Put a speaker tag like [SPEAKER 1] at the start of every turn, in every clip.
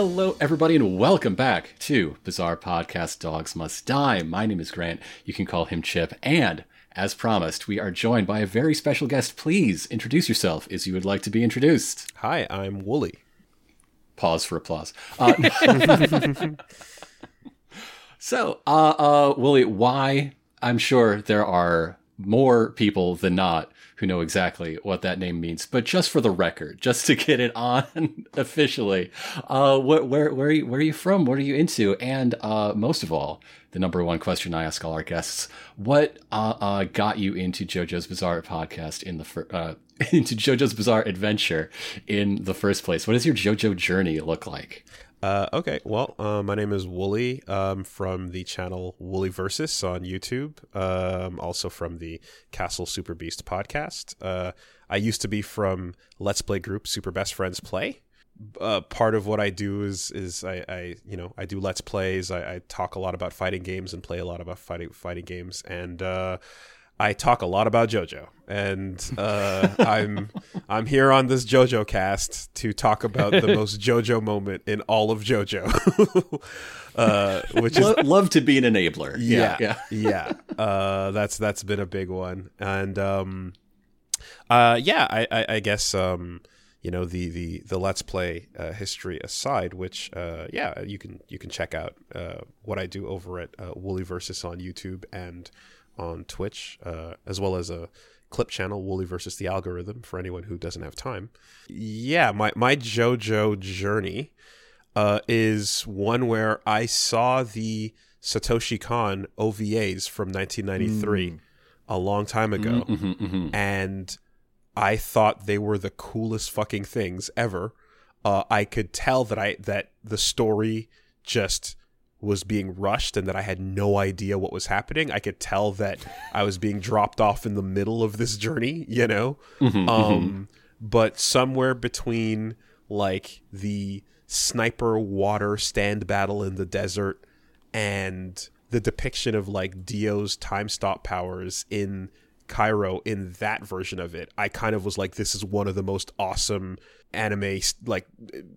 [SPEAKER 1] Hello, everybody, and welcome back to Bizarre Podcast Dogs Must Die. My name is Grant. You can call him Chip. And as promised, we are joined by a very special guest. Please introduce yourself as you would like to be introduced.
[SPEAKER 2] Hi, I'm Woolie.
[SPEAKER 1] Pause for applause. Uh, so, uh, uh, Woolie, why? I'm sure there are more people than not who know exactly what that name means. But just for the record, just to get it on officially, uh, where, where, where, are you, where are you from? What are you into? And uh, most of all, the number one question I ask all our guests: What uh, uh got you into JoJo's Bizarre podcast in the fir- uh, into JoJo's Bizarre Adventure in the first place? What does your JoJo journey look like?
[SPEAKER 2] Uh, okay, well, uh, my name is Woolie um, from the channel WoolieVersus on YouTube, um, also from the Castle Super Beast podcast. Uh, I used to be from Let's Play group Super Best Friends Play. Uh, part of what I do is is I, I you know I do Let's Plays. I, I, talk a lot about fighting games and play a lot about fighting fighting games and uh, I talk a lot about JoJo, and uh, I'm I'm here on this JoJo cast to talk about the most JoJo moment in all of JoJo,
[SPEAKER 1] uh, which is love to be an enabler.
[SPEAKER 2] Yeah, yeah, yeah. Uh, that's that's been a big one, and um, uh, yeah, I, I, I guess um, you know the the the let's play uh, history aside, which uh, yeah, you can you can check out uh, what I do over at uh, WoolieVersus on YouTube and on Twitch, uh, as well as a clip channel, Woolie versus the Algorithm, for anyone who doesn't have time. Yeah, my, my JoJo journey uh, is one where I saw the Satoshi Kon OVAs from 1993 mm. a long time ago, mm-hmm, mm-hmm, mm-hmm. and I thought they were the coolest fucking things ever. Uh, I could tell that I that the story just was being rushed and that I had no idea what was happening. I could tell that I was being dropped off in the middle of this journey, you know? Mm-hmm, um, mm-hmm. But somewhere between like the sniper water stand battle in the desert and the depiction of like Dio's time stop powers in Cairo in that version of it, I kind of was like, this is one of the most awesome anime like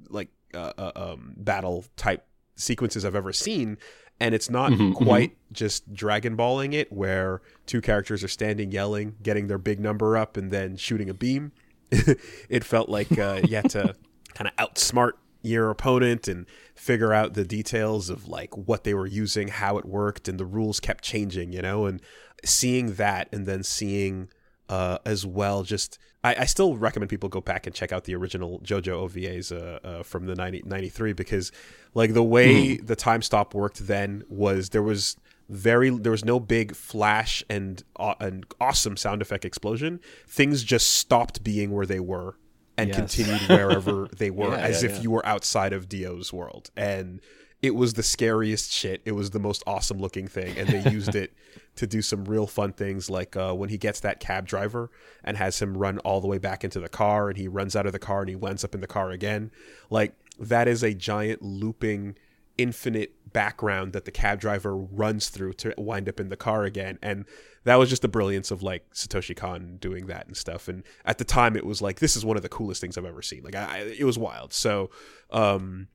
[SPEAKER 2] like uh, uh, um, battle type sequences I've ever seen. And it's not mm-hmm, mm-hmm. quite mm-hmm. just Dragon Balling it, where two characters are standing, yelling, getting their big number up, and then shooting a beam. it felt like uh, you had to kind of outsmart your opponent and figure out the details of like what they were using, how it worked, and the rules kept changing, you know. And seeing that, and then seeing uh, as well just I, I, still recommend people go back and check out the original JoJo OVAs uh, uh, from the 90, 93 because like the way mm. the time stop worked then was there was very there was no big flash and uh, an awesome sound effect explosion. Things just stopped being where they were and yes. continued wherever they were yeah, as yeah, if yeah. you were outside of Dio's world and it was the scariest shit. It was the most awesome looking thing, and they used it to do some real fun things, like uh, when he gets that cab driver and has him run all the way back into the car, and he runs out of the car and he winds up in the car again. Like that is a giant looping, infinite background that the cab driver runs through to wind up in the car again, and that was just the brilliance of like Satoshi Kon doing that and stuff. And at the time, it was like this is one of the coolest things I've ever seen. Like I, it was wild. So. um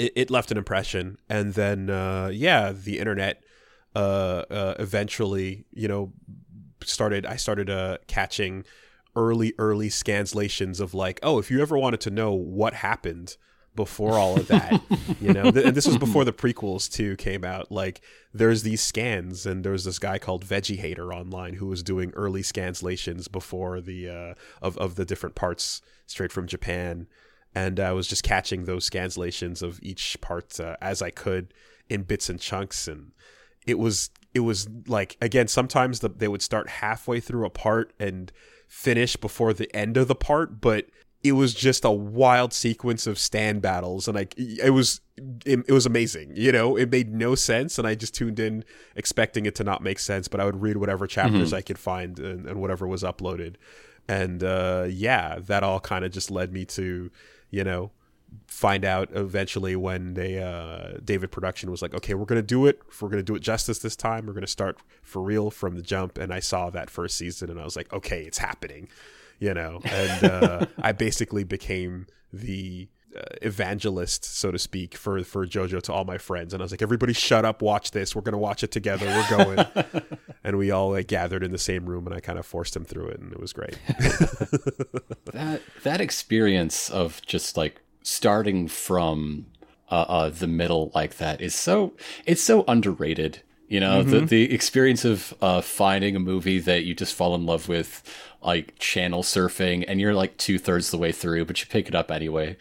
[SPEAKER 2] it, it left an impression, and then uh, yeah, the internet uh, uh, eventually, you know, started. I started uh, catching early, early scanlations of like, oh, if you ever wanted to know what happened before all of that, you know, th- and this was before the prequels too came out. Like, there's these scans, and there's this guy called Veggie Hater online who was doing early scanlations before the uh, of of the different parts straight from Japan and I was just catching those scanlations of each part uh, as I could in bits and chunks, and it was it was like again sometimes the, they would start halfway through a part and finish before the end of the part, but it was just a wild sequence of stand battles and like it was it, it, was amazing you know it made no sense and i just tuned in expecting it to not make sense but i would read whatever chapters mm-hmm. i could find and, and, whatever was uploaded and uh, yeah that all kind of just led me to you know, find out eventually when they uh, David Production was like, okay, we're gonna do it. We're gonna do it justice this time, we're gonna start for real from the jump. And I saw that first season, and I was like, okay, it's happening, you know. And uh, I basically became the uh, evangelist, so to speak, for for JoJo to all my friends, and I was like, "Everybody, shut up! Watch this. We're gonna watch it together. We're going." and we all like gathered in the same room, and I kind of forced him through it, and it was great.
[SPEAKER 1] that that experience of just like starting from uh, uh, the middle like that is so it's so underrated. You know, mm-hmm. the the experience of uh, finding a movie that you just fall in love with, like channel surfing, and you're like two thirds the way through, but you pick it up anyway.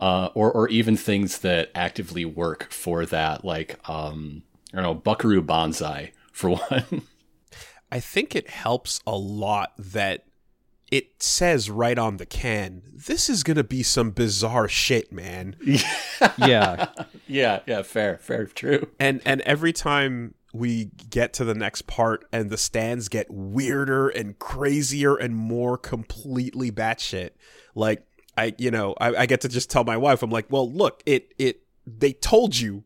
[SPEAKER 1] Uh, or or even things that actively work for that, like um, I don't know, Buckaroo Banzai for one.
[SPEAKER 2] I think it helps a lot that it says right on the can, this is going to be some bizarre shit, man.
[SPEAKER 1] yeah. yeah, yeah, fair, fair, true.
[SPEAKER 2] And and every time we get to the next part and the stands get weirder and crazier and more completely batshit, like I, you know, I, I get to just tell my wife, I'm like, well, look, it, it, they told you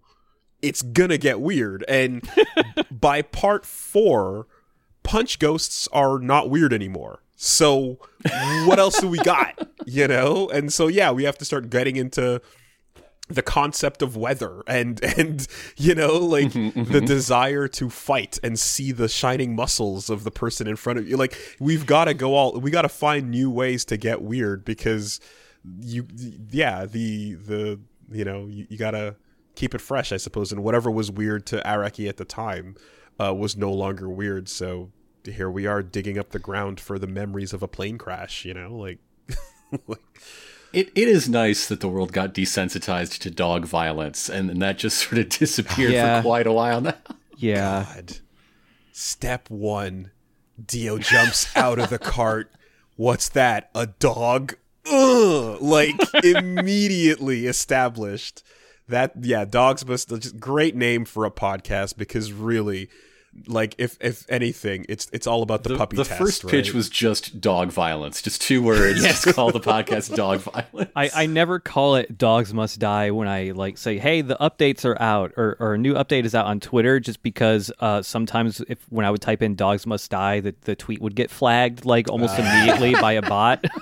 [SPEAKER 2] it's gonna get weird. And by part four, punch ghosts are not weird anymore. So what else do we got? You know? And so yeah, we have to start getting into the concept of weather and and you know like mm-hmm, mm-hmm. the desire to fight and see the shining muscles of the person in front of you like we've got to go all we got to find new ways to get weird because you yeah the the you know you, you got to keep it fresh i suppose and whatever was weird to araki at the time uh, was no longer weird so here we are digging up the ground for the memories of a plane crash you know like,
[SPEAKER 1] like it, it is nice that the world got desensitized to dog violence and, and that just sort of disappeared yeah. for quite a while now.
[SPEAKER 2] Yeah. God. Step one Dio jumps out of the cart. What's that? A dog? Ugh! Like immediately established. That yeah, dogs must great name for a podcast because really like if if anything, it's it's all about the, the puppy.
[SPEAKER 1] The
[SPEAKER 2] test,
[SPEAKER 1] first
[SPEAKER 2] right?
[SPEAKER 1] pitch was just dog violence, just two words. yes. Just call the podcast "Dog Violence."
[SPEAKER 3] I, I never call it "Dogs Must Die" when I like say, "Hey, the updates are out" or, or a new update is out on Twitter. Just because uh, sometimes if when I would type in "Dogs Must Die," the, the tweet would get flagged like almost uh. immediately by a bot.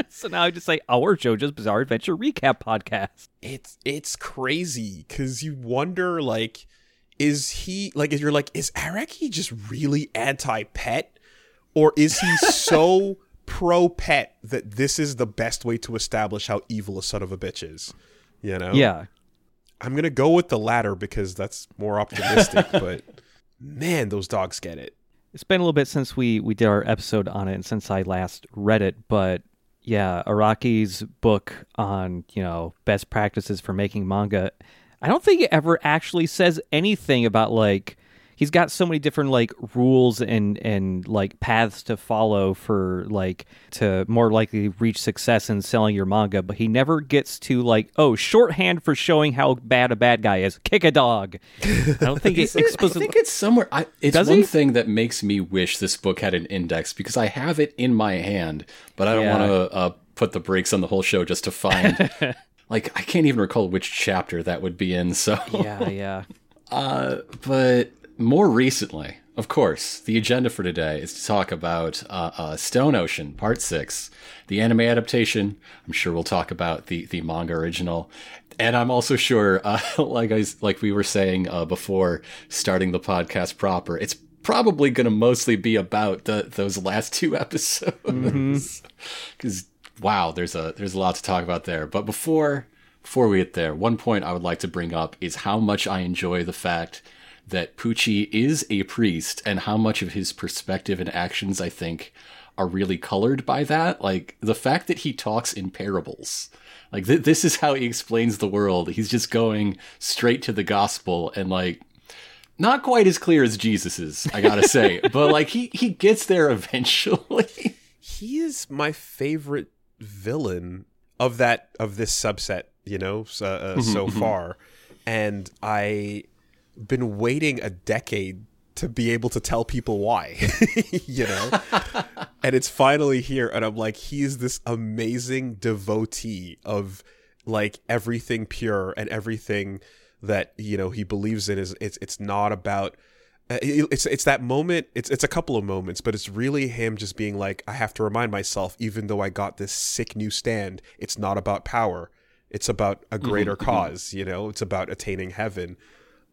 [SPEAKER 3] so now I just say our JoJo's Bizarre Adventure recap podcast.
[SPEAKER 2] It's it's crazy because you wonder like is he like if you're like is Araki just really anti pet or is he so pro pet that this is the best way to establish how evil a son of a bitch is? You know?
[SPEAKER 3] Yeah.
[SPEAKER 2] I'm gonna go with the latter because that's more optimistic but man those dogs get it.
[SPEAKER 3] It's been a little bit since we we did our episode on it and since i last read it but yeah araki's book on you know best practices for making manga I don't think it ever actually says anything about like he's got so many different like rules and and like paths to follow for like to more likely reach success in selling your manga but he never gets to like oh shorthand for showing how bad a bad guy is kick a dog i don't think it explicitly
[SPEAKER 1] i think it's somewhere I, it's Does one he? thing that makes me wish this book had an index because i have it in my hand but i don't yeah. want to uh, put the brakes on the whole show just to find like I can't even recall which chapter that would be in. So
[SPEAKER 3] yeah, yeah.
[SPEAKER 1] uh, but more recently, of course, the agenda for today is to talk about uh, uh, Stone Ocean Part Six, the anime adaptation. I'm sure we'll talk about the the manga original, and I'm also sure, uh, like I like we were saying uh, before starting the podcast proper, it's probably going to mostly be about the those last two episodes because mm-hmm wow, there's a there's a lot to talk about there. But before before we get there, one point I would like to bring up is how much I enjoy the fact that Pucci is a priest and how much of his perspective and actions I think are really colored by that. Like the fact that he talks in parables. Like th- this is how he explains the world. He's just going straight to the gospel and like not quite as clear as Jesus is, I gotta say, but like he he gets there eventually.
[SPEAKER 2] he is my favorite villain of that of this subset, you know, uh, uh, mm-hmm, so mm-hmm. far, and I been waiting a decade to be able to tell people why, you know, and it's finally here, and I'm like, he's this amazing devotee of like everything pure and everything that you know he believes in is it's it's not about Uh, it's it's that moment it's it's a couple of moments but it's really him just being like i have to remind myself even though i got this sick new stand it's not about power It's about a mm-hmm, greater mm-hmm. cause, you know. It's about attaining heaven.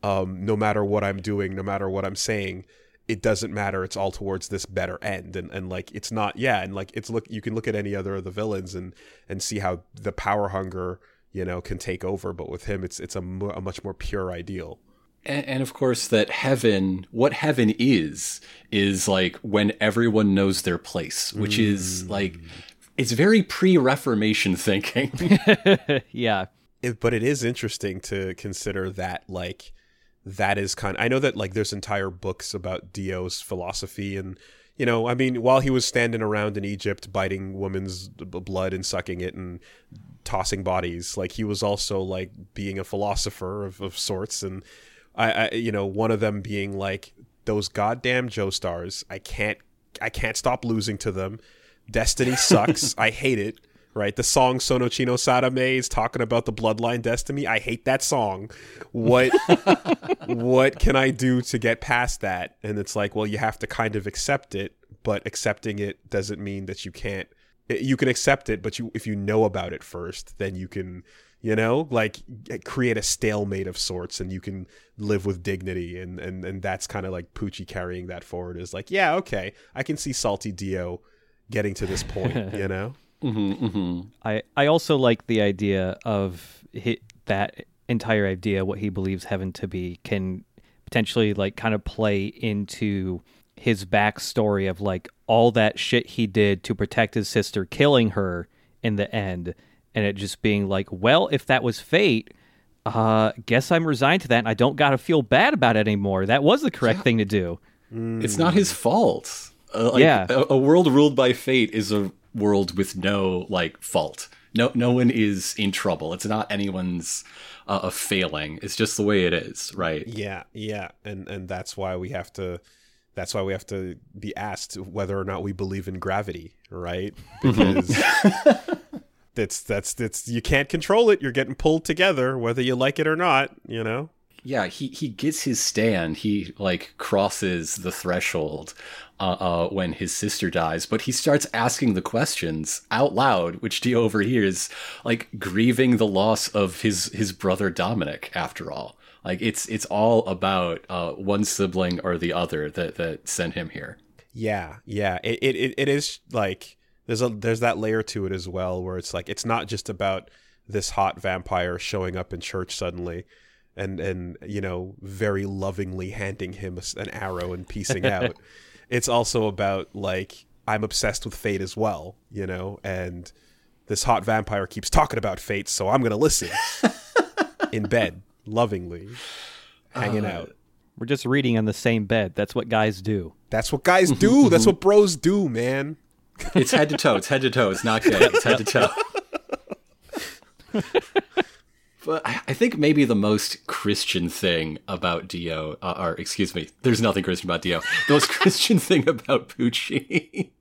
[SPEAKER 2] Um, no matter what I'm doing, no matter what I'm saying, it doesn't matter. It's all towards this better end, and and like it's not, yeah, and like it's look. You can look at any other of the villains and and see how the power hunger, you know, can take over. But with him, it's it's a, mo- a much more pure ideal.
[SPEAKER 1] And, and of course, that heaven, what heaven is, is like when everyone knows their place, which is mm. like, it's very pre Reformation thinking.
[SPEAKER 3] yeah.
[SPEAKER 2] it, but it is interesting to consider that like that is kind I know that like there's entire books about Dio's philosophy and you know I mean while he was standing around in Egypt biting women's b- blood and sucking it and tossing bodies like he was also like being a philosopher of, of sorts and I, I you know one of them being like those goddamn Joestars I can't I can't stop losing to them Destiny sucks I hate it right? The song Sono Chi no Sadame is talking about the bloodline destiny. I hate that song. What what can I do to get past that? And it's like, well, you have to kind of accept it, but accepting it doesn't mean that you can't you can accept it, but you if you know about it first, then you can you know like create a stalemate of sorts and you can live with dignity and and and that's kind of like Pucci carrying that forward is like yeah okay i can see salty dio getting to this point you know? Mm-hmm, mm-hmm.
[SPEAKER 3] I I also like the idea of hi that entire idea, what he believes heaven to be, can potentially like kind of play into his backstory of like all that shit he did to protect his sister, killing her in the end, and it just being like, well, if that was fate. Uh, guess I'm resigned to that, and I don't gotta feel bad about it anymore. That was the correct thing to do.
[SPEAKER 1] it's not his fault. Uh, like,
[SPEAKER 3] Yeah.
[SPEAKER 1] A, a world ruled by fate is a world with no like fault. No, no one is in trouble. It's not anyone's uh, a failing. It's just the way it is, right?
[SPEAKER 2] Yeah, yeah, and and that's why we have to. That's why we have to be asked whether or not we believe in gravity, right? Because that's that's that's you can't control it. You're getting pulled together, whether you like it or not. You know.
[SPEAKER 1] Yeah, he he gets his stand. He like crosses the threshold uh, uh, when his sister dies, but he starts asking the questions out loud, which Dio overhears, like grieving the loss of his his brother Dominic. After all, like it's it's all about uh, one sibling or the other that that sent him here.
[SPEAKER 2] Yeah, yeah. It, it it it is like there's a there's that layer to it as well, where it's like it's not just about this hot vampire showing up in church suddenly. And, and you know very lovingly handing him an arrow and piecing out it's also about like I'm obsessed with fate as well, you know, and this hot vampire keeps talking about fate, so I'm gonna listen in bed, lovingly, hanging uh, out.
[SPEAKER 3] We're just reading on the same bed. That's what guys do.
[SPEAKER 2] That's what guys do. That's what bros do, man.
[SPEAKER 1] It's head to toe. It's head to toe. It's not gay. It's head to toe. But I I think maybe the most Christian thing about Dio, uh, or excuse me, there's nothing Christian about Dio. The most Christian thing about Pucci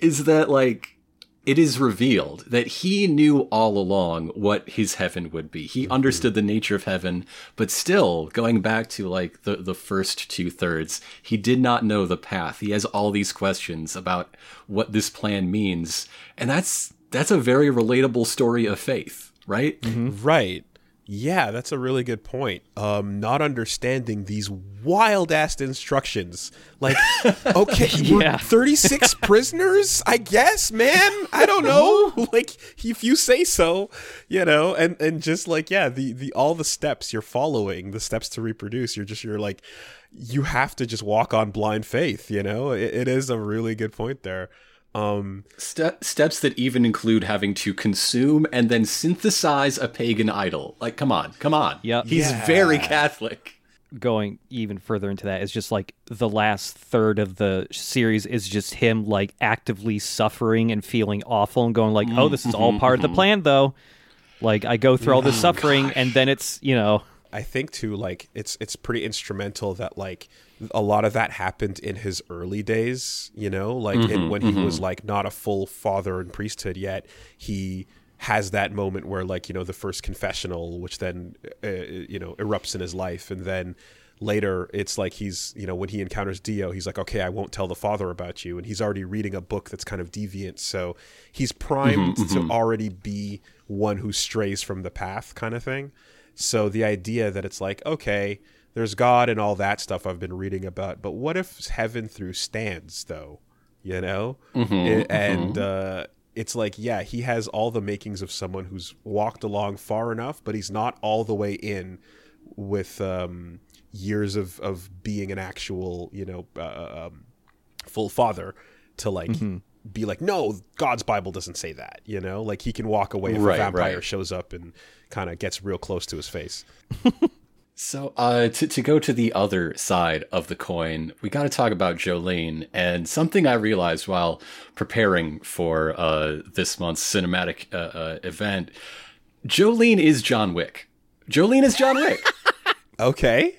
[SPEAKER 1] is that, like, it is revealed that he knew all along what his heaven would be. He mm-hmm. understood the nature of heaven, but still, going back to like the, the first two thirds, he did not know the path. He has all these questions about what this plan means. And that's that's a very relatable story of faith, right? Mm-hmm.
[SPEAKER 2] Right. Yeah, that's a really good point. Um, not understanding these wild ass instructions. Like, okay,
[SPEAKER 3] Yeah.
[SPEAKER 2] we're 36 prisoners, I guess, man. I don't know. like, if you say so, you know, and, and just like, yeah, the, the, all the steps you're following, the steps to reproduce, you're just, you're like, you have to just walk on blind faith, you know? It, it is a really good point there. Um,
[SPEAKER 1] Ste- steps that even include having to consume and then synthesize a pagan idol. Like, come on, come on.
[SPEAKER 3] Yep.
[SPEAKER 1] He's
[SPEAKER 2] Yeah.
[SPEAKER 1] very Catholic.
[SPEAKER 3] going even further into that is just like the last third of the series is just him like actively suffering and feeling awful and going like oh this is all part of the plan though like i go through all this suffering and then it's you know
[SPEAKER 2] I think too, like it's it's pretty instrumental that like a lot of that happened in his early days. You know, like in, mm-hmm, when he was mm-hmm. like not a full father in priesthood yet, he has that moment where like you know the first confessional, which then uh, uh, you know erupts in his life, and then later it's like he's you know when he encounters dio he's like okay i won't tell the father about you and he's already reading a book that's kind of deviant so he's primed mm-hmm, to already be one who strays from the path kind of thing so the idea that it's like okay there's god and all that stuff i've been reading about but what if heaven through stands though you know? I- and uh it's like yeah he has all the makings of someone who's walked along far enough but he's not all the way in with um years of of being an actual you know uh, um, full father to like be like no god's bible doesn't say that you know? Like he can walk away if
[SPEAKER 1] Right,
[SPEAKER 2] a vampire
[SPEAKER 1] right.
[SPEAKER 2] shows up and kind of gets real close to his face
[SPEAKER 1] So, uh, to, to go to the other side of the coin, we got to talk about Jolyne and something I realized while preparing for uh, this month's cinematic uh, uh, event. Jolyne is John Wick. Jolyne is John Wick.
[SPEAKER 2] okay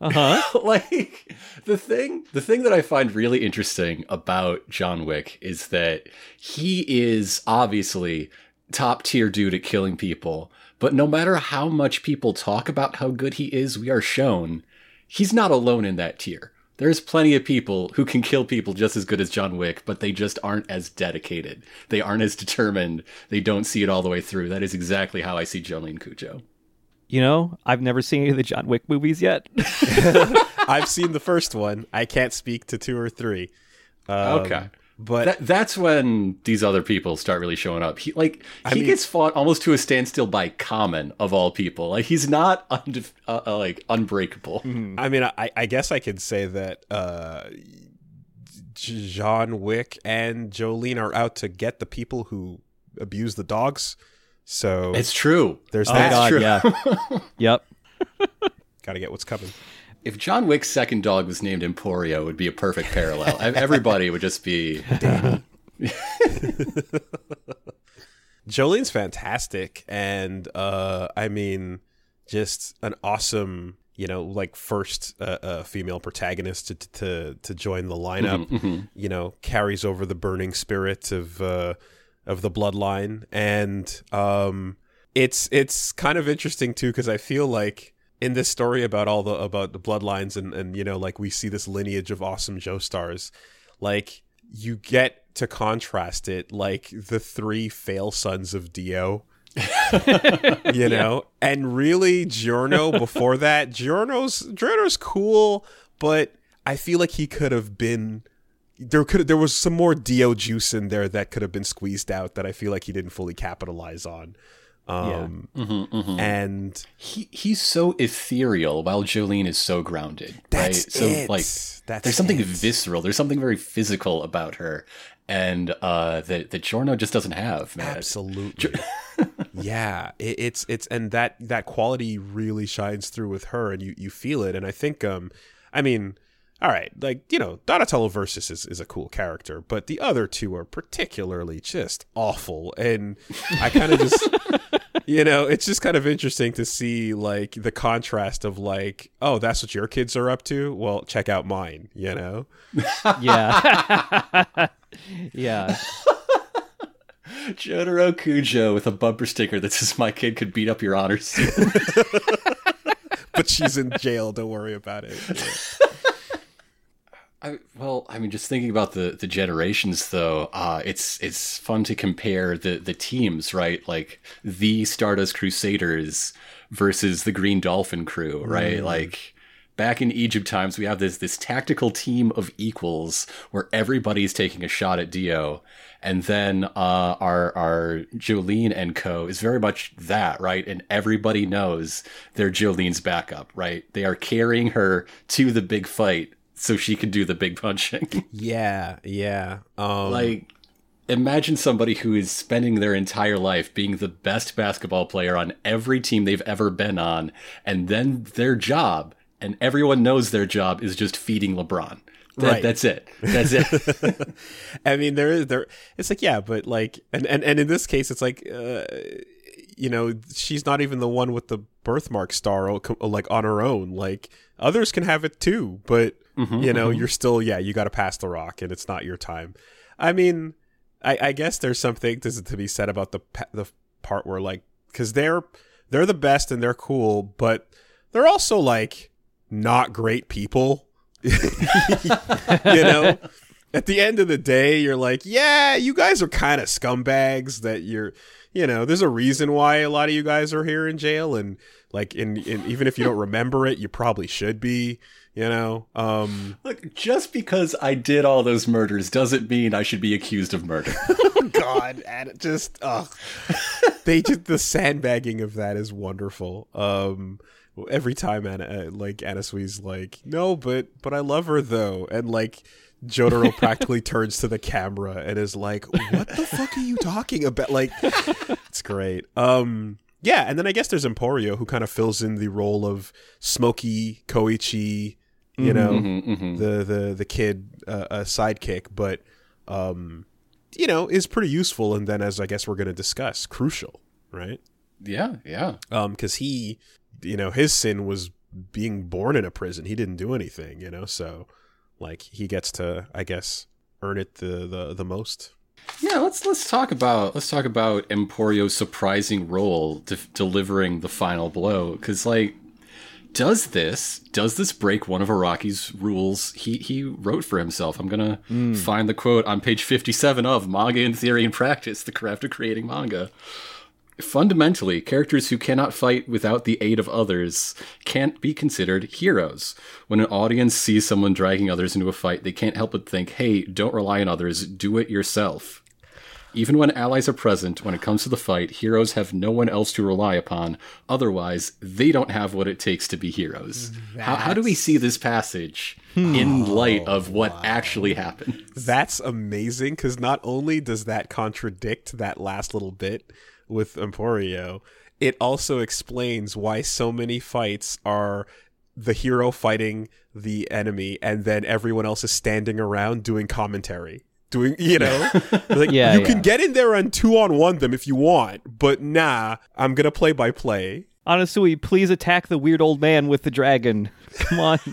[SPEAKER 3] Uh huh.
[SPEAKER 1] like the thing the thing that I find really interesting about John Wick is that he is obviously top tier dude at killing people, but no matter how much people talk about how good he is, we are shown he's not alone in that tier. There's plenty of people who can kill people just as good as John Wick, but they just aren't as dedicated. They aren't as determined. They don't see it all the way through. That is exactly how I see Jolyne Cujoh.
[SPEAKER 3] You know, I've never seen any of the John Wick movies yet.
[SPEAKER 2] i've seen the first one i can't speak to two or three um,
[SPEAKER 1] Okay.
[SPEAKER 2] But
[SPEAKER 1] That, that's when these other people start really showing up. He like he
[SPEAKER 2] mean-
[SPEAKER 1] gets fought almost to a standstill by Common of all people. Like he's not undef- uh, uh, like unbreakable.
[SPEAKER 2] I mean, I, I guess I could say that uh, John Wick and Jolyne are out to get the people who abuse the dogs. So
[SPEAKER 1] It's true.
[SPEAKER 2] there's
[SPEAKER 3] oh
[SPEAKER 2] that.
[SPEAKER 3] God,
[SPEAKER 1] true.
[SPEAKER 3] yeah. yep.
[SPEAKER 2] Got to get what's coming.
[SPEAKER 1] If John Wick's second dog was named Emporio, it would be a perfect parallel. Everybody would just be
[SPEAKER 2] Jolyne's fantastic, and uh, I mean, just an awesome, you know, like first uh, uh, female protagonist to to to join the lineup. You know, carries over the burning spirit of uh, of the bloodline, and um, it's it's kind of interesting too because I feel like in this story about all the about the bloodlines and and you know like we see this lineage of awesome Joestars, like you get to contrast it like the three fail sons of Dio. you know, and really Giorno before that, Giorno's Giorno's cool, but I feel like he could have been there could there was some more Dio juice in there that could have been squeezed out that I feel like he didn't fully capitalize on. Um and
[SPEAKER 1] he he's so ethereal while Jolyne is so grounded.
[SPEAKER 2] That's
[SPEAKER 1] right? So
[SPEAKER 2] it.
[SPEAKER 1] like
[SPEAKER 2] That's
[SPEAKER 1] there's something
[SPEAKER 2] it.
[SPEAKER 1] visceral. There's something very physical about her. And uh that that Giorno just doesn't have, man.
[SPEAKER 2] Absolutely. yeah, it, it's it's and that that quality really shines through with her, and you you feel it. And I think, um, I mean, all right, like you know, Donatello versus is is a cool character, but the other two are particularly just awful, and I kind of just. You know, it's just kind of interesting to see like the contrast of like, oh, that's what your kids are up to. Well, check out mine. You know,
[SPEAKER 3] Yeah. yeah.
[SPEAKER 1] Jotaro Kujo with a bumper sticker that says my kid could beat up your honor student.
[SPEAKER 2] but she's in jail. Don't worry about it.
[SPEAKER 1] I, well, I mean, just thinking about the the generations, though, uh, it's it's fun to compare the the teams, right? Like the Stardust Crusaders versus the Green Dolphin crew, right? Like back in Egypt times, we have this this tactical team of equals where everybody's taking a shot at Dio, and then uh, our our Jolyne and Co is very much that, right? And everybody knows they're Jolyne's backup, right? They are carrying her to the big fight so she can do the big punching.
[SPEAKER 2] Yeah, yeah. Um,
[SPEAKER 1] like imagine somebody who is spending their entire life being the best basketball player on every team they've ever been on and then their job and everyone knows their job is just feeding LeBron. That,
[SPEAKER 2] Right.
[SPEAKER 1] That's it. That's it.
[SPEAKER 2] I mean, there is there. It's like yeah, but like, and and and in this case, it's like, uh, you know, she's not even the one with the birthmark star, like on her own. Like others can have it too, but Mm-hmm, you know, mm-hmm. you're still yeah, you got to pass the rock, and it's not your time. I mean, I, I guess there's something to, to be said about the the part where like because they're they're the best and they're cool, but they're also like not great people. you know, at the end of the day, you're like, yeah, you guys are kind of scumbags. That you're, you know, there's a reason why a lot of you guys are here in jail, and like, in, in even if you don't remember it, you probably should be. You know, um,
[SPEAKER 1] Look, just because I did all those murders doesn't mean I should be accused of murder.
[SPEAKER 2] God, and it just, ugh. they just the sandbagging of that is wonderful. Um, every time Anna, uh, like Anasui's like, no, but but I love her though, and like Jotaro practically turns to the camera and is like, "What the fuck are you talking about?" Like, it's great. Um, yeah, and then I guess there's Emporio who kind of fills in the role of Smokey Koichi, you know,
[SPEAKER 1] Mm-hmm,
[SPEAKER 2] the the the kid uh, a sidekick, but um, you know, is pretty useful. And then, as I guess we're going to discuss, crucial, right?
[SPEAKER 1] yeah, yeah.
[SPEAKER 2] Um, because he, you know, his sin was being born in a prison. He didn't do anything, you know, so like he gets to, I guess, earn it the the the most.
[SPEAKER 1] Yeah, let's let's talk about let's talk about Emporio's surprising role de- delivering the final blow because like does this does this break one of Araki's rules he he wrote for himself? I'm gonna hmm. find the quote on page 57 of Manga in Theory and Practice: The Craft of Creating Manga. Fundamentally, characters who cannot fight without the aid of others can't be considered heroes. When an audience sees someone dragging others into a fight, they can't help but think, hey, don't rely on others, do it yourself. Even when allies are present, when it comes to the fight, heroes have no one else to rely upon. Otherwise, they don't have what it takes to be heroes. How, how do we see this passage in light of what hmm. actually happened?
[SPEAKER 2] That's amazing because not only does that contradict that last little bit with Emporio, it also explains why so many fights are the hero fighting the enemy and then everyone else is standing around doing commentary. Doing, you know, like
[SPEAKER 3] Yeah,
[SPEAKER 2] you
[SPEAKER 3] yeah.
[SPEAKER 2] can get in there and two on one them if you want, but nah, I'm gonna play by play.
[SPEAKER 3] Anasui, please attack the weird old man with the dragon. Come on.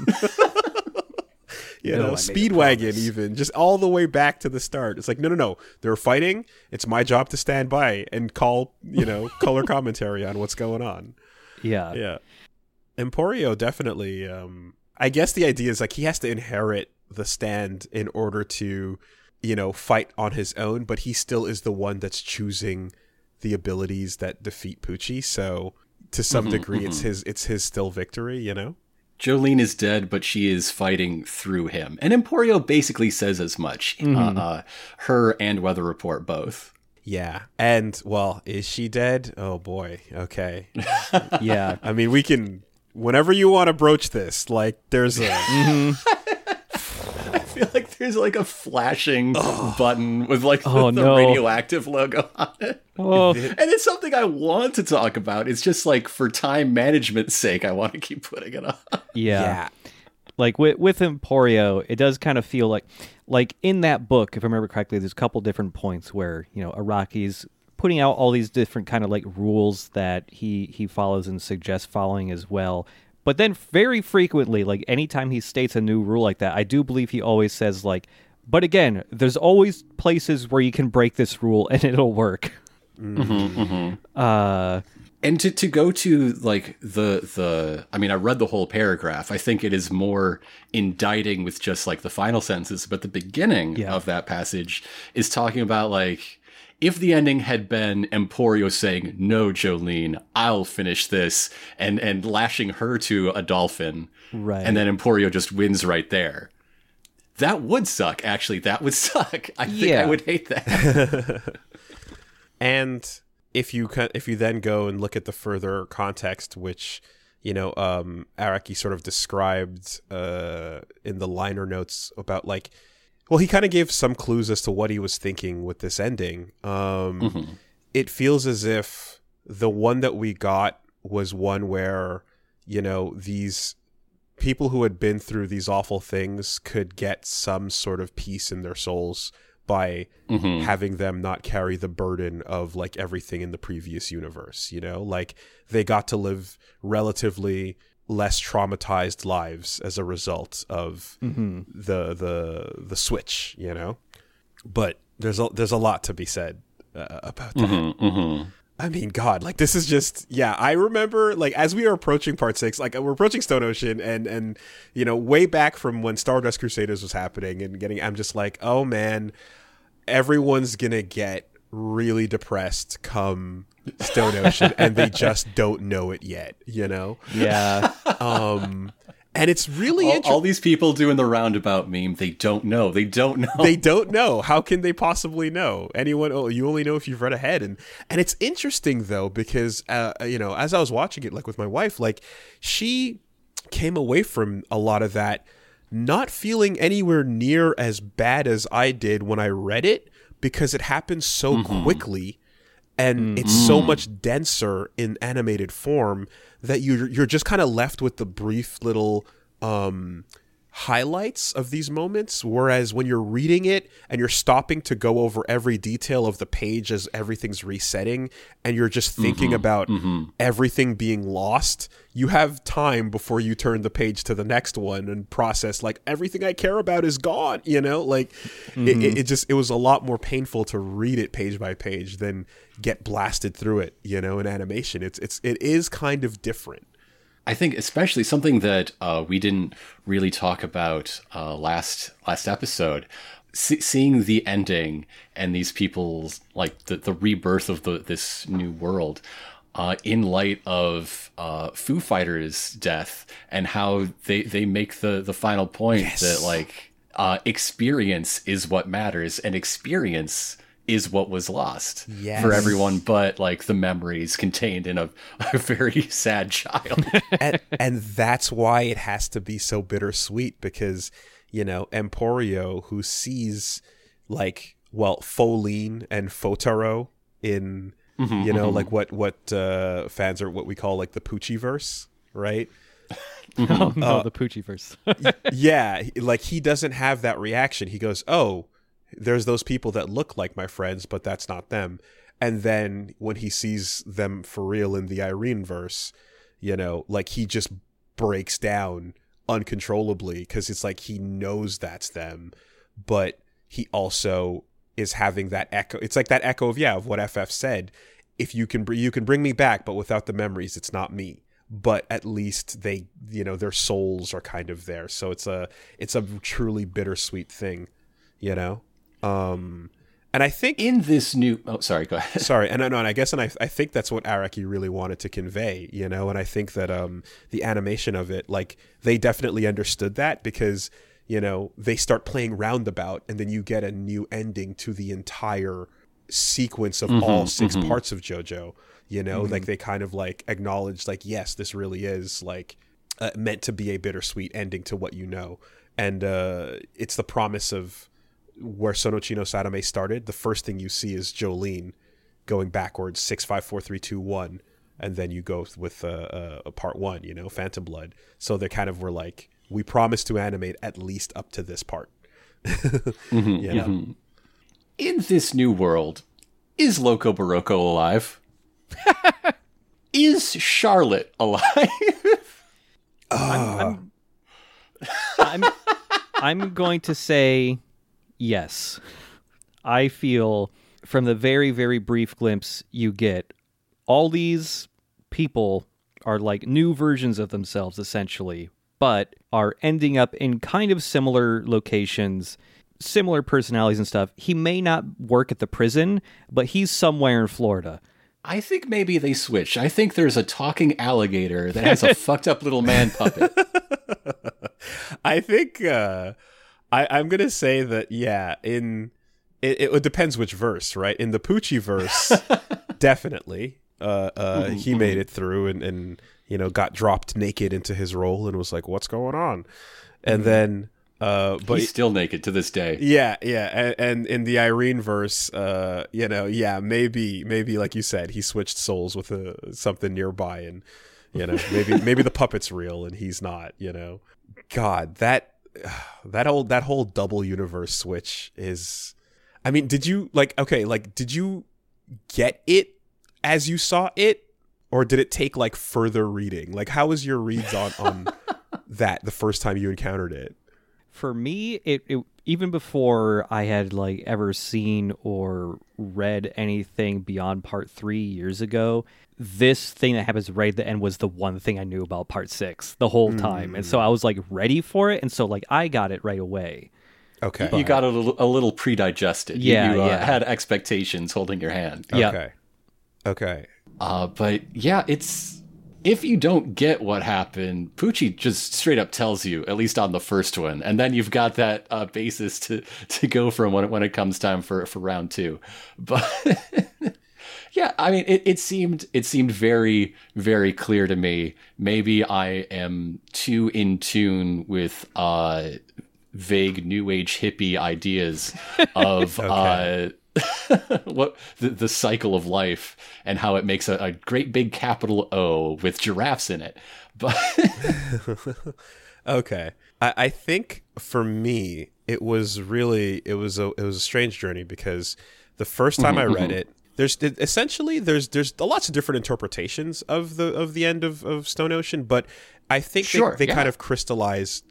[SPEAKER 2] You
[SPEAKER 4] No,
[SPEAKER 2] know, Speedwagon even just all the way back to the start. It's like no, no, no. They're fighting. It's my job to stand by and call, you know, color commentary on what's going on.
[SPEAKER 3] yeah.
[SPEAKER 2] Yeah, Emporio definitely. Um, I guess the idea is like he has to inherit the stand in order to, you know, fight on his own. But he still is the one that's choosing the abilities that defeat Pucci. So to some degree, it's his. It's his still victory. You know.
[SPEAKER 1] Jolyne is dead, but she is fighting through him. And Emporio basically says as much. Uh, uh, her and Weather Report both.
[SPEAKER 2] Yeah. And well, is she dead? Oh boy. Okay.
[SPEAKER 3] Yeah.
[SPEAKER 2] I mean, we can whenever you want to broach this. Like, there's a
[SPEAKER 1] I feel like there's like a flashing button with like the,
[SPEAKER 3] Oh,
[SPEAKER 1] the
[SPEAKER 3] no.
[SPEAKER 1] radioactive logo on it.
[SPEAKER 3] Oh,
[SPEAKER 1] And it's something I want to talk about. It's just like for time management's sake, I want to keep putting it on.
[SPEAKER 3] yeah. Like with with Emporio, it does kind of feel like like in that book, if I remember correctly, there's a couple different points where, you know, Araki's putting out all these different kind of like rules that he he follows and suggests following as well. But then very frequently, like anytime he states a new rule like that, I do believe he always says like, but again, there's always places where you can break this rule and it'll work. Mm-hmm, mm-hmm. Mm-hmm. Uh
[SPEAKER 1] And to, to go to like the the I mean I read the whole paragraph. I think it is more indicting with just like the final sentences, but the beginning
[SPEAKER 3] Yeah.
[SPEAKER 1] of that passage is talking about like if the ending had been Emporio saying, "No, Jolyne, I'll finish this," and and lashing her to a dolphin,
[SPEAKER 3] Right.
[SPEAKER 1] and then Emporio just wins right there. That would suck. Actually, that would suck. I think I would hate that.
[SPEAKER 2] and if you if you then go and look at the further context, which you know, um, Araki sort of described uh, in the liner notes about like, well, he kind of gave some clues as to what he was thinking with this ending. Um, It feels as if the one that we got was one where you know these people who had been through these awful things could get some sort of peace in their souls by having them not carry the burden of like everything in the previous universe you know? Like they got to live relatively less traumatized lives as a result of mm-hmm. the the the switch you know? But there's a there's a lot to be said uh, about that. Mm-hmm, mm-hmm. I mean, God, like this is just yeah. I remember like as we are approaching part six, like we're approaching Stone Ocean, and and you know way back from when Stardust Crusaders was happening and getting, I'm just like, oh man, everyone's gonna get really depressed come Stone Ocean, and they just don't know it yet, you know.
[SPEAKER 3] Yeah.
[SPEAKER 2] Um, and it's really
[SPEAKER 1] all,
[SPEAKER 2] interesting.
[SPEAKER 1] all these people doing the roundabout meme, they don't know. They don't know.
[SPEAKER 2] they don't know. How can they possibly know? Anyone? Oh, you only know if you've read ahead. And and it's interesting though because uh, you know, as I was watching it, like with my wife, like she came away from a lot of that not feeling anywhere near as bad as I did when I read it because it happened so quickly and it's so much denser in animated form that you're you're just kind of left with the brief little um highlights of these moments whereas when you're reading it and you're stopping to go over every detail of the page as everything's resetting and you're just thinking mm-hmm. about mm-hmm. everything being lost you have time before you turn the page to the next one and process like everything i care about is gone you know? Like it, it, mm-hmm. it just it was a lot more painful to read it page by page than get blasted through it you know in animation. It's it's it is kind of different
[SPEAKER 1] I think especially something that uh, we didn't really talk about uh, last last episode. See, seeing the ending and these people's like the, the rebirth of the this new world uh, in light of uh, Foo Fighters' death and how they they make the the final point
[SPEAKER 2] Yes.
[SPEAKER 1] that like uh, experience is what matters and experience is what was lost
[SPEAKER 2] Yes.
[SPEAKER 1] for everyone but like the memories contained in a, a very sad child
[SPEAKER 2] and, and that's why it has to be so bittersweet because you know Emporio who sees like well Foline and Fotaro in mm-hmm, you know mm-hmm. like what what uh, fans are what we call like the Pucci verse right
[SPEAKER 3] oh no, uh, the Pucci verse.
[SPEAKER 2] yeah like he doesn't have that reaction he goes oh there's those people that look like my friends but that's not them. And then when he sees them for real in the Irene verse you know like he just breaks down uncontrollably because it's like he knows that's them but he also is having that echo it's like that echo of yeah of what ff said. If you can br- you can bring me back but without the memories it's not me. But at least they you know their souls are kind of there. So it's a it's a truly bittersweet thing you know um and i think
[SPEAKER 1] in this new oh sorry go ahead.
[SPEAKER 2] Sorry and I know and I guess and I, I think that's what Araki really wanted to convey you know and I think that um the animation of it like they definitely understood that because you know they start playing roundabout and then you get a new ending to the entire sequence of all 6 parts of JoJo you know like they kind of like acknowledge like yes this really is like uh, meant to be a bittersweet ending to what you know. And uh it's the promise of where Sono Chi no Sadame started, the first thing you see is Jolyne going backwards six five four three two one, and then you go with uh, uh, part one, you know, Phantom Blood. So they kind of were like, we promise to animate at least up to this part. you know,
[SPEAKER 1] in this new world is loco barocco alive? Is charlotte alive?
[SPEAKER 3] I'm, I'm, I'm going to say yes. I feel from the very, very brief glimpse you get, all these people are like new versions of themselves, essentially, but are ending up in kind of similar locations, similar personalities and stuff. He may not work at the prison, but he's somewhere in Florida.
[SPEAKER 1] i think maybe they switched i think there's a talking alligator that has a fucked up little man puppet
[SPEAKER 2] I think uh, I, I'm gonna say that yeah. In it, it depends which verse, right? In the Pucci verse, definitely, uh, uh, he made it through and and you know got dropped naked into his role and was like, "What's going on?" And then, uh, but
[SPEAKER 1] he's still naked to this day
[SPEAKER 2] yeah, yeah, and, and in the Irene verse, uh, you know, yeah, maybe, maybe like you said, he switched souls with a, something nearby, and you know, maybe maybe the puppet's real and he's not. You know, God, that that whole that whole double universe switch is. I mean, did you like? Okay, like, did you get it as you saw it, or did it take like further reading? Like, how was your reads on on that the first time you encountered it?
[SPEAKER 3] For me, it, it even before I had like ever seen or read anything beyond part three years ago, this thing that happens right at the end was the one thing I knew about part six the whole time, and so I was like ready for it, and so like I got it right away.
[SPEAKER 2] Okay.
[SPEAKER 1] You got a little, a little pre-digested.
[SPEAKER 3] Yeah,
[SPEAKER 1] you, uh,
[SPEAKER 3] yeah.
[SPEAKER 1] had expectations holding your hand.
[SPEAKER 3] Yeah.
[SPEAKER 2] Okay. Okay.
[SPEAKER 1] Uh, but yeah, it's if you don't get what happened, Pucci just straight up tells you, at least on the first one, and then you've got that uh, basis to to go from when it, when it comes time for for round two. But yeah, I mean, it, it seemed it seemed very very clear to me. Maybe I am too in tune with uh, vague new age hippie ideas of. uh, what the, the cycle of life and how it makes a, a great big capital O with giraffes in it. But
[SPEAKER 2] Okay. I, I think for me it was really it was a it was a strange journey because the first time I read it, there's essentially there's there's lots of different interpretations of the of the end of, of Stone Ocean, but I think
[SPEAKER 1] Sure,
[SPEAKER 2] they, they
[SPEAKER 1] yeah.
[SPEAKER 2] kind of crystallized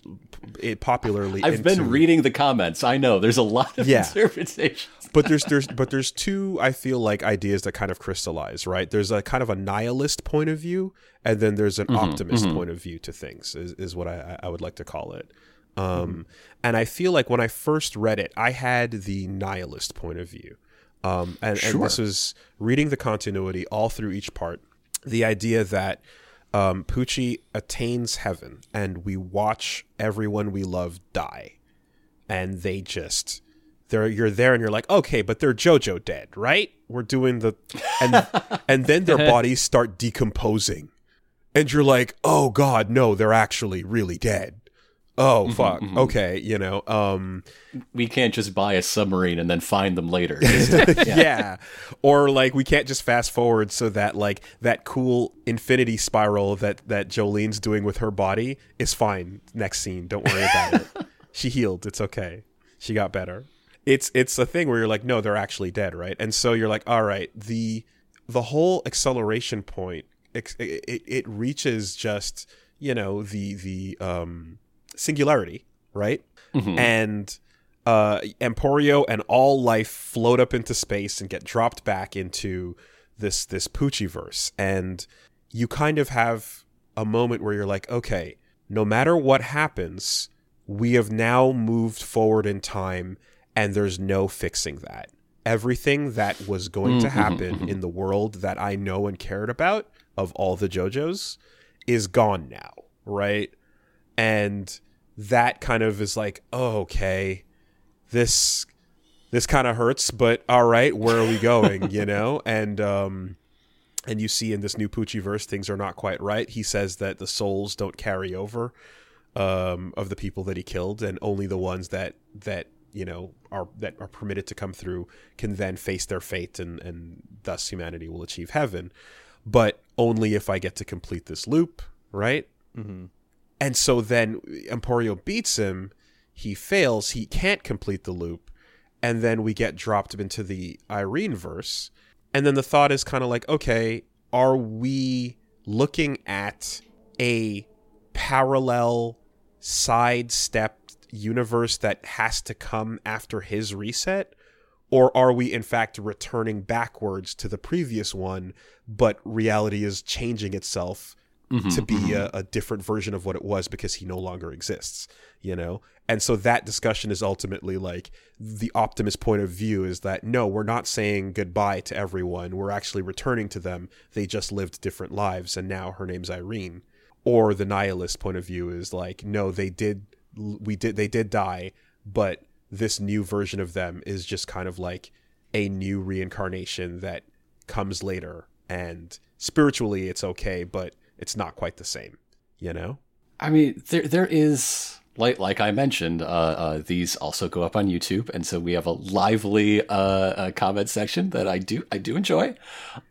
[SPEAKER 2] it popularly.
[SPEAKER 1] I've
[SPEAKER 2] into,
[SPEAKER 1] been reading the comments. I know there's a lot of
[SPEAKER 2] Yeah.
[SPEAKER 1] interpretations.
[SPEAKER 2] but there's there's but there's two I feel like ideas that kind of crystallize, right? There's a kind of a nihilist point of view, and then there's an mm-hmm, optimist mm-hmm. point of view to things, is, is what I, I would like to call it. Mm-hmm. Um, And I feel like when I first read it, I had the nihilist point of view, um, and, and this
[SPEAKER 1] Sure.
[SPEAKER 2] was reading the continuity all through each part. The idea that um, Pucci attains heaven, and we watch everyone we love die and they just they're you're there and you're like okay but they're jojo dead right we're doing the and and then their bodies start decomposing and you're like oh god no they're actually really dead oh fuck okay you know um
[SPEAKER 1] We can't just buy a submarine and then find them later. Just-
[SPEAKER 2] yeah. Or like we can't just fast forward so that like that cool infinity spiral that that Jolyne's doing with her body is fine. Next scene, don't worry about it. She healed. It's okay. She got better. It's it's a thing where you're like, no, they're actually dead, right? And so you're like, all right, the the whole acceleration point it, it, it reaches just you know the the um singularity, right? Mm-hmm. And uh, Emporio and all life float up into space and get dropped back into this this Pucci verse, and you kind of have a moment where you're like, okay, no matter what happens, we have now moved forward in time, and there's no fixing that. Everything that was going to mm-hmm, happen mm-hmm. in the world that I know and cared about of all the JoJo's is gone now, right? And that kind of is like, oh, okay, this this kind of hurts, but all right, where are we going? you know, and um, and you see in this new Pucci verse, things are not quite right. He says that the souls don't carry over um, of the people that he killed, and only the ones that that you know are that are permitted to come through can then face their fate, and and thus humanity will achieve heaven. But only if I get to complete this loop, right? And so then Emporio beats him. He fails. He can't complete the loop. And then we get dropped into the Irene verse. And then the thought is kind of like, okay, are we looking at a parallel sidestepped universe that has to come after his reset? Or are we in fact returning backwards to the previous one, but reality is changing itself Mm-hmm, to be mm-hmm. a, a different version of what it was because he no longer exists, you know? And so that discussion is ultimately like the optimist point of view is that no, we're not saying goodbye to everyone. We're actually returning to them. They just lived different lives and now her name's Irene. Or the nihilist point of view is like, no, they did, we did, they did die, but this new version of them is just kind of like a new reincarnation that comes later and spiritually it's okay but it's not quite the same you know
[SPEAKER 1] I mean, there there is like like I mentioned, uh, uh, these also go up on YouTube, and so we have a lively uh, uh, comment section that I do I do enjoy,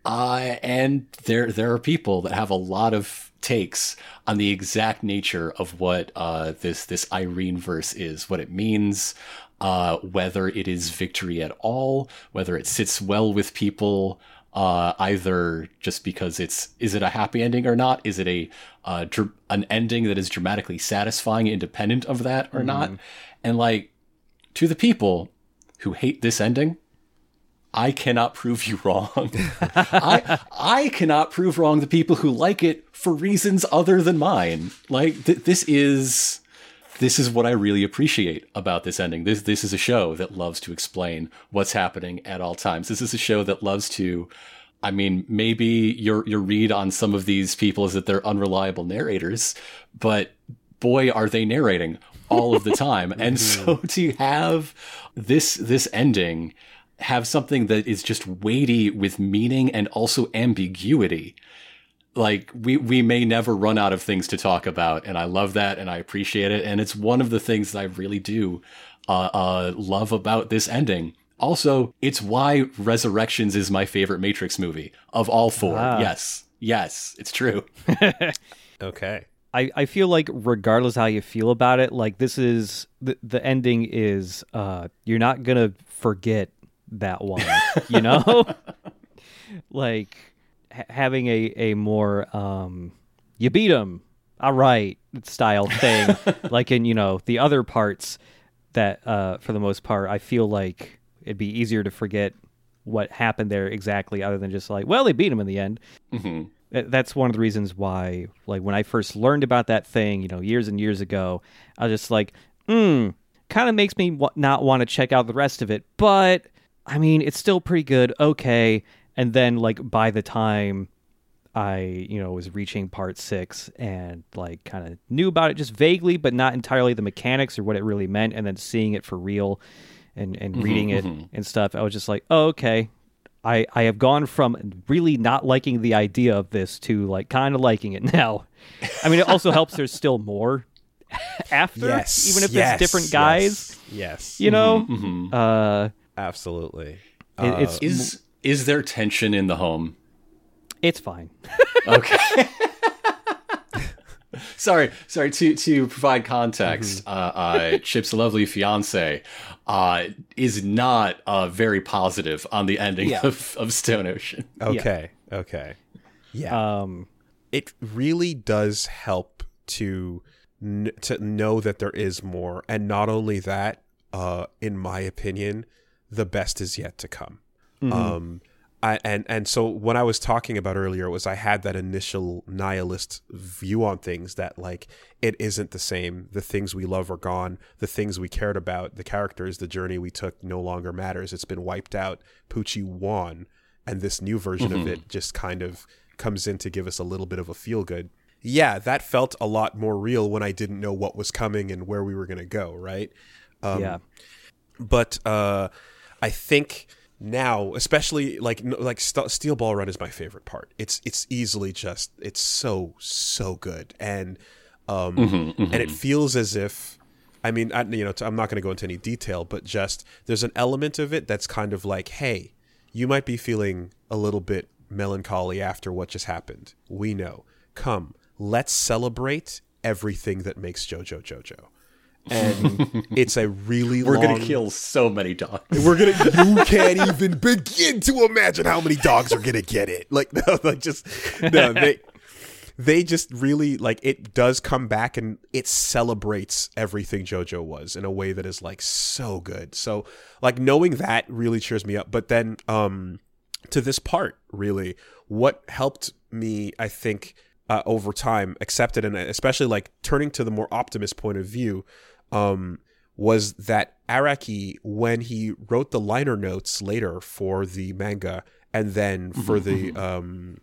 [SPEAKER 1] uh, and there there are people that have a lot of takes on the exact nature of what uh, this this Irene verse is, what it means, whether it is victory at all, whether it sits well with people. Uh, either just because it's is it a happy ending or not? Is it a uh, dr- an ending that is dramatically satisfying, independent of that or not? And like to the people who hate this ending, I cannot prove you wrong. I I cannot prove wrong the people who like it for reasons other than mine. Like th- this is this is what I really appreciate about this ending. This this is a show that loves to explain what's happening at all times. This is a show that loves to I mean, maybe your your read on some of these people is that they're unreliable narrators, but boy are they narrating all of the time. and so to have this this ending have something that is just weighty with meaning and also ambiguity like we we may never run out of things to talk about and i love that and i appreciate it and it's one of the things that i really do uh, uh, love about this ending. Also it's why resurrections is my favorite matrix movie of all four.
[SPEAKER 3] Ah.
[SPEAKER 1] yes. Yes. It's true.
[SPEAKER 2] Okay.
[SPEAKER 3] I, I feel like regardless how you feel about it, like this is the the ending is uh you're not gonna forget that one, you know, like ha- having a a more um you beat him, all right style thing, like in you know the other parts that uh for the most part I feel like it'd be easier to forget what happened there exactly, other than just like well they beat him in the end.
[SPEAKER 1] hmm
[SPEAKER 3] that's one of the reasons why like when i first learned about that thing you know years and years ago i was just like hmm kind of makes me w- not want to check out the rest of it. But i mean it's still pretty good. Okay and then like by the time i you know was reaching part six and like kind of knew about it just vaguely but not entirely the mechanics or what it really meant and then seeing it for real and and reading it and stuff i was just like oh okay I, I have gone from really not liking the idea of this to like kind of liking it now. I mean, it also helps there's still more after,
[SPEAKER 2] Yes.
[SPEAKER 3] even if
[SPEAKER 2] yes,
[SPEAKER 3] it's different guys.
[SPEAKER 2] Yes. yes.
[SPEAKER 3] You know,
[SPEAKER 1] hmm
[SPEAKER 3] uh,
[SPEAKER 2] Absolutely.
[SPEAKER 3] it, it's
[SPEAKER 1] is is there tension in the home
[SPEAKER 3] it's fine.
[SPEAKER 1] Okay. sorry, sorry. To to provide context, uh, uh, Chip's lovely fiance uh, is not uh, very positive on the ending of, of Stone Ocean.
[SPEAKER 2] Okay. Okay. Yeah.
[SPEAKER 3] Um,
[SPEAKER 2] it really does help to n- to know that there is more and not only that uh in my opinion the best is yet to come um I, and and so what I was talking about earlier was I had that initial nihilist view on things that like it isn't the same. The things we love are gone. The things we cared about, the characters, the journey we took, no longer matters. It's been wiped out. Pucci won, and this new version of it just kind of comes in to give us a little bit of a feel good. Yeah, that felt a lot more real when I didn't know what was coming and where we were going to go. Right. Um,
[SPEAKER 3] yeah.
[SPEAKER 2] but uh, I think now, especially like like St- Steel Ball Run is my favorite part. It's it's easily just it's so so good and um and it feels as if I mean I, you know I'm not going to go into any detail, but just there's an element of it that's kind of like, hey, you might be feeling a little bit melancholy after what just happened. We know. Come, let's celebrate everything that makes JoJo JoJo. And it's a really
[SPEAKER 1] We're
[SPEAKER 2] long
[SPEAKER 1] gonna kill so many dogs.
[SPEAKER 2] we're gonna. You can't even begin to imagine how many dogs are gonna get it. Like no, like just no. They they just really like it. Does come back and it celebrates everything JoJo was in a way that is like so good. So like knowing that really cheers me up. But then um to this part really, what helped me, I think. Uh, over time, accepted and especially like turning to the more optimist point of view, um, was that Araki, when he wrote the liner notes later for the manga, and then for the um,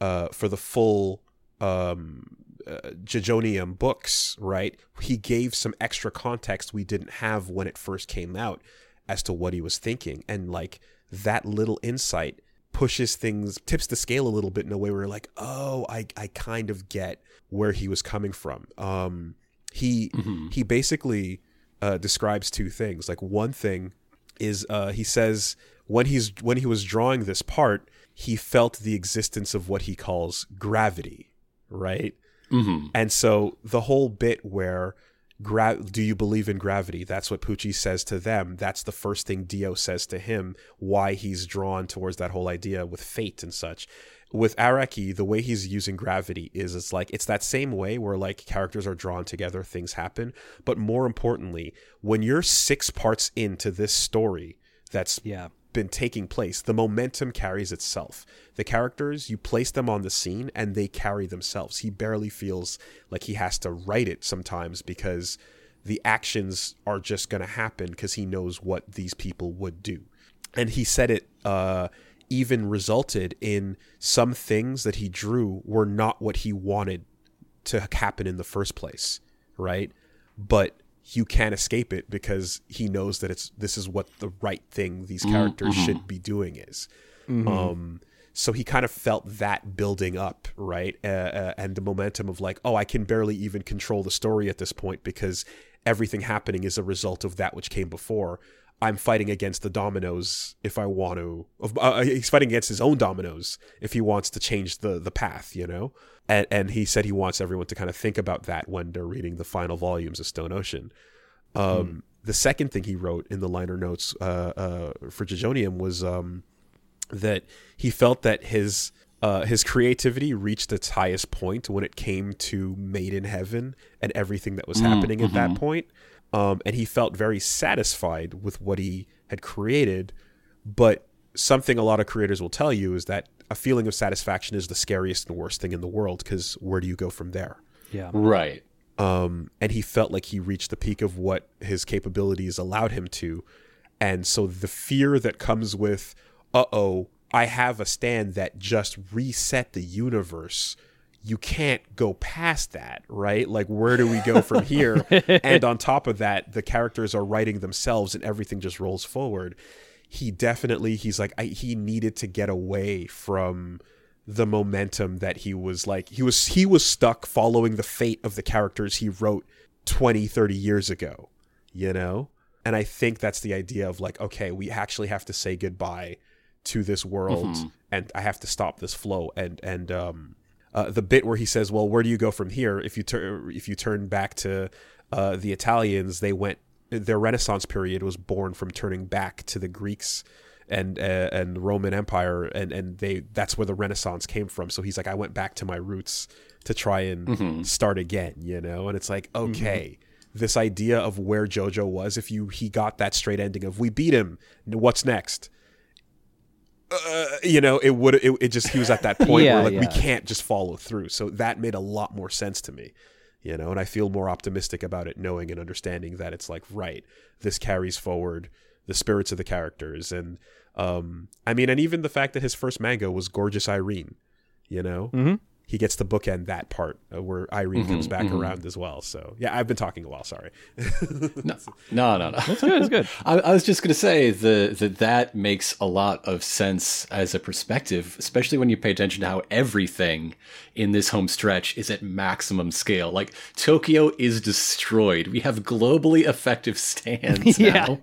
[SPEAKER 2] uh, for the full um, uh, JoJonium books, right? He gave some extra context we didn't have when it first came out as to what he was thinking, and like that little insight pushes things, tips the scale a little bit in a way where you're like, oh, I I kind of get where he was coming from. Um, he he basically uh, describes two things. Like one thing is uh, he says when he's when he was drawing this part, he felt the existence of what he calls gravity, right?
[SPEAKER 1] hmm
[SPEAKER 2] And so the whole bit where Gra- do you believe in gravity? That's what Pucci says to them. That's the first thing Dio says to him, why he's drawn towards that whole idea with fate and such. With Araki, the way he's using gravity is it's like it's that same way where like characters are drawn together, things happen. But more importantly, when you're six parts into this story that's
[SPEAKER 3] Yeah.
[SPEAKER 2] been taking place, the momentum carries itself. The characters, you place them on the scene and they carry themselves. He barely feels like he has to write it sometimes because the actions are just going to happen because he knows what these people would do. And he said it uh, even resulted in some things that he drew were not what he wanted to happen in the first place, right? But you can't escape it because he knows that it's this is what the right thing these characters should be doing is. Um, so he kind of felt that building up, right? Uh, uh, and the momentum of like, oh, I can barely even control the story at this point because everything happening is a result of that which came before. I'm fighting against the dominoes if I want to. Uh, he's fighting against his own dominoes if he wants to change the the path, you know. And and he said he wants everyone to kind of think about that when they're reading the final volumes of Stone Ocean. Um, The second thing he wrote in the liner notes uh, uh, for JoJonium was um, that he felt that his uh, his creativity reached its highest point when it came to Made in Heaven and everything that was happening at that point. Um, and he felt very satisfied with what he had created. But something a lot of creators will tell you is that a feeling of satisfaction is the scariest and worst thing in the world because where do you go from there?
[SPEAKER 3] Yeah.
[SPEAKER 1] Right.
[SPEAKER 2] um, and he felt like he reached the peak of what his capabilities allowed him to. And so the fear that comes with, uh oh, I have a stand that just reset the universe. You can't go past that, right? Like, where do we go from here? and on top of that, the characters are writing themselves and everything just rolls forward. He definitely, he's like, I, he needed to get away from the momentum that he was like he was he was stuck following the fate of the characters he wrote 20 30 years ago you know and i think that's the idea of like okay we actually have to say goodbye to this world and i have to stop this flow and and um uh, the bit where he says well where do you go from here if you turn if you turn back to uh, the italians they went their renaissance period was born from turning back to the greeks and uh, and Roman Empire and and they that's where the Renaissance came from. So he's like, I went back to my roots to try and start again, you know. And it's like, okay, this idea of where JoJo was, if you he got that straight ending of we beat him, what's next? Uh, you know, it would it, it just he was at that point
[SPEAKER 3] Yeah,
[SPEAKER 2] where like we can't just follow through. So that made a lot more sense to me. You know, and I feel more optimistic about it knowing and understanding that it's like right, this carries forward the spirits of the characters and um I mean and even the fact that his first manga was Gorgeous Irene, you know?
[SPEAKER 3] Mhm.
[SPEAKER 2] He gets to bookend that part uh, where Irene comes back around as well. So, yeah, I've been talking a while, sorry.
[SPEAKER 1] No, no, no. no.
[SPEAKER 3] It's good. It's good.
[SPEAKER 1] I, I was just going to say the, that that makes a lot of sense as a perspective, especially when you pay attention to how everything in this home stretch is at maximum scale. Like Tokyo is destroyed. We have globally effective stands
[SPEAKER 3] Yeah.
[SPEAKER 1] now.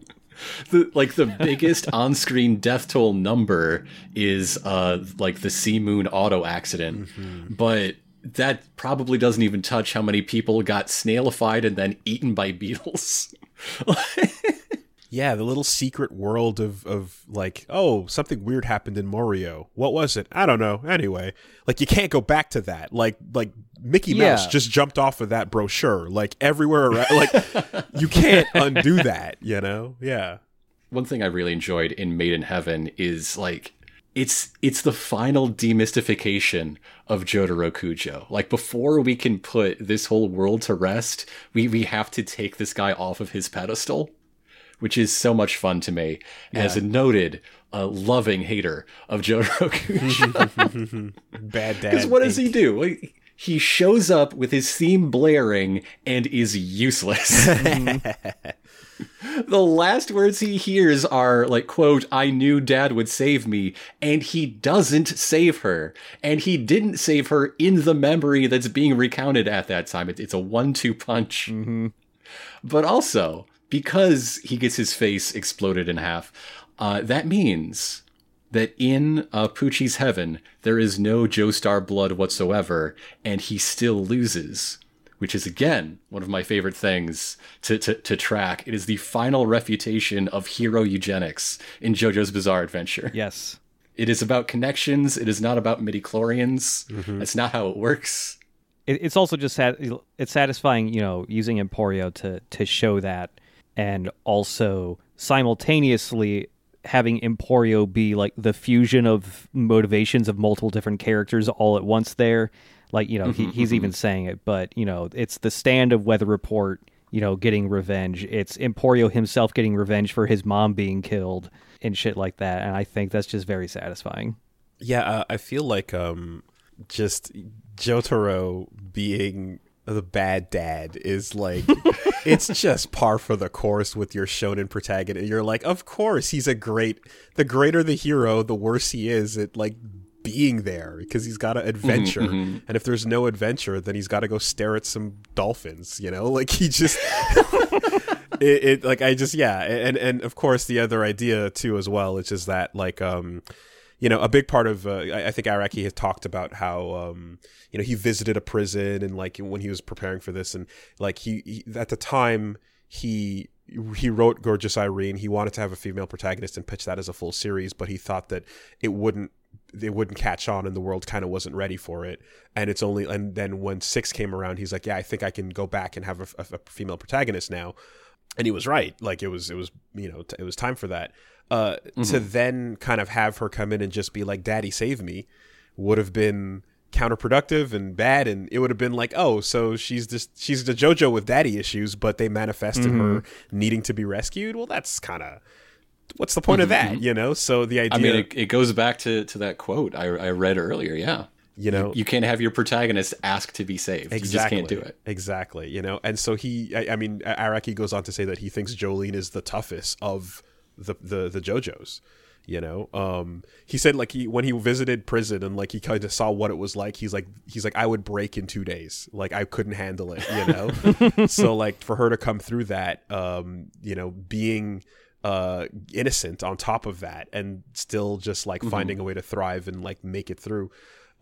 [SPEAKER 1] The, like the biggest on-screen death toll number is uh like the Sea Moon auto accident, but that probably doesn't even touch how many people got snailified and then eaten by beetles.
[SPEAKER 2] Yeah, the little secret world of of like, oh, something weird happened in Morio. What was it? I don't know. Anyway, like you can't go back to that. Like like Mickey Mouse
[SPEAKER 3] Yeah.
[SPEAKER 2] just jumped off of that brochure. Like everywhere around, like you can't undo that, you know? Yeah.
[SPEAKER 1] one thing I really enjoyed in Made in Heaven is like it's it's the final demystification of Jotaro Kujo. Like before we can put this whole world to rest, we we have to take this guy off of his pedestal, which is so much fun to me as a noted uh, loving hater of Jotaro Kujo.
[SPEAKER 2] Bad dad.
[SPEAKER 1] Because what does he do? Like, he shows up with his theme blaring and is useless. the last words he hears are like quote i knew dad would save me and he doesn't save her. And he didn't save her in the memory that's being recounted at that time. It's a one-two punch. But also because he gets his face exploded in half uh, that means that in uh, Pucci's heaven there is no Joestar blood whatsoever, and he still loses, which is again one of my favorite things to, to, to track. It is the final refutation of hero eugenics in JoJo's Bizarre Adventure.
[SPEAKER 3] Yes.
[SPEAKER 1] It is about connections. It is not about midi-chlorians. That's not how it works.
[SPEAKER 3] It, it's also just sat, it's satisfying, you know, using Emporio to to show that, and also simultaneously having Emporio be like the fusion of motivations of multiple different characters all at once. There, like you know, he, he's even saying it, but you know, it's the stand of Weather Report. You know, getting revenge. It's Emporio himself getting revenge for his mom being killed and shit like that. And I think that's just very satisfying.
[SPEAKER 2] Yeah, uh, I feel like um, just Jotaro being the bad dad is like it's just par for the course with your shonen protagonist. You're like, of course he's a great. The greater the hero, the worse he is at like being there because he's got an adventure, and if there's no adventure, then he's got to go stare at some dolphins. You know, like he just. it, it like I just yeah, and and of course the other idea too as well, which is that like um you know, a big part of uh, I, think Araki has talked about how um, you know he visited a prison and like when he was preparing for this and like he, he at the time he he wrote Gorgeous Irene. He wanted to have a female protagonist and pitch that as a full series, but he thought that it wouldn't it wouldn't catch on and the world kind of wasn't ready for it. And it's only and then when six came around, he's like, yeah, I think I can go back and have a, a, a female protagonist now. And he was right. Like it was it was you know t- it was time for that uh, mm-hmm. to then kind of have her come in and just be like, "Daddy, save me," would have been counterproductive and bad, and it would have been like, "Oh, so she's just she's the JoJo with daddy issues, but they manifested mm-hmm. her needing to be rescued." Well, that's kind of what's the point mm-hmm. of that, you know? So the idea,
[SPEAKER 1] I mean, it, it, goes back to to that quote I, I read earlier. Yeah,
[SPEAKER 2] you know
[SPEAKER 1] you, you, can't have your protagonist ask to be saved exactly, you just can't do it
[SPEAKER 2] exactly you know and so he I, I, mean araki goes on to say that he thinks Jolyne is the toughest of the the the JoJo's. You know, um, he said like he when he visited prison and like he kind of saw what it was like. He's like he's like I would break in two days. Like I couldn't handle it. You know, so like for her to come through that, um, you know, being uh innocent on top of that and still just like mm-hmm. finding a way to thrive and like make it through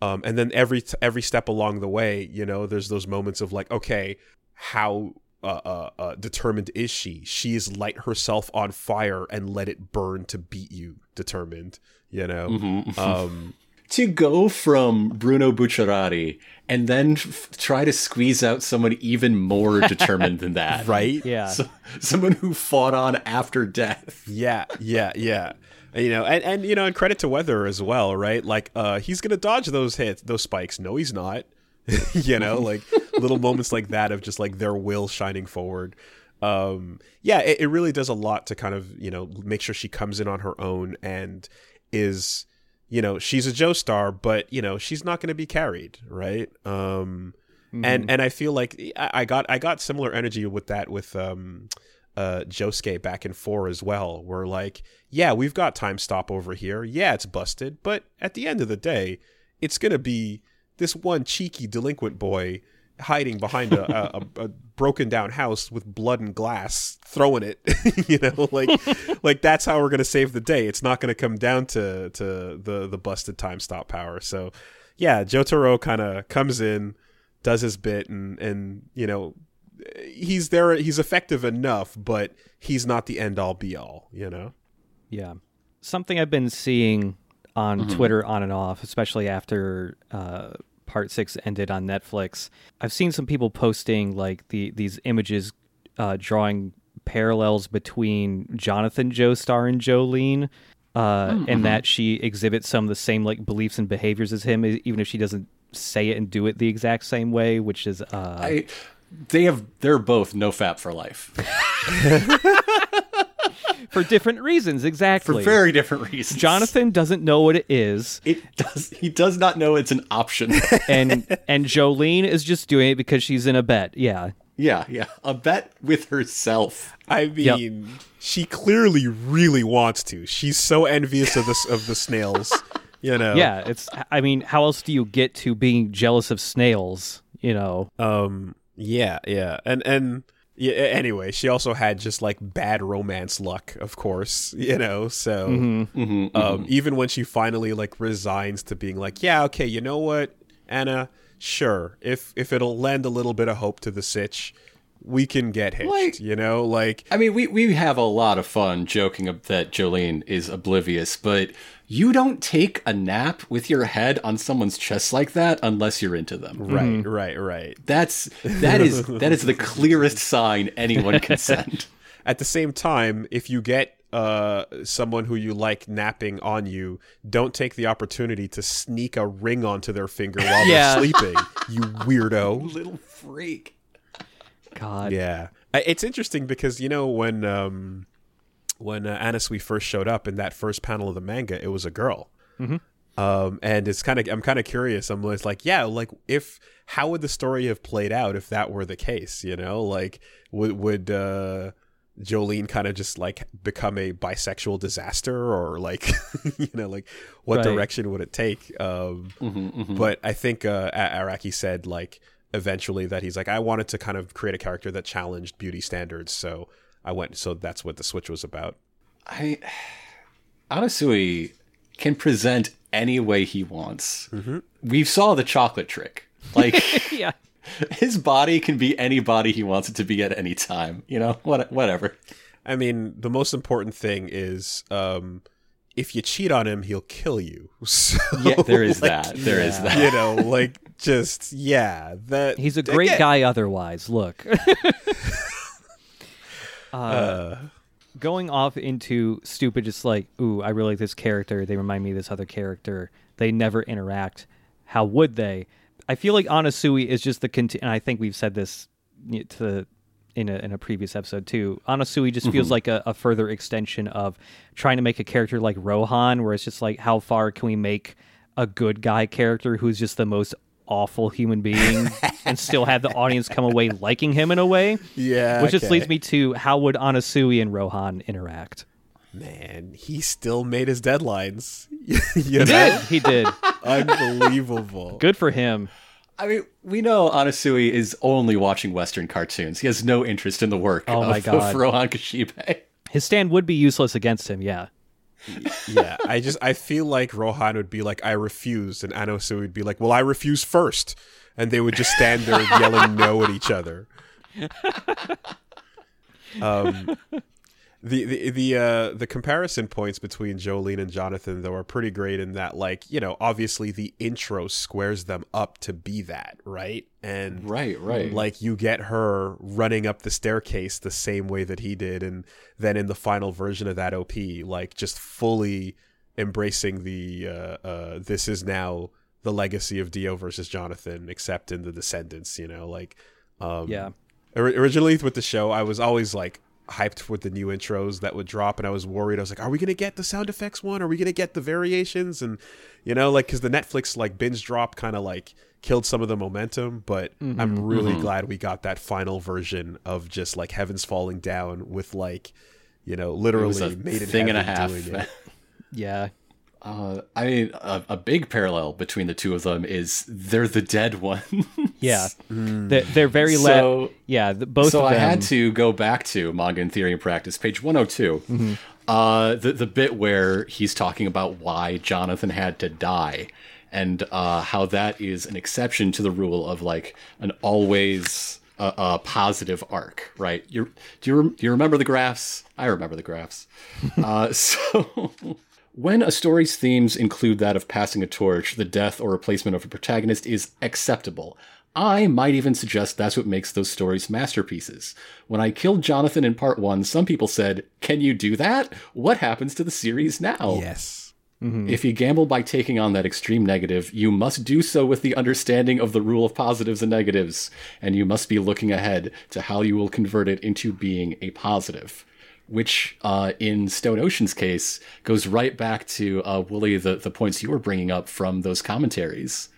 [SPEAKER 2] um and then every every step along the way you know there's those moments of like okay how uh, uh, uh, determined is she? She's light herself on fire and let it burn to beat you. Determined, you know. Mm-hmm. Um,
[SPEAKER 1] to go from Bruno Bucciarati and then f- try to squeeze out someone even more determined than that,
[SPEAKER 2] right?
[SPEAKER 3] Yeah,
[SPEAKER 1] so, someone who fought on after death.
[SPEAKER 2] Yeah, yeah, yeah. You know, and, and you know, and credit to Weather as well, right? Like, uh, he's gonna dodge those hits, those spikes. No, he's not. you know, like little moments like that of just like their will shining forward. Um, yeah, it, it really does a lot to kind of you know make sure she comes in on her own and is you know she's a Joestar, but you know she's not going to be carried, right? Um, mm-hmm. and and I feel like I, I got I got similar energy with that with um uh Josuke back in four as well. Where like, yeah, we've got time stop over here. Yeah, it's busted, but at the end of the day, it's gonna be this one cheeky delinquent boy hiding behind a, a, a, broken down house with blood and glass throwing it you know like like that's how we're gonna save the day it's not gonna come down to to the the busted time stop power so yeah jotaro kind of comes in does his bit and and you know he's there he's effective enough but he's not the end all be all you know
[SPEAKER 3] yeah something i've been seeing on mm-hmm. twitter on and off especially after uh part six ended on Netflix, I've seen some people posting like the these images uh, drawing parallels between Jonathan Joestar and Jolyne uh, mm-hmm. and that she exhibits some of the same like beliefs and behaviors as him, even if she doesn't say it and do it the exact same way, which is uh,
[SPEAKER 1] I, they have they're both no fap for life.
[SPEAKER 3] for different reasons, exactly.
[SPEAKER 1] For very different reasons.
[SPEAKER 3] Jonathan doesn't know what it is.
[SPEAKER 1] It does. He does not know it's an option.
[SPEAKER 3] and and Jolyne is just doing it because she's in a bet. Yeah.
[SPEAKER 1] Yeah, yeah. A bet with herself.
[SPEAKER 2] I mean, yep. she clearly really wants to. She's so envious of the of the snails. You know.
[SPEAKER 3] Yeah, it's. I mean, how else do you get to being jealous of snails? You know.
[SPEAKER 2] Um. Yeah. Yeah. And and yeah, anyway, she also had just like bad romance luck, of course, you know. So mm-hmm, mm-hmm, um, mm-hmm. even when she finally like resigns to being like, yeah, okay, you know what, Anna, sure, if if it'll lend a little bit of hope to the sitch, we can get hitched.
[SPEAKER 1] Like-
[SPEAKER 2] you know, like
[SPEAKER 1] I mean, we, we have a lot of fun joking ab- that Jolyne is oblivious, but you don't take a nap with your head on someone's chest like that unless you're into them.
[SPEAKER 2] right, right, right.
[SPEAKER 1] That's that is that is the clearest sign anyone can send.
[SPEAKER 2] At the same time, if you get uh, someone who you like napping on you, don't take the opportunity to sneak a ring onto their finger while
[SPEAKER 3] Yeah.
[SPEAKER 2] they're sleeping. You weirdo.
[SPEAKER 1] Little freak.
[SPEAKER 3] God.
[SPEAKER 2] Yeah, it's interesting because you know when um, when uh, Anasui first showed up in that first panel of the manga, it was a girl. Um, and it's kind of I'm kind of curious. I'm like, yeah, like if how would the story have played out if that were the case? You know, like would would uh, Jolyne kind of just like become a bisexual disaster, or like you know, like what
[SPEAKER 3] Right.
[SPEAKER 2] direction would it take? Um, But I think uh, Araki said like eventually that he's like, I wanted to kind of create a character that challenged beauty standards, so I went. So that's what the switch was about.
[SPEAKER 1] I Anasui can present any way he wants. We saw the chocolate trick. Like
[SPEAKER 3] Yeah.
[SPEAKER 1] his body can be any body he wants it to be at any time. You know, what whatever.
[SPEAKER 2] I mean, the most important thing is um, if you cheat on him, he'll kill you. So,
[SPEAKER 1] Yeah, there is
[SPEAKER 2] like,
[SPEAKER 1] that. There is
[SPEAKER 3] yeah.
[SPEAKER 1] that.
[SPEAKER 2] You know, like just yeah, that
[SPEAKER 3] He's a great
[SPEAKER 2] again,
[SPEAKER 3] guy otherwise. Look. Uh,
[SPEAKER 2] Uh,
[SPEAKER 3] going off into stupid, just like, ooh, I really like this character. They remind me of this other character. They never interact. How would they? I feel like Anasui is just the conti- and I think we've said this to in a in a previous episode too. Anasui just feels like a, a further extension of trying to make a character like Rohan, where it's just like, how far can we make a good guy character who's just the most awful human being and still have the audience come away liking him in a way?
[SPEAKER 2] yeah,
[SPEAKER 3] Which just leads me to how would Anasui and Rohan interact?
[SPEAKER 2] man, he still made his deadlines. you know?
[SPEAKER 3] Did he did?
[SPEAKER 2] Unbelievable.
[SPEAKER 3] Good for him.
[SPEAKER 1] I mean, we know Anasui is only watching Western cartoons. He has no interest in the work
[SPEAKER 3] Oh
[SPEAKER 1] of,
[SPEAKER 3] my God.
[SPEAKER 1] of Rohan Kishibe.
[SPEAKER 3] His stand would be useless against him. Yeah.
[SPEAKER 2] Yeah, I just I feel like Rohan would be like, I refuse, and Anasui would be like, Well, I refuse first, and they would just stand there yelling no at each other. Um, the the the uh, the comparison points between Jolyne and Jonathan though are pretty great in that like you know obviously the intro squares them up to be that right and
[SPEAKER 1] Right, right.
[SPEAKER 2] like you get her running up the staircase the same way that he did and then in the final version of that op like just fully embracing the uh, uh, this is now the legacy of dio versus jonathan except in the descendants you know like um,
[SPEAKER 3] Yeah.
[SPEAKER 2] originally with the show i was always like hyped with the new intros that would drop and i was worried i was like are we gonna get the sound effects one are we gonna get the variations and you know like because the netflix like binge drop kind of like killed some of the momentum but mm-hmm. i'm really mm-hmm. glad we got that final version of just like heavens falling down with like you know
[SPEAKER 1] It was
[SPEAKER 2] literally
[SPEAKER 1] a
[SPEAKER 2] made in
[SPEAKER 1] thing and a half.
[SPEAKER 2] doing it.
[SPEAKER 3] Yeah.
[SPEAKER 1] Uh, I mean, a, a big parallel between the two of them is they're the dead ones.
[SPEAKER 3] Yeah. They're, they're very la-
[SPEAKER 1] So-
[SPEAKER 3] Yeah. The, both
[SPEAKER 1] so
[SPEAKER 3] of
[SPEAKER 1] I had to go back to manga and theory and practice, page 102.
[SPEAKER 3] Mm-hmm.
[SPEAKER 1] Uh, the the bit where he's talking about why Jonathan had to die, and uh, how that is an exception to the rule of like an always uh, uh, positive arc, right? You do you rem- do you remember the graphs? I remember the graphs. uh, so. When a story's themes include that of passing a torch, the death or replacement of a protagonist is acceptable. I might even suggest that's what makes those stories masterpieces. When I killed Jonathan in part one, some people said, Can you do that? What happens to the series now?
[SPEAKER 2] yes mm-hmm.
[SPEAKER 1] If you gamble by taking on that extreme negative, you must do so with the understanding of the rule of positives and negatives, and you must be looking ahead to how you will convert it into being a positive. Which, uh, in Stone Ocean's case, goes right back to uh, Woolie, the, the points you were bringing up from those commentaries,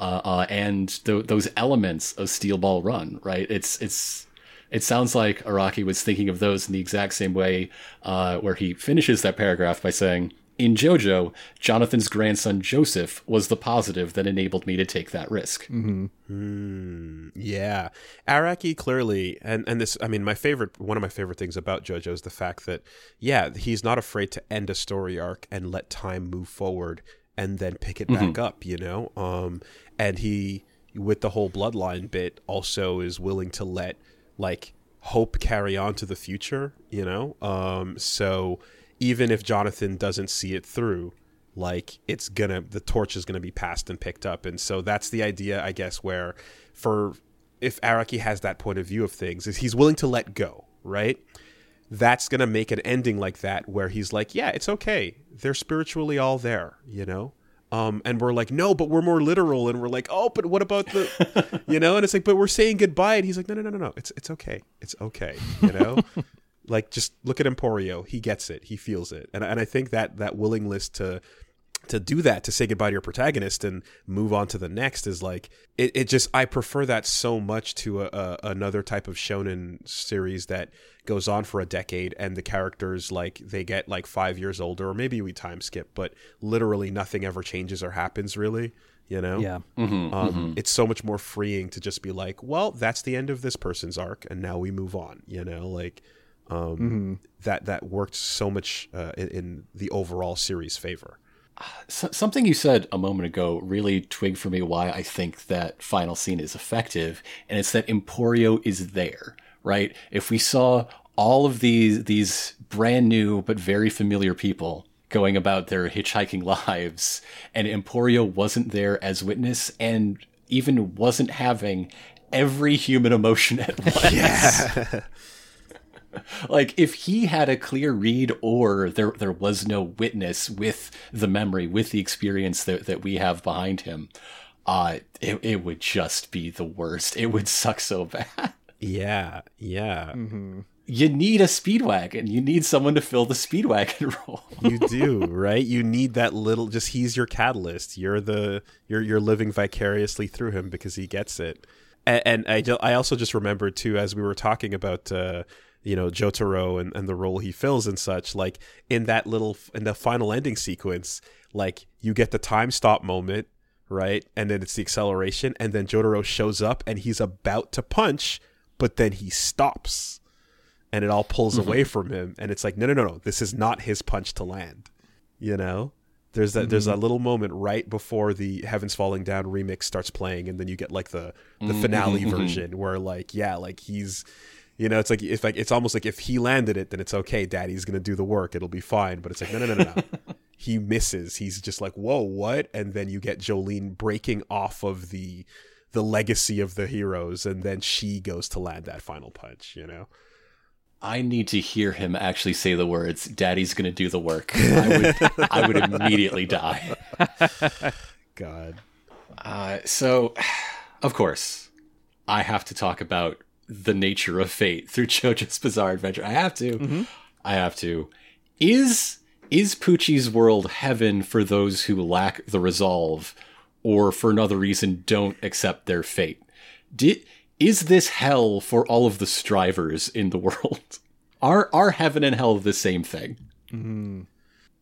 [SPEAKER 1] uh, uh, and th- those elements of Steel Ball Run. Right? It's it's it sounds like Araki was thinking of those in the exact same way, uh, where he finishes that paragraph by saying, In JoJo, Jonathan's grandson Joseph was the positive that enabled me to take that risk.
[SPEAKER 2] Yeah, Araki clearly, and and this, I mean, my favorite, one of my favorite things about JoJo is the fact that, yeah, he's not afraid to end a story arc and let time move forward and then pick it back up, you know, um, and he with the whole bloodline bit also is willing to let like hope carry on to the future, you know? Um so even if Jonathan doesn't see it through, like it's gonna the torch is gonna be passed and picked up. And so that's the idea, I guess, where for if Araki has that point of view of things, is he's willing to let go, right? That's gonna make an ending like that where he's like, Yeah, it's okay. They're spiritually all there, you know? Um, and we're like, no, but we're more literal, and we're like, oh, but what about the, you know? And it's like, but we're saying goodbye, and he's like, no, no, no, no, no, it's it's okay, it's okay, you know. like just look at Emporio, he gets it, he feels it, and and I think that that willingness to to do that to say goodbye to your protagonist and move on to the next is like it, it just i prefer that so much to a, a, another type of shonen series that goes on for a decade and the characters like they get like five years older or maybe we time skip but literally nothing ever changes or happens really you know?
[SPEAKER 3] Yeah.
[SPEAKER 1] Mm-hmm,
[SPEAKER 2] um, it's so much more freeing to just be like well that's the end of this person's arc and now we move on you know? Like um, that that worked so much uh, in, in the overall series favor
[SPEAKER 1] So, something you said a moment ago really twigged for me why I think that final scene is effective, and it's that Emporio is there, right? If we saw all of these these brand new but very familiar people going about their hitchhiking lives, and Emporio wasn't there as witness, and even wasn't having every human emotion at once. like if he had a clear read or there there was no witness with the memory with the experience that, that we have behind him uh it, it would just be the worst it would suck so bad
[SPEAKER 2] Yeah, yeah,
[SPEAKER 1] you need a speedwagon you need someone to fill the speedwagon role
[SPEAKER 2] you do, right? You need that little. Just he's your catalyst. You're the you're you're living vicariously through him because he gets it. And, and I I also just remembered too as we were talking about. uh you know Jotaro and, and the role he fills and such like in that little in the final ending sequence like you get the time stop moment right? And then it's the acceleration and then Jotaro shows up and he's about to punch but then he stops. And it all pulls mm-hmm. away from him and it's like no no no no this is not his punch to land you know? There's that there's mm-hmm. a little moment right before the heavens falling down remix starts playing and then you get like the the mm-hmm. finale version where like yeah like he's you know it's like if like it's almost like if he landed it then it's okay daddy's gonna do the work it'll be fine. But it's like no no no no no. He misses. He's just like whoa what? And then you get Jolyne breaking off of the the legacy of the heroes and then she goes to land that final punch you know?
[SPEAKER 1] I need to hear him actually say the words daddy's gonna do the work. I would i would immediately die.
[SPEAKER 2] God.
[SPEAKER 1] Uh, so, of course, I have to talk about the nature of fate through JoJo's Bizarre Adventure. I have to. I have to. Is is Pucci's world heaven for those who lack the resolve, or for another reason don't accept their fate? Did is this hell for all of the strivers in the world? Are are heaven and hell the same thing?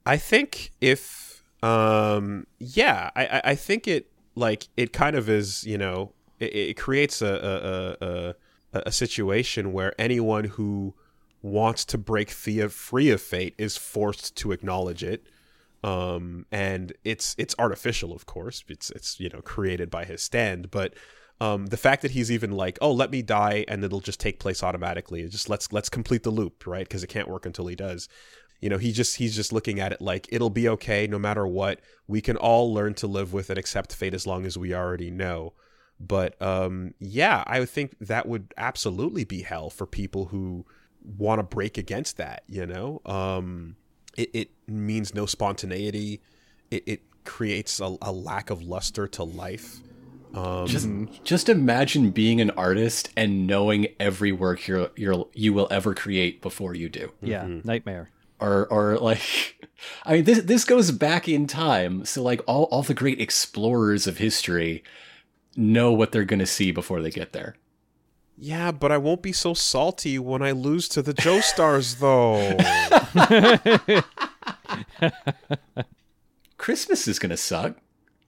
[SPEAKER 2] I think if um yeah, I I- I think it like it kind of is, you know, it, it creates a a, a a a situation where anyone who wants to break Thea free of fate is forced to acknowledge it. Um and it's it's artificial of course. It's it's you know created by his stand, but um, the fact that he's even like, oh, let me die and it'll just take place automatically. Just let's let's complete the loop, right? Because it can't work until he does you know he just he's just looking at it like it'll be okay no matter what we can all learn to live with and accept fate as long as we already know but um yeah i would think that would absolutely be hell for people who want to break against that you know um it, it means no spontaneity it, it creates a, a lack of luster to life um
[SPEAKER 1] Just just imagine being an artist and knowing every work you're, you're you will ever create before you do.
[SPEAKER 3] Yeah. Nightmare.
[SPEAKER 1] or or like I mean this this goes back in time. So like all all the great explorers of history know what they're going to see before they get there.
[SPEAKER 2] yeah but i won't be so salty when i lose to the Joestars though
[SPEAKER 1] Christmas is going to suck.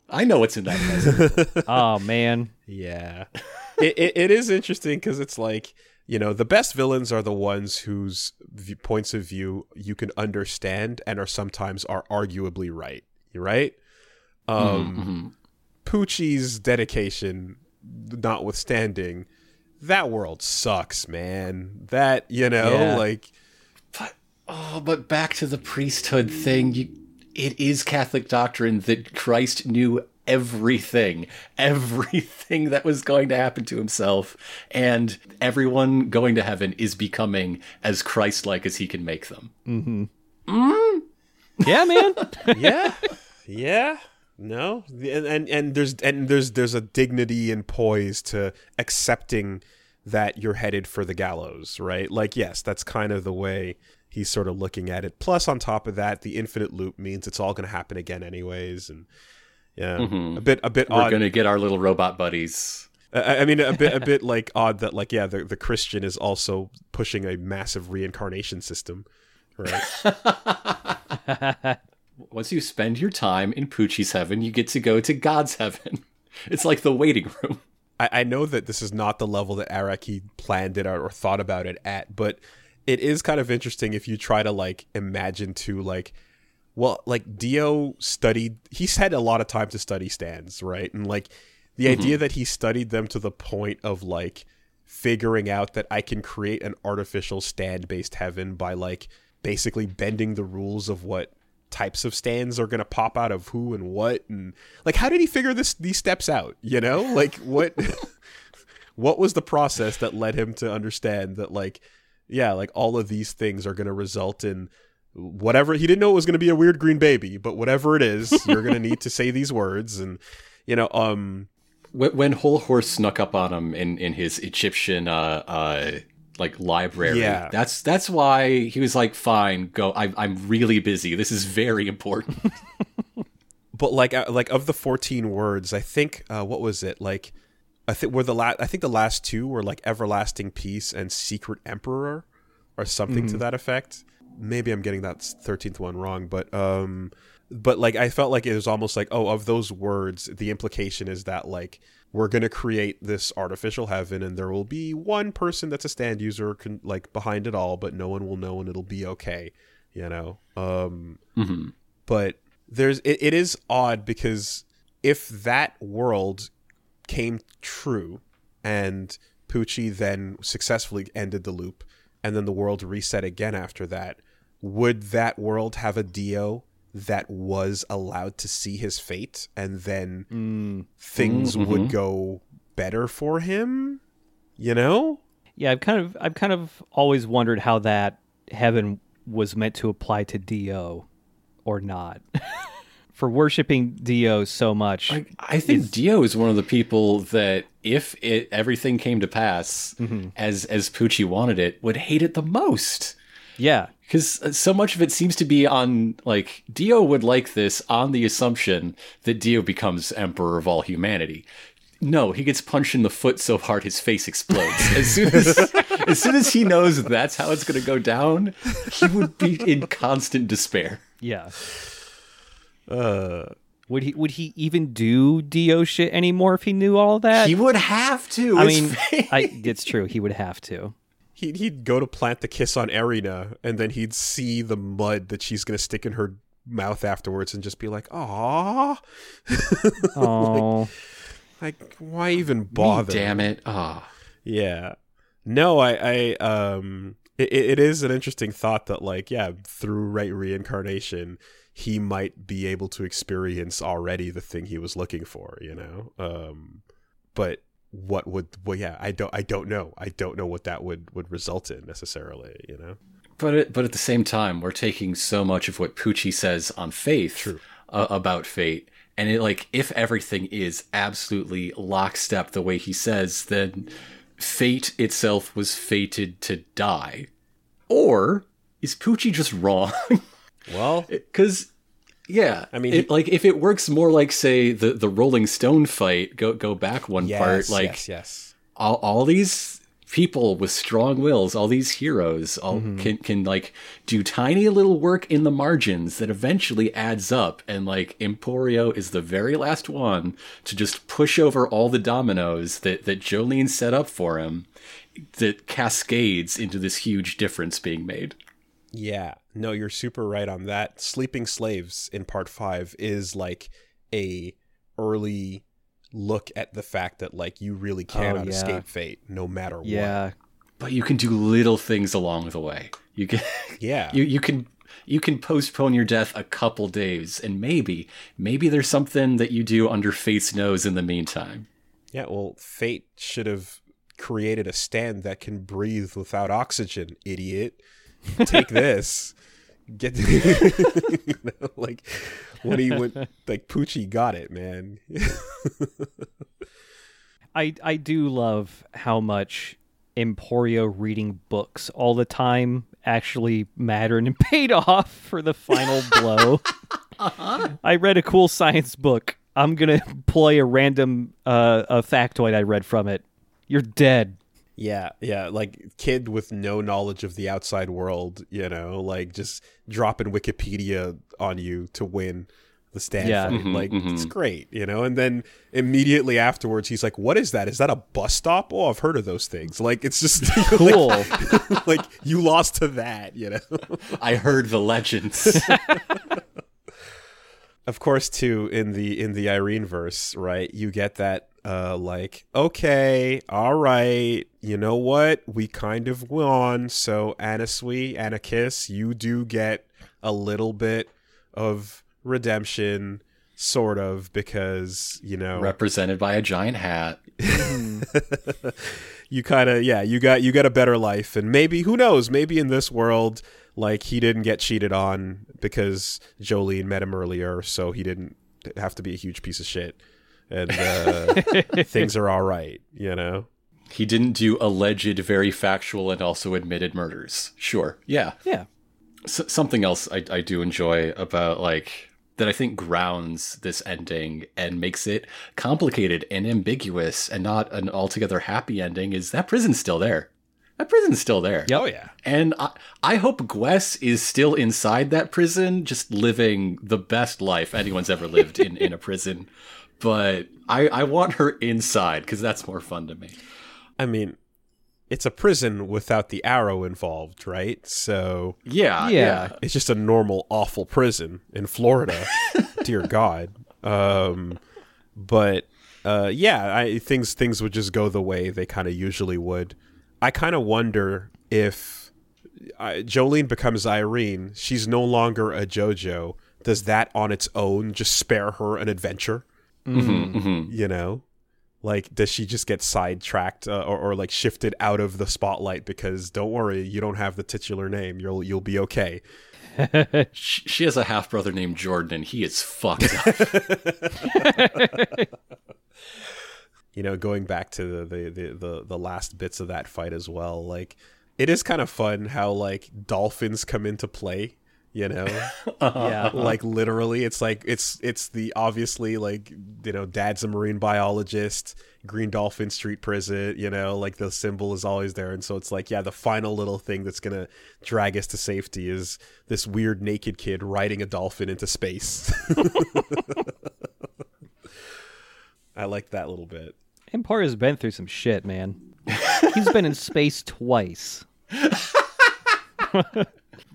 [SPEAKER 1] I know what's in that present.
[SPEAKER 3] oh man.
[SPEAKER 2] Yeah, it, it it is interesting because it's like you know the best villains are the ones whose v- points of view you can understand and are sometimes are arguably right. You're right? Um, Pucci's dedication notwithstanding, that world sucks, man. That you know,
[SPEAKER 3] Yeah.
[SPEAKER 2] like
[SPEAKER 1] But oh, but back to the priesthood thing. You, it is Catholic doctrine that Christ knew everything, everything that was going to happen to himself, and everyone going to heaven is becoming as Christ-like as he can make them. Mm-hmm. Mm?
[SPEAKER 3] Yeah, man.
[SPEAKER 2] yeah, yeah. No, and, and and there's and there's there's a dignity and poise to accepting that you're headed for the gallows, right? Like, yes, that's kind of the way he's sort of looking at it. Plus, on top of that, the infinite loop means it's all going to happen again, anyways, and yeah, mm-hmm. a bit a bit
[SPEAKER 1] We're going to get our little robot buddies.
[SPEAKER 2] I I mean, a bit a bit like odd that like yeah, the the Christian is also pushing a massive reincarnation system, right?
[SPEAKER 1] Once you spend your time in Pucci's heaven, you get to go to God's heaven. It's like the waiting room.
[SPEAKER 2] I, I know that this is not the level that Araki planned it or, or thought about it at, but it is kind of interesting if you try to like imagine to like well like Dio studied he's had a lot of time to study stands, right? And like the mm-hmm. idea that he studied them to the point of like figuring out that I can create an artificial stand based heaven by like basically bending the rules of what types of stands are going to pop out of who and what and like how did he figure this these steps out you know? Like what what was the process that led him to understand that like yeah like all of these things are going to result in whatever he didn't know it was going to be a weird green baby but whatever it is you're going to need to say these words and you know um
[SPEAKER 1] When, when Hol Horse snuck up on him in, in his Egyptian uh, uh, like library,
[SPEAKER 2] Yeah.
[SPEAKER 1] that's that's why he was like, "Fine, go. I, I'm really busy. This is very important."
[SPEAKER 2] but like uh, like of the 14 words i think uh what was it like i think were the last i think the last two were like everlasting peace and secret emperor or something to that effect maybe i'm getting that 13th one wrong but um but like i felt like it was almost like oh of those words the implication is that like we're going to create this artificial heaven and there will be one person that's a stand user con- like behind it all but no one will know and it'll be okay you know um
[SPEAKER 1] Mhm.
[SPEAKER 2] but there's it, it is odd because if that world came true and Pucci then successfully ended the loop and then the world reset again after that, would that world have a Dio that was allowed to see his fate and then
[SPEAKER 3] Mm.
[SPEAKER 2] things
[SPEAKER 1] Mhm.
[SPEAKER 2] would go better for him? You know?
[SPEAKER 3] Yeah, I've kind of I've kind of always wondered how that heaven was meant to apply to Dio or not. For worshiping Dio so much.
[SPEAKER 1] I, I think Dio is one of the people that, if it everything came to pass as as Pucci wanted it, would hate it the most.
[SPEAKER 3] Yeah.
[SPEAKER 1] Because so much of it seems to be on like Dio would like this on the assumption that Dio becomes emperor of all humanity. No, he gets punched in the foot so hard his face explodes. As soon as as soon as he knows that's how it's going to go down, he would be in constant despair.
[SPEAKER 3] Yeah.
[SPEAKER 2] Uh
[SPEAKER 3] Would he would he even do Dio shit anymore if he knew all that?
[SPEAKER 1] He would have to.
[SPEAKER 3] I mean. I, it's true. He would have to.
[SPEAKER 2] He'd, he'd go to plant the kiss on Erina and then he'd see the mud that she's going to stick in her mouth afterwards and just be like, "Aw."
[SPEAKER 3] Oh,
[SPEAKER 2] Like, why even
[SPEAKER 1] Me,
[SPEAKER 2] bother?
[SPEAKER 1] damn it! Ah,
[SPEAKER 2] Yeah. No, I, I, um, it, it is an interesting thought that, like, yeah, through right reincarnation, he might be able to experience already the thing he was looking for, you know. Um, but what would, well, yeah, I don't, I don't know. I don't know what that would would result in necessarily, you know.
[SPEAKER 1] but it, but at the same time, we're taking so much of what Pucci says on faith uh, about fate, and it like if everything is absolutely lockstep the way he says, then fate itself was fated to die, or is Pucci just wrong?
[SPEAKER 2] Well,
[SPEAKER 1] Because yeah,
[SPEAKER 2] I mean,
[SPEAKER 1] it,
[SPEAKER 2] he-
[SPEAKER 1] like if it works more like say the the Rolling Stone fight, go go back one
[SPEAKER 2] yes,
[SPEAKER 1] part, like
[SPEAKER 2] yes, yes.
[SPEAKER 1] all, all these people with strong wills, all these heroes, all
[SPEAKER 2] Mm-hmm.
[SPEAKER 1] can can like do tiny little work in the margins that eventually adds up. And like Emporio is the very last one to just push over all the dominoes that that Jolyne set up for him, that cascades into this huge difference being made.
[SPEAKER 2] Yeah, no, you're super right on that. Sleeping Slaves in part five is like a early look at the fact that like you really cannot oh,
[SPEAKER 3] yeah.
[SPEAKER 2] escape fate no matter what.
[SPEAKER 3] Yeah.
[SPEAKER 1] But you can do little things along the way. You can
[SPEAKER 2] Yeah.
[SPEAKER 1] you you can you can postpone your death a couple days and maybe maybe there's something that you do under fate's nose in the meantime.
[SPEAKER 2] Yeah, well, fate should have created a stand that can breathe without oxygen, idiot. Take this. Get you know, like when he went like Pucci got it, man.
[SPEAKER 3] I I do love how much Emporio reading books all the time actually mattered and paid off for the final blow. I read a cool science book. I'm gonna play a random uh, a factoid I read from it. You're dead.
[SPEAKER 2] Yeah, yeah, like kid with no knowledge of the outside world, you know, like just dropping Wikipedia on you to win the stand
[SPEAKER 3] Yeah.
[SPEAKER 2] fight. like it's mm-hmm. great, you know. And then immediately afterwards, he's like, "What is that? Is that a bus stop? Oh, I've heard of those things." Like it's just
[SPEAKER 3] Cool.
[SPEAKER 2] like, like you lost to that, you know.
[SPEAKER 1] I heard the legends.
[SPEAKER 2] of course too in the in the Irene verse, right? You get that uh like, okay, all right, you know what? We kind of won, so Anasui, Anakiss, you do get a little bit of redemption sort of because, you know,
[SPEAKER 1] represented by a giant hat.
[SPEAKER 2] you kind of yeah you got you got a better life. And maybe who knows? Maybe in this world like he didn't get cheated on because Jolyne met him earlier so he didn't have to be a huge piece of shit and uh, things are all right you know
[SPEAKER 1] He didn't do alleged, very factual, and also admitted murders. Sure, yeah.
[SPEAKER 3] Yeah.
[SPEAKER 1] S- something else I, I do enjoy about like that I think grounds this ending and makes it complicated and ambiguous and not an altogether happy ending is that prison's still there. That prison's still there.
[SPEAKER 2] Oh yeah
[SPEAKER 1] And I, I hope Gwess is still inside that prison, just living the best life anyone's ever lived in, in a prison. But I, I want her inside because that's more fun to me.
[SPEAKER 2] i mean it's a prison without the arrow involved right so
[SPEAKER 1] Yeah,
[SPEAKER 3] Yeah.
[SPEAKER 1] yeah.
[SPEAKER 2] it's just a normal awful prison in Florida. Dear God. Um, but uh, yeah, I, things things would just go the way they kind of usually would. I kind of wonder if uh, Jolyne becomes Irene. She's no longer a JoJo. Does that on its own just spare her an adventure? You know, like does she just get sidetracked uh, or, or like shifted out of the spotlight because don't worry, you don't have the titular name. You'll you'll be okay.
[SPEAKER 1] She, she has a half brother named Jordan, and he is fucked up.
[SPEAKER 2] you know, going back to the the the the last bits of that fight as well, like it is kind of fun how like dolphins come into play. You know, uh-huh.
[SPEAKER 3] Yeah.
[SPEAKER 2] like literally, it's like it's it's the obviously like you know, dad's a marine biologist, Green Dolphin Street Prison. You know, like the symbol is always there, and so it's like yeah, the final little thing that's gonna drag us to safety is this weird naked kid riding a dolphin into space. I like that little bit.
[SPEAKER 3] Emporio's been through some shit, man. He's been in space twice.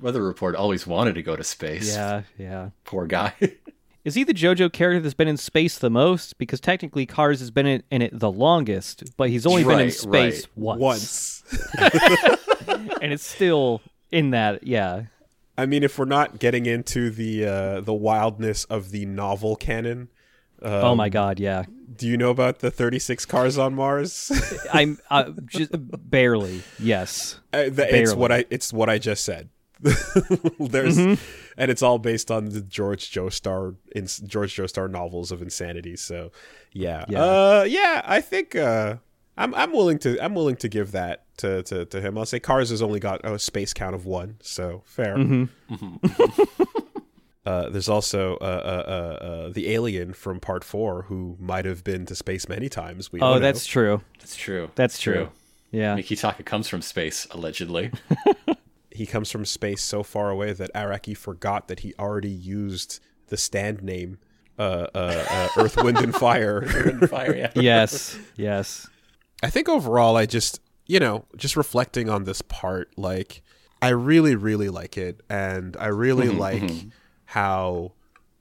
[SPEAKER 1] Weather Report always wanted to go to space.
[SPEAKER 3] Yeah, yeah.
[SPEAKER 1] Poor guy.
[SPEAKER 3] Is he the JoJo character that's been in space the most? Because technically, Kars has been in, in it the longest, but he's only been in space
[SPEAKER 1] right.
[SPEAKER 3] once,
[SPEAKER 2] Once.
[SPEAKER 3] and it's still in that. Yeah,
[SPEAKER 2] I mean, if we're not getting into the uh, the wildness of the novel canon,
[SPEAKER 3] oh
[SPEAKER 2] Um,
[SPEAKER 3] my god, yeah.
[SPEAKER 2] do you know about the 36 cars on Mars?
[SPEAKER 3] I'm uh, just barely. Yes.
[SPEAKER 2] Uh, th- it's what I it's what I just said. There's and it's all based on the George Joestar in George Joestar novels of insanity. So yeah,
[SPEAKER 3] Yeah.
[SPEAKER 2] uh, yeah, I think uh, I'm I'm willing to I'm willing to give that to to, to him. I'll say Kars has only got a space count of one, so fair. Uh, there's also uh, uh, uh, uh, the alien from Part Four who might have been to space many times. We
[SPEAKER 3] Oh,
[SPEAKER 2] don't know.
[SPEAKER 3] that's true.
[SPEAKER 1] That's true.
[SPEAKER 3] That's true. Yeah.
[SPEAKER 1] Mikitaka comes from space, allegedly.
[SPEAKER 2] he comes from space so far away that Araki forgot that he already used the stand name uh, uh, uh, Earth, Wind, and Fire.
[SPEAKER 1] Fire, yeah.
[SPEAKER 3] yes. Yes.
[SPEAKER 2] I think overall, I just, you know, just reflecting on this part, like, I really, really like it. And I really like how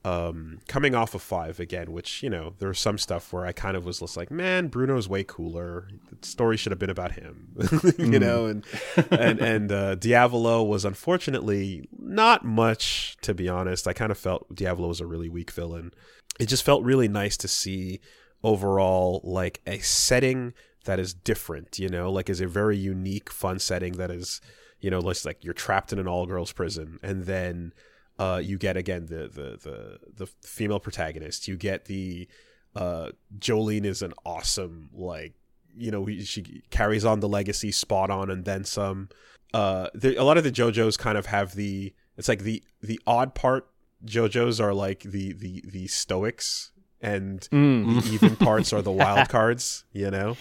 [SPEAKER 2] um, coming off of five again, which you know there was some stuff where I kind of was just like, man, Bruno's way cooler. The story should have been about him, you know, and and and uh, Diavolo was unfortunately not much to be honest. I kind of felt Diavolo was a really weak villain. It just felt really nice to see overall like a setting that is different, you know, like is a very unique, fun setting that is, you know, like you're trapped in an all girls prison and then uh, you get again the, the the the female protagonist. You get the uh, Jolyne is an awesome like you know she carries on the legacy spot on and then some. Uh, there, a lot of the JoJos kind of have the it's like the the odd part JoJos are like the the the stoics and
[SPEAKER 3] Mm.
[SPEAKER 2] the even parts are the wild cards. You know.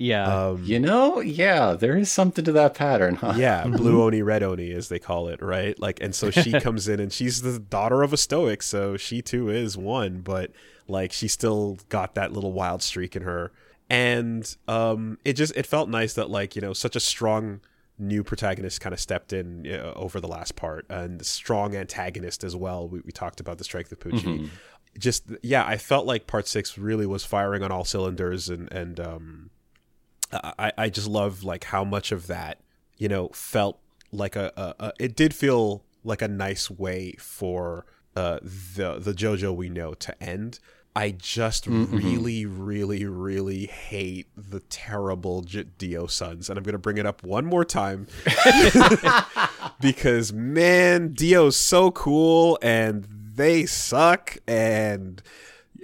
[SPEAKER 3] Yeah.
[SPEAKER 2] Um,
[SPEAKER 1] You know, yeah, there is something to that pattern, huh?
[SPEAKER 2] yeah, blue oni, red oni, as they call it, right? Like, and so she comes in, and she's the daughter of a stoic, so she too is one, but like she still got that little wild streak in her, and um, it just it felt nice that like you know such a strong new protagonist kind of stepped in you know, over the last part, and strong antagonist as well. We, we talked about the strength of Pucci. Just yeah, I felt like part six really was firing on all cylinders, and and um, I, I just love like how much of that you know felt like a, a, a it did feel like a nice way for uh, the the JoJo we know to end. I just really, really, really hate the terrible J- Dio sons, and I'm gonna bring it up one more time because man, Dio's so cool, and they suck, and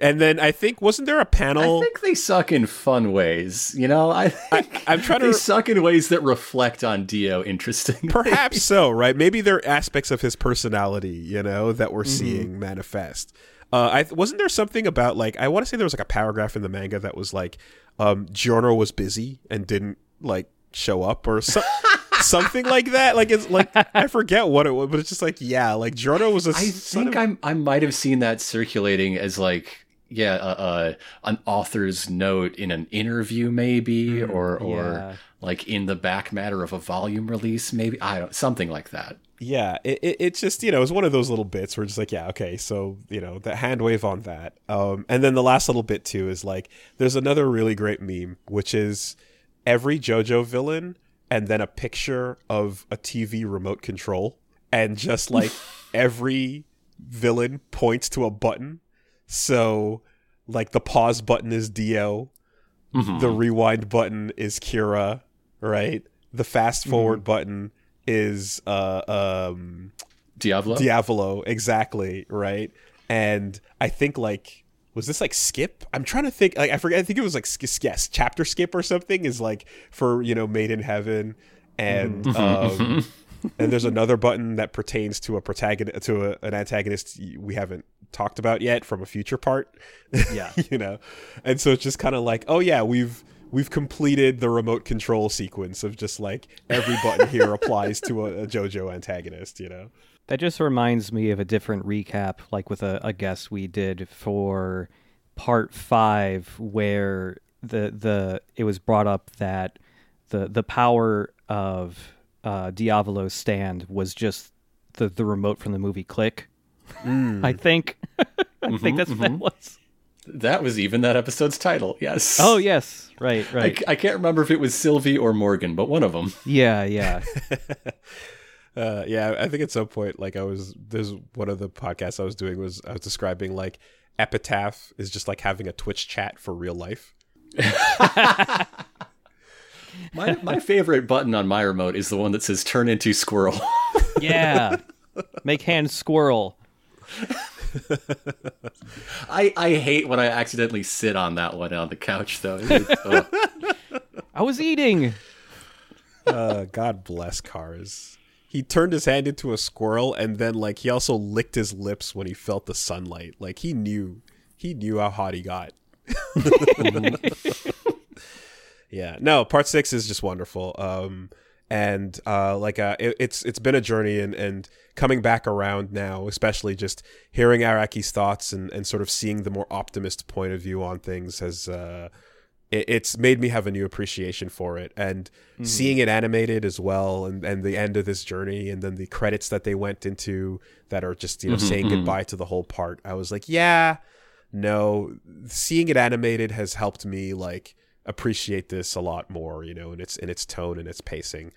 [SPEAKER 2] and then I think wasn't there a panel?
[SPEAKER 1] I think they suck in fun ways. You know, I think
[SPEAKER 2] I'm trying to they
[SPEAKER 1] suck in ways that reflect on Dio Interesting,
[SPEAKER 2] Perhaps so, right? Maybe there are aspects of his personality, you know, that we're seeing manifest. Uh, I wasn't there something about like I want to say there was like a paragraph in the manga that was like um, Giorno was busy and didn't like show up or so- something like that. Like it's like I forget what it was, but it's just like yeah, like Giorno was a
[SPEAKER 1] I think
[SPEAKER 2] of-
[SPEAKER 1] I'm, I might have seen that circulating as like yeah uh, uh, an author's note in an interview maybe or or
[SPEAKER 3] Yeah.
[SPEAKER 1] like in the back matter of a volume release maybe I don't something like that.
[SPEAKER 2] yeah it, it, it's just you know it's one of those little bits where it's like yeah okay so you know the hand wave on that um and then the last little bit too is like there's another really great meme which is every jojo villain and then a picture of a tv remote control and just like every villain points to a button so like the pause button is dio the rewind button is kira right the fast forward button is uh um
[SPEAKER 1] Diablo.
[SPEAKER 2] Diavolo, exactly, right? And I think like was this like skip? I'm trying to think. Like I forget. I think it was like yes, chapter skip or something is like for you know made in heaven, and um, and there's another button that pertains to a protagonist to a, an antagonist we haven't talked about yet from a future part.
[SPEAKER 3] Yeah.
[SPEAKER 2] you know, and so it's just kind of like, oh yeah, we've we've completed the remote control sequence of just like every button here applies to a, a JoJo antagonist. You know.
[SPEAKER 3] That just reminds me of a different recap, like with a, a guest we did for part five, where the the it was brought up that the the power of uh, Diavolo's stand was just the the remote from the movie Click. I think I think that's what it was.
[SPEAKER 1] That was even that episode's title. Yes.
[SPEAKER 3] Oh yes, right, right.
[SPEAKER 1] I, I can't remember if it was Sylvie or Morgan, but one of them.
[SPEAKER 3] yeah, yeah.
[SPEAKER 2] Uh, yeah, I think at some point, like I was, there's one of the podcasts I was doing was I was describing like Epitaph is just like having a Twitch chat for real life.
[SPEAKER 1] My my favorite button on my remote is the one that says "Turn into squirrel."
[SPEAKER 3] Yeah. Make hands squirrel.
[SPEAKER 1] I I hate when I accidentally sit on that one on the couch though. It's-
[SPEAKER 3] I was eating.
[SPEAKER 2] Uh, God bless Kars. He turned his hand into a squirrel, and then like he also licked his lips when he felt the sunlight. Like he knew, he knew how hot he got. yeah, no, part six is just wonderful. Um, and uh, like uh, it, it's it's been a journey, and and coming back around now, especially just hearing Araki's thoughts and and sort of seeing the more optimist point of view on things has uh, it, it's made me have a new appreciation for it, and seeing it animated as well, and and the end of this journey, and then the credits that they went into that are just you know saying goodbye to the whole part. I was like, yeah, no, seeing it animated has helped me like appreciate this a lot more, you know, in its in its tone and its pacing.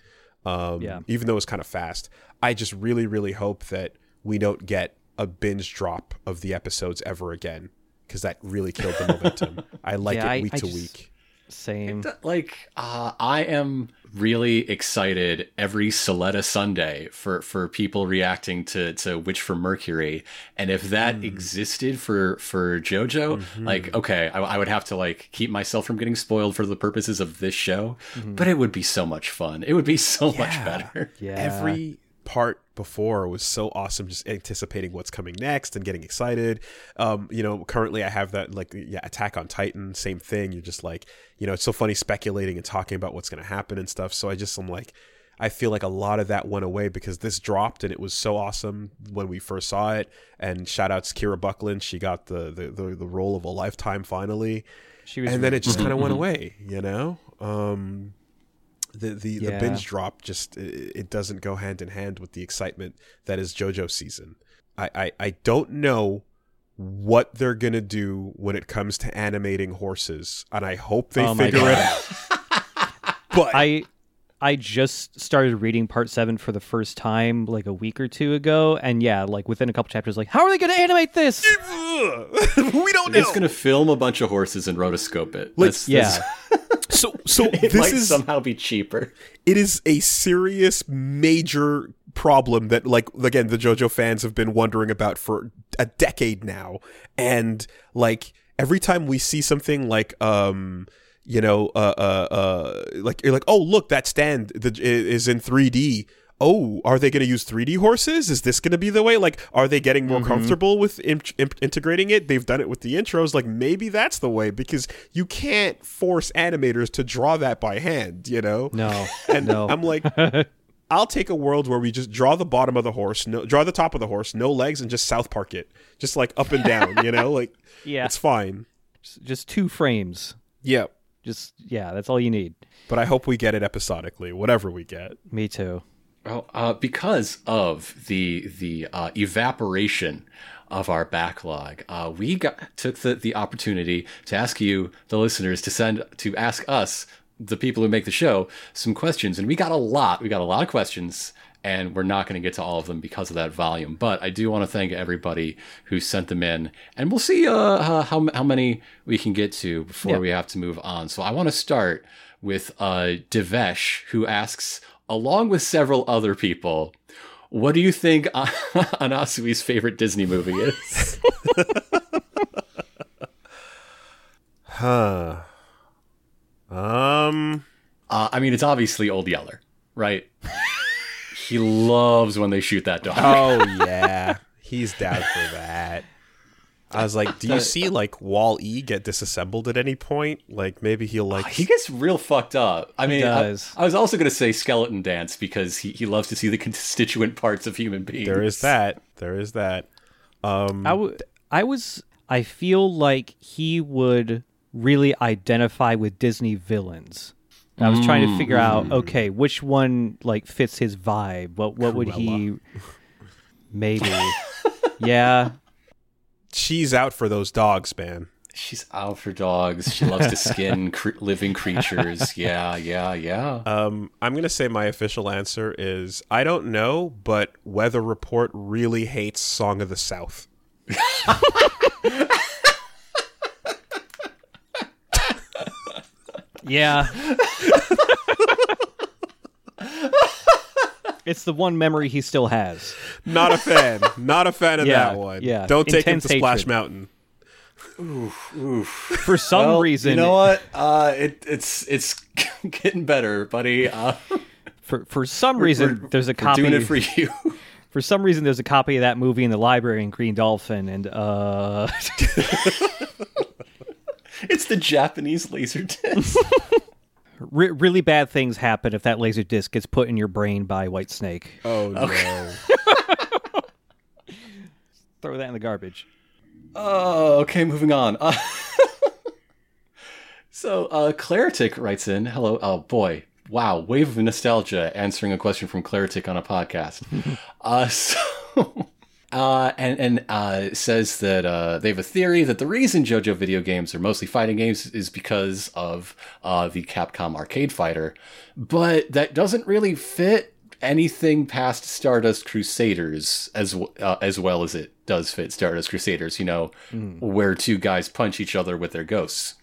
[SPEAKER 2] Um,
[SPEAKER 3] Yeah.
[SPEAKER 2] even though it's kind of fast, I just really, really hope that we don't get a binge drop of the episodes ever again because that really killed the momentum. I like
[SPEAKER 3] Yeah,
[SPEAKER 2] it week
[SPEAKER 3] I
[SPEAKER 2] to
[SPEAKER 3] just-
[SPEAKER 2] week.
[SPEAKER 3] Same.
[SPEAKER 1] like uh, I am really excited every Suletta Sunday for for people reacting to to Witch from Mercury, and if that hmm. existed for for JoJo, mm-hmm. like okay, I, I would have to like keep myself from getting spoiled for the purposes of this show, mm-hmm. but it would be so much fun. It would be so much better.
[SPEAKER 3] Yeah.
[SPEAKER 2] Every part before was so awesome just anticipating what's coming next and getting excited. Um you know currently i have that like yeah attack on titan same thing. You're just like you know it's so funny speculating and talking about what's going to happen and stuff. So i just am like i feel like a lot of that went away because this dropped and it was so awesome when we first saw it. And shout outs kira buckland. She got the the, the, the role of a lifetime finally.
[SPEAKER 3] She was
[SPEAKER 2] and then it just kind of went away you know? Um the the, the binge drop just it, it doesn't go hand in hand with the excitement that is JoJo season. I, I I don't know what they're gonna do when it comes to animating horses, and I hope they
[SPEAKER 3] Oh
[SPEAKER 2] figure it out. but
[SPEAKER 3] I I just started reading part seven for the first time like a week or two ago, and yeah, like within a couple chapters, like how are they going to animate this?
[SPEAKER 2] we don't know.
[SPEAKER 1] It's gonna film a bunch of horses and rotoscope it.
[SPEAKER 2] Like,
[SPEAKER 1] That's-
[SPEAKER 3] Yeah,
[SPEAKER 1] that's-
[SPEAKER 2] so so
[SPEAKER 1] it
[SPEAKER 2] this
[SPEAKER 1] might
[SPEAKER 2] is
[SPEAKER 1] somehow be cheaper.
[SPEAKER 2] it is a serious major problem that like again the jojo fans have been wondering about for a decade now and like every time we see something like um you know uh uh, uh like you're like oh look that stand the, is in 3d oh are they going to use 3d horses is this going to be the way like are they getting more mm-hmm. comfortable with in- in- integrating it they've done it with the intros like maybe that's the way because you can't force animators to draw that by hand you know
[SPEAKER 3] no,
[SPEAKER 2] and
[SPEAKER 3] no.
[SPEAKER 2] I'm like, I'll take a world where we just draw the bottom of the horse, no, draw the top of the horse, no legs, and just South Park it, just like up and down. You know, like
[SPEAKER 3] Yeah.
[SPEAKER 2] it's fine.
[SPEAKER 3] just two frames.
[SPEAKER 2] Yep.
[SPEAKER 3] Just yeah, that's all you need.
[SPEAKER 2] but I hope we get it episodically, whatever we get.
[SPEAKER 3] Me too.
[SPEAKER 1] Well, uh, because of the the uh, evaporation of our backlog, uh, we got, took the, the opportunity to ask you, the listeners, to send to ask us, the people who make the show, some questions, and we got a lot. We got a lot of questions, and we're not going to get to all of them because of that volume. But I do want to thank everybody who sent them in, and we'll see uh, uh, how how many we can get to before
[SPEAKER 3] Yeah.
[SPEAKER 1] we have to move on. So I want to start with uh, Devesh, who asks, along with several other people, what do you think Anasui's favorite Disney movie is?
[SPEAKER 2] Huh. Um.
[SPEAKER 1] uh, I mean, it's obviously Old Yeller, right? he loves when they shoot that dog.
[SPEAKER 2] Oh yeah, he's down for that. I was like, do you see like Wall E get disassembled at any point? Like maybe he'll like
[SPEAKER 1] He gets real fucked up. I mean, I,
[SPEAKER 3] does.
[SPEAKER 1] I was also going to say skeleton dance because he, he loves to see the constituent parts of human beings.
[SPEAKER 2] there is that. There is that. Um.
[SPEAKER 3] I w- I was I feel like he would really identify with Disney villains. I was trying to figure out okay, which one like fits his vibe. What what would he maybe Yeah.
[SPEAKER 2] She's out for those dogs, man.
[SPEAKER 1] She's out for dogs. She loves to skin cre- living creatures. Yeah, yeah, yeah.
[SPEAKER 2] Um, I'm gonna say my official answer is I don't know, but Weather Report really hates Song of the South.
[SPEAKER 3] Yeah. it's the one memory he still has.
[SPEAKER 2] Not a fan. Not a fan of
[SPEAKER 3] Yeah,
[SPEAKER 2] that one.
[SPEAKER 3] yeah.
[SPEAKER 2] Don't take him to Splash
[SPEAKER 3] hatred.
[SPEAKER 2] Mountain.
[SPEAKER 3] For some reason
[SPEAKER 1] you know what? Uh, it, it's it's getting better, buddy. Uh,
[SPEAKER 3] for for some reason
[SPEAKER 1] we're-
[SPEAKER 3] there's a
[SPEAKER 1] we're
[SPEAKER 3] copy
[SPEAKER 1] doing it for you.
[SPEAKER 3] for some reason there's a copy of that movie in the library in Green Dolphin and uh
[SPEAKER 1] it's the Japanese laser disc.
[SPEAKER 3] Re- really bad things happen if that laser disc gets put in your brain by Whitesnake.
[SPEAKER 2] Oh no.
[SPEAKER 3] Throw that in the garbage.
[SPEAKER 1] Oh, okay, moving on. Uh, So, uh, Claritic writes in, hello, oh boy, wow, wave of nostalgia answering a question from Claritic on a podcast. uh, so, uh, and, and, uh, says that, uh, they have a theory that the reason JoJo video games are mostly fighting games is because of, uh, the Capcom arcade fighter. But that doesn't really fit anything past Stardust Crusaders as, uh, as well as it does fit Stardust Crusaders, you know, where two guys punch each other with their ghosts.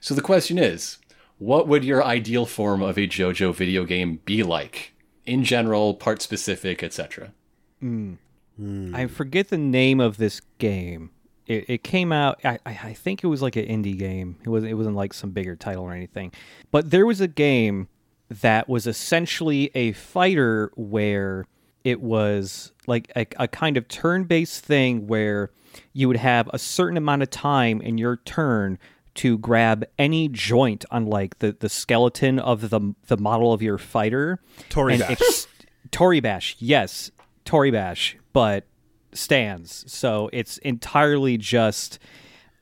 [SPEAKER 1] So the question is, what would your ideal form of a JoJo video game be like? In general, part specific, etc. Hmm.
[SPEAKER 3] I forget the name of this game. It, it came out. I, I I think it was like an indie game. It wasn't. It wasn't like some bigger title or anything. But there was a game that was essentially a fighter where it was like a, a kind of turn-based thing where you would have a certain amount of time in your turn to grab any joint on like the, the skeleton of the the model of your fighter.
[SPEAKER 2] Toribash.
[SPEAKER 3] ex- Toribash, yes, Toribash, but stands. So it's entirely just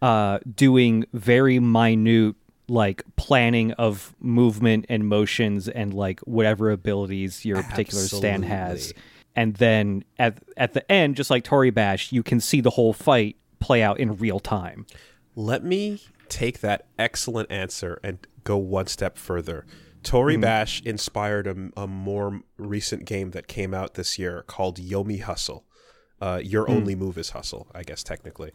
[SPEAKER 3] uh, doing very minute like planning of movement and motions and like whatever abilities your particular stand has. And then at at the end, just like Toribash, you can see the whole fight play out in real time.
[SPEAKER 2] Let me take that excellent answer and go one step further. Toribash inspired a, a more recent game that came out this year called Yomi Hustle. Uh, your only move is hustle, I guess technically,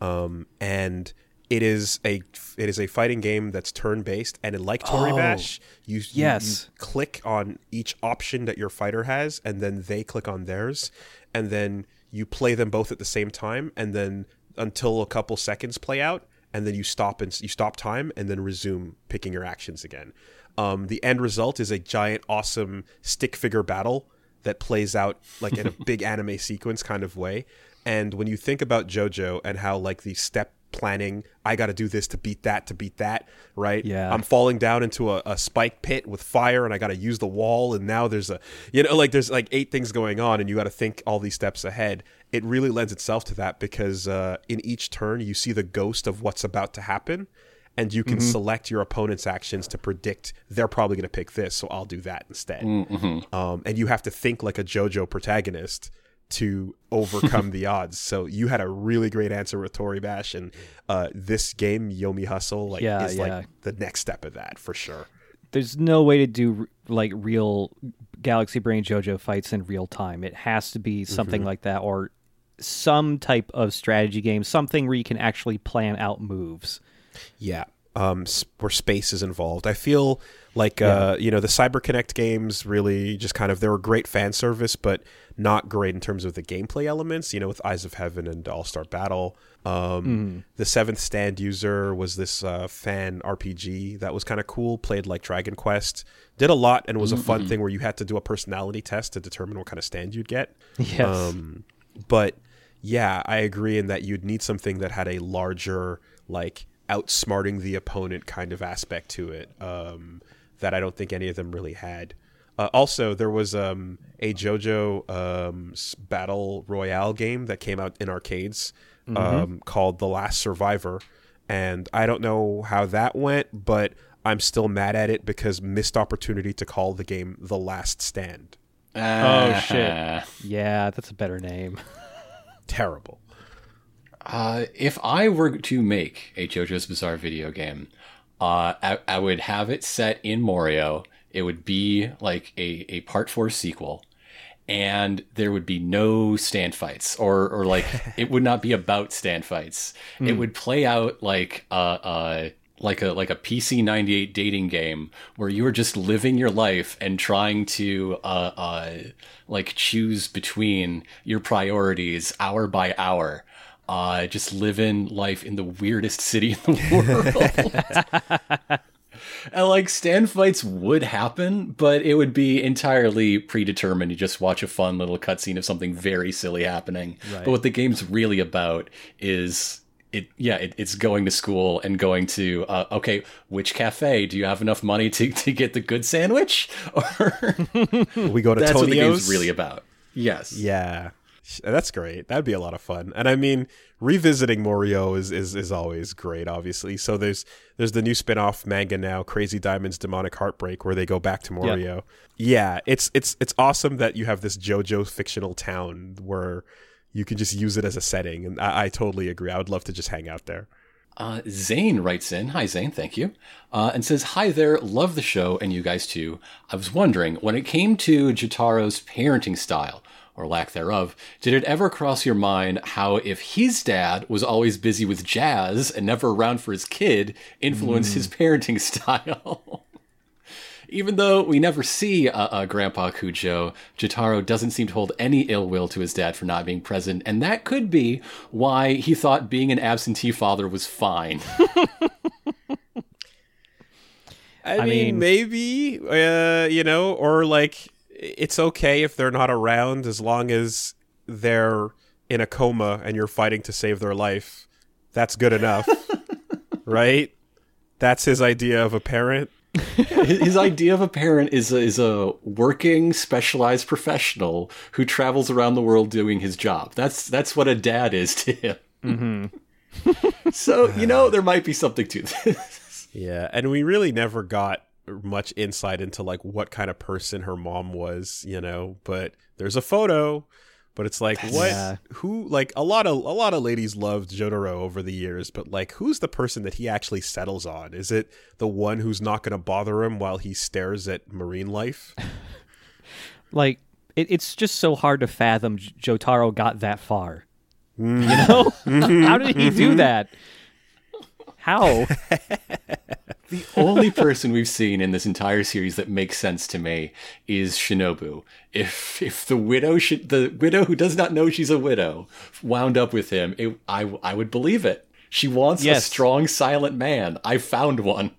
[SPEAKER 2] um, and it is a it is a fighting game that's turn based, and like Tori
[SPEAKER 3] Oh,
[SPEAKER 2] Bash, you, you-
[SPEAKER 3] yes.
[SPEAKER 2] you click on each option that your fighter has, and then they click on theirs, and then you play them both at the same time, and then until a couple seconds play out, and then you stop and you stop time, and then resume picking your actions again. Um, the end result is a giant, awesome stick figure battle that plays out like in a big anime sequence kind of way. And when you think about JoJo and how like the step planning, I got to do this to beat that to beat that, right?
[SPEAKER 3] Yeah.
[SPEAKER 2] I'm falling down into a, a spike pit with fire and I got to use the wall and now there's a you know like there's like eight things going on and you got to think all these steps ahead. It really lends itself to that because uh, in each turn you see the ghost of what's about to happen and you can select your opponent's actions to predict they're probably going to pick this, so I'll do that instead. Um, and you have to think like a JoJo protagonist to overcome the odds. So you had a really great answer with Toribash, and uh, this game, Yomi Hustle, like
[SPEAKER 3] Yeah,
[SPEAKER 2] is
[SPEAKER 3] yeah.
[SPEAKER 2] like the next step of that for sure.
[SPEAKER 3] There's no way to do like real Galaxy Brain JoJo fights in real time. It has to be something like that or some type of strategy game, something where you can actually plan out moves.
[SPEAKER 2] Yeah. Um, where space is involved. I feel like uh, you know the CyberConnect games really just kind of they were great fan service, but not great in terms of the gameplay elements. You know, with Eyes of Heaven and All Star Battle. Um, The Seventh Stand User was this uh, fan RPG that was kind of cool. Played like Dragon Quest, did a lot, and was a fun thing where you had to do a personality test to determine what kind of stand you'd get.
[SPEAKER 3] Yes.
[SPEAKER 2] Um, but yeah, I agree in that you'd need something that had a larger, like, outsmarting the opponent kind of aspect to it um, that I don't think any of them really had. Uh, also, there was um, a JoJo um, Battle Royale game that came out in arcades um, called The Last Survivor. And I don't know how that went, but I'm still mad at it because missed opportunity to call the game The Last Stand.
[SPEAKER 3] Oh, shit. Yeah, that's a better name.
[SPEAKER 2] Terrible.
[SPEAKER 1] Uh, if I were to make a JoJo's Bizarre video game, uh, I, I would have it set in Morio. It would be like a, a part four sequel, and there would be no stand fights, or or like it would not be about stand fights. It would play out like uh, uh like a like a PC ninety eight dating game where you are just living your life and trying to uh uh like choose between your priorities hour by hour uh, just living life in the weirdest city in the world. and like stand fights would happen, but it would be entirely predetermined. You just watch a fun little cutscene of something very silly happening. But what the game's really about is it. Yeah, it, it's going to school and going to uh, okay, which cafe? Do you have enough money to to get the good sandwich? Or
[SPEAKER 2] We go to
[SPEAKER 1] that's what the game's really about. Yes.
[SPEAKER 2] Yeah. That's great. That'd be a lot of fun. And I mean, revisiting Morio is, is is always great, obviously. So there's there's the new spin-off manga now, Crazy Diamond's Demonic Heartbreak, where they go back to Morio. Yeah, it's it's it's awesome that you have this JoJo fictional town where you can just use it as a setting, and I, I totally agree. I would love to just hang out there.
[SPEAKER 1] Uh, Zane writes in, hi Zane, thank you, uh, and says, hi there, love the show, and you guys too. I was wondering, when it came to Jotaro's parenting style, or lack thereof, did it ever cross your mind how if his dad was always busy with jazz and never around for his kid, influenced his parenting style? Even though we never see uh, uh, Grandpa Cujo, Jotaro doesn't seem to hold any ill will to his dad for not being present, and that could be why he thought being an absentee father was fine.
[SPEAKER 2] I,
[SPEAKER 3] I
[SPEAKER 2] mean,
[SPEAKER 3] mean-
[SPEAKER 2] maybe uh, you know, or like it's okay if they're not around as long as they're in a coma and you're fighting to save their life. That's good enough, right? That's his idea of a parent.
[SPEAKER 1] his his idea of a parent is a, is a working specialized professional who travels around the world doing his job. That's that's what a dad is to him. Mm-hmm. so you know there might be something to this.
[SPEAKER 2] Yeah, and we really never got much insight into like what kind of person her mom was, you know, but there's a photo, but it's like what
[SPEAKER 3] Yeah.
[SPEAKER 2] who like a lot of a lot of ladies loved Jotaro over the years, but like who's the person that he actually settles on? Is it the one who's not going to bother him while he stares at marine life?
[SPEAKER 3] Like it, it's just so hard to fathom Jotaro got that far. Mm-hmm. You know, mm-hmm. how did he do mm-hmm. that? How?
[SPEAKER 1] The only person we've seen in this entire series that makes sense to me is Shinobu. If if the widow should the widow who does not know she's a widow wound up with him, it, I I would believe it. She wants a strong, silent man. I found one.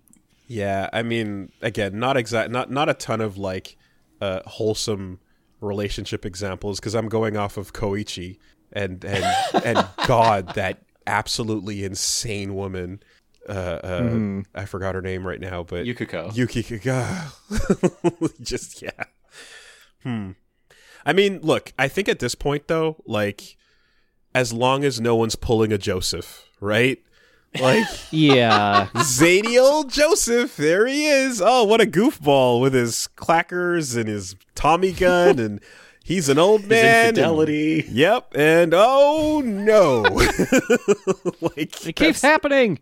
[SPEAKER 2] Yeah, I mean, again, not exact, not not a ton of like uh, wholesome relationship examples because I'm going off of Koichi and and and God, that absolutely insane woman. Uh, uh, I forgot her name right now, but
[SPEAKER 1] Yukiko.
[SPEAKER 2] Yukiko. just yeah. Hmm. I mean, look, I think at this point though, like, as long as no one's pulling a Joseph, right? Like.
[SPEAKER 3] Yeah.
[SPEAKER 2] Zany old Joseph, there he is. Oh, what a goofball with his clackers and his Tommy gun, and he's an old
[SPEAKER 1] His
[SPEAKER 2] man. and-
[SPEAKER 1] infidelity.
[SPEAKER 2] yep, and oh no, like
[SPEAKER 3] It keeps happening.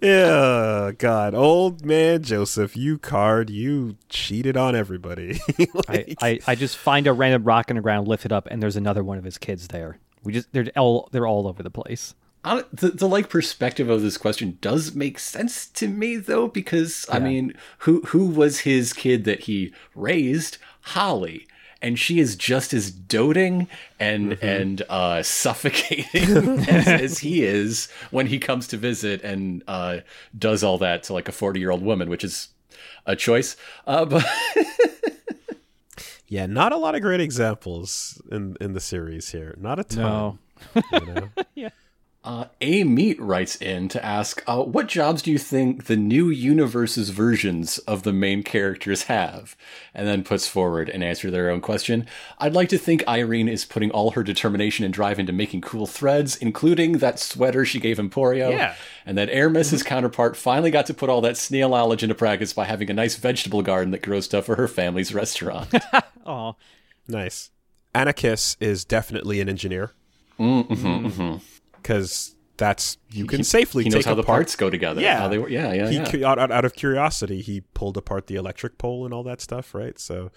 [SPEAKER 2] yeah, God, old man Joseph, you card, you cheated on everybody.
[SPEAKER 3] I,
[SPEAKER 2] Like,
[SPEAKER 3] I, I just find a random rock in the ground, lift it up, and there's another one of his kids there. We just they're all they're all over the place.
[SPEAKER 1] Hon- the, the like perspective of this question does make sense to me though because i mean who who was his kid that he raised holly and she is just as doting and and uh suffocating as, as he is when he comes to visit and uh does all that to like a 40 year old woman which is a choice uh but
[SPEAKER 2] yeah, not a lot of great examples in in the series here. Not a ton. You know?
[SPEAKER 1] Uh, a Meat writes in to ask, uh, what jobs do you think the new universe's versions of the main characters have? And then puts forward an answer to their own question. I'd like to think Irene is putting all her determination and drive into making cool threads, including that sweater she gave Emporio.
[SPEAKER 2] Yeah.
[SPEAKER 1] And that Aramis, his counterpart, finally got to put all that snail knowledge into practice by having a nice vegetable garden that grows stuff for her family's restaurant.
[SPEAKER 3] Oh,
[SPEAKER 2] Nice. Anakiss is definitely an engineer because that's you can safely
[SPEAKER 1] he knows
[SPEAKER 2] take
[SPEAKER 1] how the parts go together.
[SPEAKER 2] Yeah,
[SPEAKER 1] How they, yeah, yeah,
[SPEAKER 2] he
[SPEAKER 1] yeah.
[SPEAKER 2] out, out, out of curiosity, he pulled apart the electric pole and all that stuff, right? So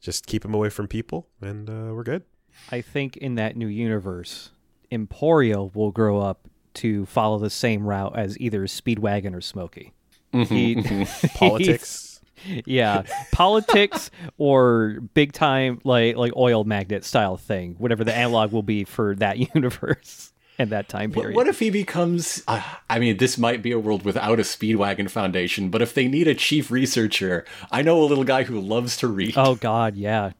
[SPEAKER 2] just keep him away from people, and uh, we're good.
[SPEAKER 3] I think in that new universe, Emporio will grow up to follow the same route as either Speedwagon or Smokey. He-
[SPEAKER 2] Politics.
[SPEAKER 3] yeah, politics or big time like like oil magnet style thing, whatever the analog will be for that universe and that time period.
[SPEAKER 1] what if he becomes? Uh, I mean, this might be a world without a Speedwagon Foundation, but if they need a chief researcher, I know a little guy who loves to read.
[SPEAKER 3] oh God, yeah.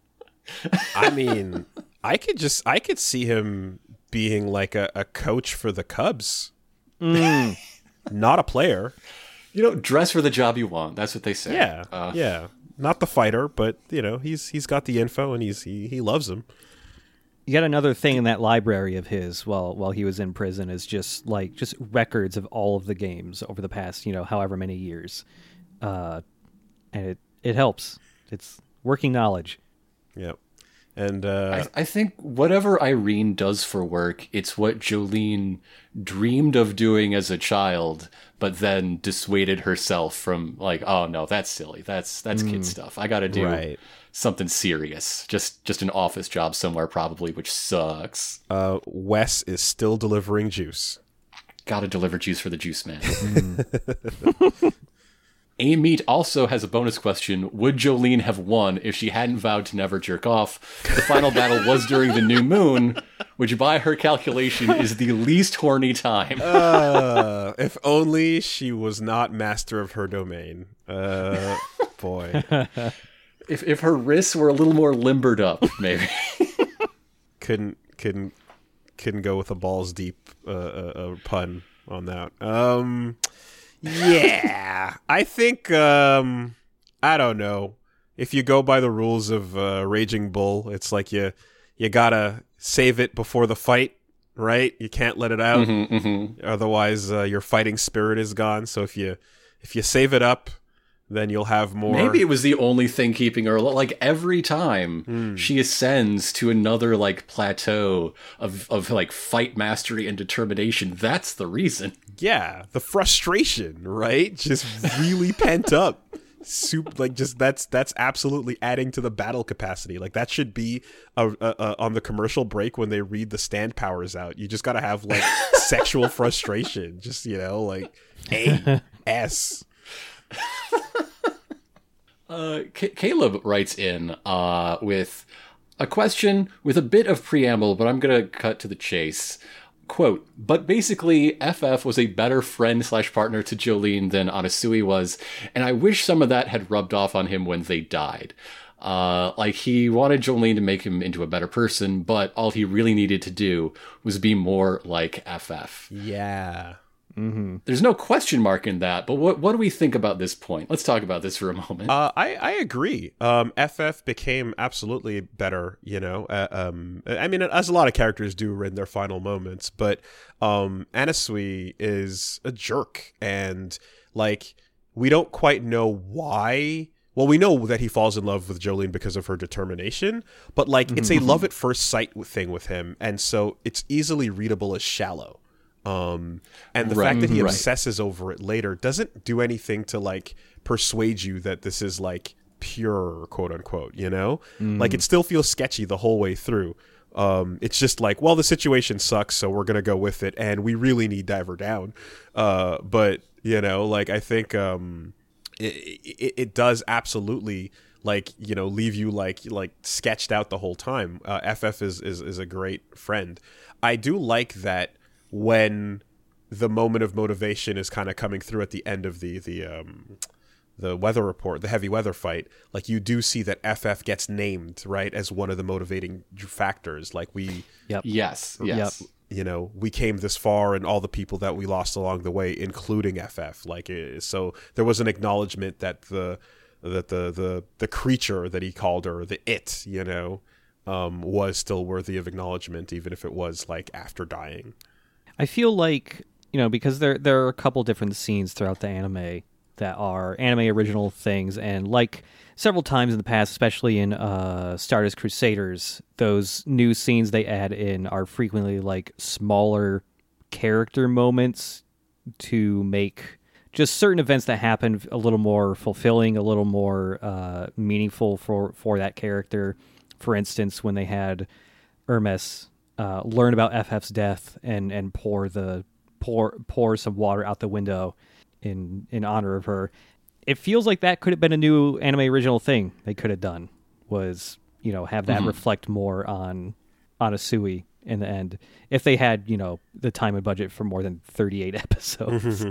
[SPEAKER 2] I mean, I could just I could see him being like a, a coach for the Cubs, not a player.
[SPEAKER 1] You know, dress for the job you want. That's what they say.
[SPEAKER 2] Yeah,
[SPEAKER 1] Uh,
[SPEAKER 2] yeah, not the fighter, but you know he's he's got the info and he's he, he loves him.
[SPEAKER 3] You got another thing in that library of his while while he was in prison is just like just records of all of the games over the past you know however many years, uh, and it it helps. It's working knowledge.
[SPEAKER 2] Yep. And uh,
[SPEAKER 1] I, I think whatever Irene does for work, it's what Jolyne dreamed of doing as a child, but then dissuaded herself from like, oh no, that's silly. That's that's kid stuff. I got to do
[SPEAKER 2] Right.
[SPEAKER 1] Something serious. Just just an office job somewhere probably, which sucks.
[SPEAKER 2] uh, Wes is still delivering juice.
[SPEAKER 1] Got to deliver juice for the juice man. Meat also has a bonus question. Would Jolyne have won if she hadn't vowed to never jerk off? The final battle was during the new moon, which by her calculation is the least horny time.
[SPEAKER 2] Uh, if only she was not master of her domain. Uh, boy,
[SPEAKER 1] If if her wrists were a little more limbered up, maybe.
[SPEAKER 2] couldn't couldn't couldn't go with a balls deep uh, uh, uh, pun on that. Um, yeah, I think um, I don't know if you go by the rules of uh, Raging Bull. It's like you you gotta save it before the fight, right? You can't let it out, otherwise uh, your fighting spirit is gone. So if you if you save it up, then you'll have more.
[SPEAKER 1] Maybe it was the only thing keeping her al- like every time hmm. she ascends to another like plateau of of like fight mastery and determination. That's the reason.
[SPEAKER 2] yeah, the frustration, right? Just really pent up. Soup, like just that's that's absolutely adding to the battle capacity. Like that should be a, a, a, on the commercial break when they read the stand powers out. You just got to have like sexual frustration. Just you know, like A S.
[SPEAKER 1] Uh, C- Caleb writes in uh, with a question with a bit of preamble, but I'm gonna cut to the chase. Quote, but basically, FF was a better friend slash partner to Jolyne than Anasui was, and I wish some of that had rubbed off on him when they died. Uh, like he wanted Jolyne to make him into a better person, but all he really needed to do was be more like FF.
[SPEAKER 2] Yeah.
[SPEAKER 1] There's no question mark in that, but what what do we think about this point? Let's talk about this for a moment.
[SPEAKER 2] Uh, I I agree. Um, FF became absolutely better. You know, uh, um, I mean, as a lot of characters do in their final moments, but um, Anasui is a jerk, and like we don't quite know why. Well, we know that he falls in love with Jolyne because of her determination, but like it's a love at first sight thing with him, and so it's easily readable as shallow. Um, and the
[SPEAKER 1] Right,
[SPEAKER 2] fact that he
[SPEAKER 1] right.
[SPEAKER 2] obsesses over it later doesn't do anything to like persuade you that this is like pure, quote unquote. You know, like it still feels sketchy the whole way through. Um, it's just like, well, the situation sucks, so we're gonna go with it, and we really need Diver down. Uh, but you know, like I think um, it, it, it does absolutely like you know leave you like like sketched out the whole time. Uh, FF is, is is a great friend. I do like that when the moment of motivation is kind of coming through at the end of the the um the weather report, the heavy weather fight, like you do see that FF gets named right as one of the motivating factors. Like we,
[SPEAKER 3] Yep.
[SPEAKER 1] yes, yes.
[SPEAKER 2] you know, we came this far, and all the people that we lost along the way, including FF. Like eh, so, there was an acknowledgement that the that the the the creature that he called her, the it, you know, um, was still worthy of acknowledgement, even if it was like after dying.
[SPEAKER 3] I feel like you know because there there are a couple different scenes throughout the anime that are anime original things, and like several times in the past, especially in uh, Stardust Crusaders, those new scenes they add in are frequently like smaller character moments to make just certain events that happen a little more fulfilling, a little more uh, meaningful for for that character. For instance, when they had Ermes uh, learn about FF's death and and pour the pour pour some water out the window in in honor of her. It feels like that could have been a new anime original thing they could have done was you know have that reflect more on Anasui in the end if they had you know the time and budget for more than 38 episodes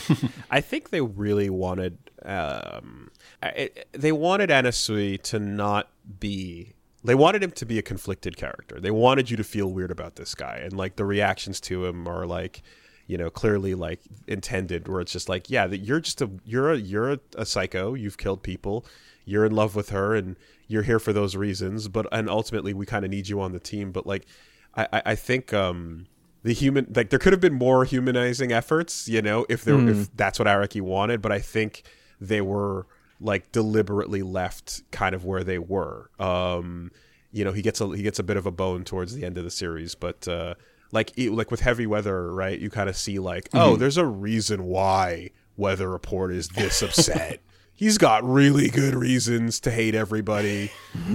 [SPEAKER 2] I think they really wanted um, I- they wanted Anasui to not be they wanted him to be a conflicted character. They wanted you to feel weird about this guy. And like the reactions to him are like you know clearly like intended where it's just like yeah that you're just a you're a you're a, a psycho. You've killed people. You're in love with her and you're here for those reasons, but and ultimately we kind of need you on the team. But like, I I, I think um the human like there could have been more humanizing efforts, you know, if there if that's what Araki wanted, but I think they were like deliberately left kind of where they were. Um, you know, he gets a he gets a bit of a bone towards the end of the series, but uh, like like with heavy weather, right? You kind of see like, oh, there's a reason why Weather Report is this upset. He's got really good reasons to hate everybody,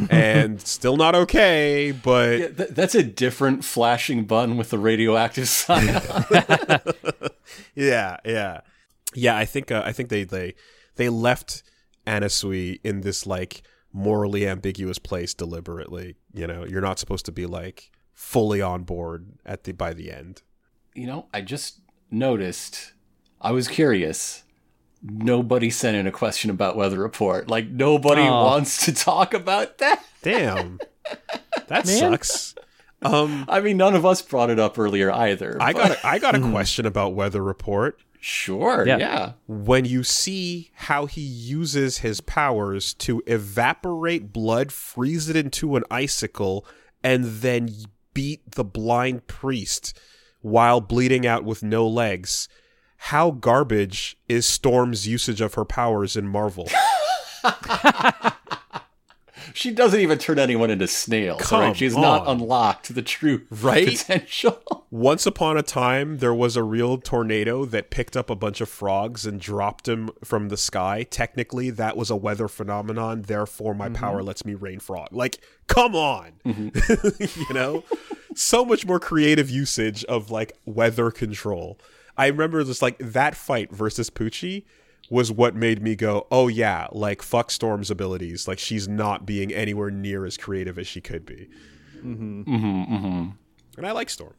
[SPEAKER 2] and still not okay. But
[SPEAKER 1] Yeah, th- that's a different flashing button with the radioactive sign.
[SPEAKER 2] yeah, yeah, yeah. I think uh, I think they they they left Anasui in this like morally ambiguous place deliberately. You know, you're not supposed to be like fully on board at the by the end.
[SPEAKER 1] you know, I just noticed. I was curious. Nobody sent in a question about Weather Report. Like nobody
[SPEAKER 3] Aw.
[SPEAKER 1] wants to talk about that.
[SPEAKER 2] Damn, that
[SPEAKER 3] Man.
[SPEAKER 2] sucks. Um,
[SPEAKER 1] I mean, none of us brought it up earlier either.
[SPEAKER 2] I
[SPEAKER 1] but-
[SPEAKER 2] got a, I got a question about Weather Report.
[SPEAKER 1] Sure,
[SPEAKER 3] Yeah.
[SPEAKER 1] yeah.
[SPEAKER 2] when you see how he uses his powers to evaporate blood, freeze it into an icicle, and then beat the blind priest while bleeding out with no legs. How garbage is Storm's usage of her powers in Marvel?
[SPEAKER 1] She doesn't even turn anyone into snails.
[SPEAKER 2] Come
[SPEAKER 1] right? She's not unlocked the true
[SPEAKER 2] Right?
[SPEAKER 1] potential.
[SPEAKER 2] Once upon a time, there was a real tornado that picked up a bunch of frogs and dropped them from the sky. Technically, that was a weather phenomenon. Therefore, my mm-hmm. power lets me rain frog. Like, come on, mm-hmm. you know, so much more creative usage of like weather control. I remember just like that fight versus Pucci was what made me go, oh yeah, like fuck Storm's abilities. Like she's not being anywhere near as creative as she could be. And I like Storm.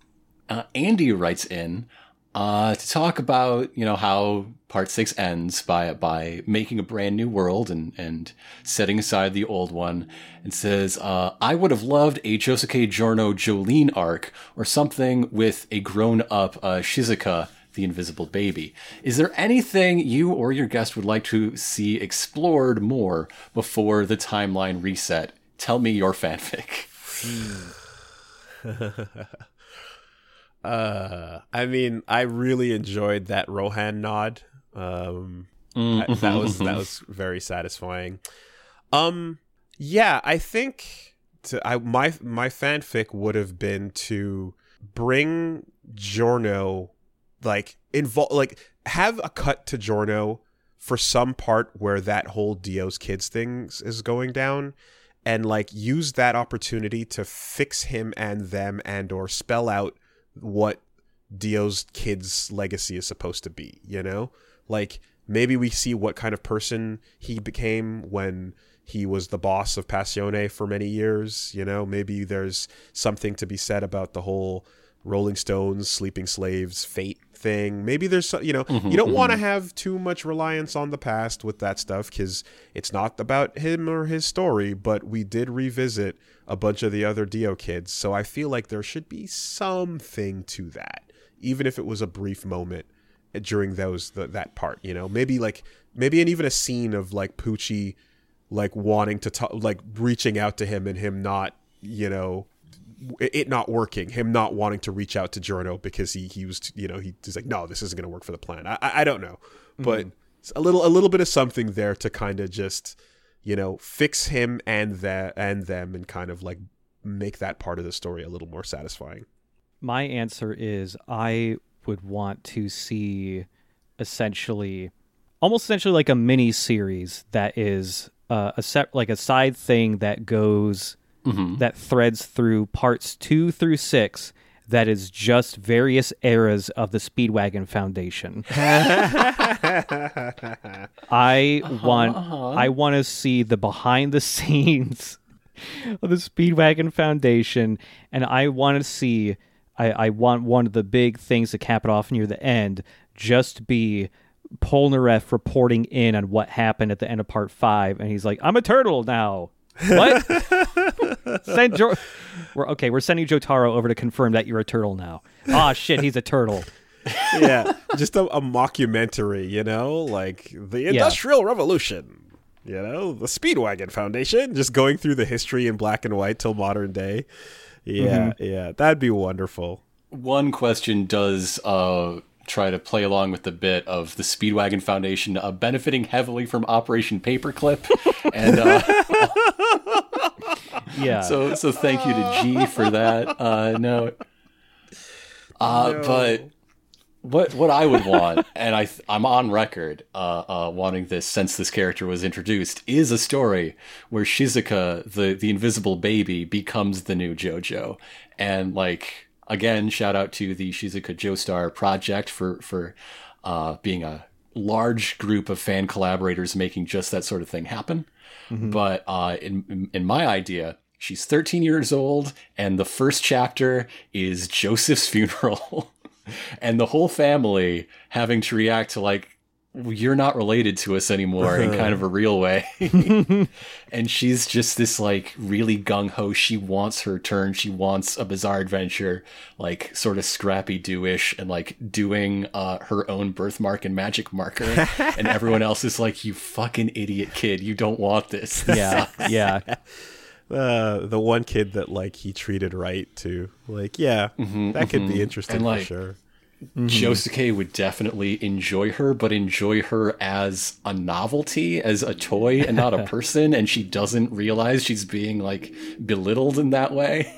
[SPEAKER 1] uh, Andy writes in uh, to talk about you know how part six ends by by making a brand new world and and setting aside the old one, and says uh, I would have loved a Josuke Giorno Jolyne arc or something with a grown up uh, Shizuka. The invisible baby. Is there anything you or your guest would like to see explored more before the timeline reset? Tell me your fanfic.
[SPEAKER 2] Uh, I mean, I really enjoyed that Rohan nod. Um, I- that was that was very satisfying. Um, yeah, I think to I my my fanfic would have been to bring Giorno like involve like have a cut to Giorno for some part where that whole Dio's kids thing is going down and like use that opportunity to fix him and them and or spell out what Dio's kids legacy is supposed to be, you know? Like maybe we see what kind of person he became when he was the boss of Passione for many years, you know? Maybe there's something to be said about the whole Rolling Stones, Sleeping Slaves, Fate thing. Maybe there's some, you know, you mm-hmm, don't want to mm-hmm. have too much reliance on the past with that stuff because it's not about him or his story, but we did revisit a bunch of the other Dio kids. So I feel like there should be something to that, even if it was a brief moment during those the, that part, you know, maybe like maybe and even a scene of like Pucci like wanting to talk, like reaching out to him and him not, you know, it not working, him not wanting to reach out to Giorno because he he was you know he, he's like no this isn't going to work for the plan. I I, I don't know, but a little a little bit of something there to kind of just you know fix him and that and them and kind of like make that part of the story a little more satisfying.
[SPEAKER 3] My answer is I would want to see essentially almost essentially like a mini series that is uh, a set like a side thing that goes Mm-hmm. that threads through parts 2 through 6 that is just various eras of the Speedwagon Foundation. I uh-huh, want uh-huh. I want to see the behind the scenes of the Speedwagon Foundation, and I want to see. I, I want one of the big things to cap it off near the end just be Polnareff reporting in on what happened at the end of part five, and he's like, "I'm a turtle now." What? Send jo- we're okay. We're sending Jotaro over to confirm that you're a turtle now. Ah, shit, he's a turtle.
[SPEAKER 2] yeah, just a, a mockumentary, you know, like the Industrial Revolution. You know, the Speedwagon Foundation, just going through the history in black and white till modern day. Yeah, yeah, that'd be wonderful.
[SPEAKER 1] One question does uh, try to play along with the bit of the Speedwagon Foundation uh, benefiting heavily from Operation Paperclip, and uh,
[SPEAKER 3] Yeah.
[SPEAKER 1] so so thank you to G for that uh, note. Uh,
[SPEAKER 2] No.
[SPEAKER 1] But what what I would want, and I I'm on record uh, uh, wanting this since this character was introduced, is a story where Shizuka, the the invisible baby, becomes the new JoJo, and like again, shout out to the Shizuka Joestar project for for uh, being a large group of fan collaborators making just that sort of thing happen. But uh, in in- in my idea, she's 13 years old, and the first chapter is Joseph's funeral, and the whole family having to react to like. You're not related to us anymore in kind of a real way. and she's just this like really gung ho. She wants her turn. She wants a bizarre adventure, like sort of scrappy do-ish, and like doing uh, her own birthmark and magic marker. and everyone else is like, "You fucking idiot kid! You don't want this." This
[SPEAKER 3] yeah, yeah.
[SPEAKER 2] Uh, the one kid that like he treated right too. Like, yeah, that could be interesting
[SPEAKER 1] And,
[SPEAKER 2] for
[SPEAKER 1] like,
[SPEAKER 2] sure.
[SPEAKER 1] Josuke would definitely enjoy her, but enjoy her as a novelty, as a toy, and not a person. and she doesn't realize she's being like belittled in that way.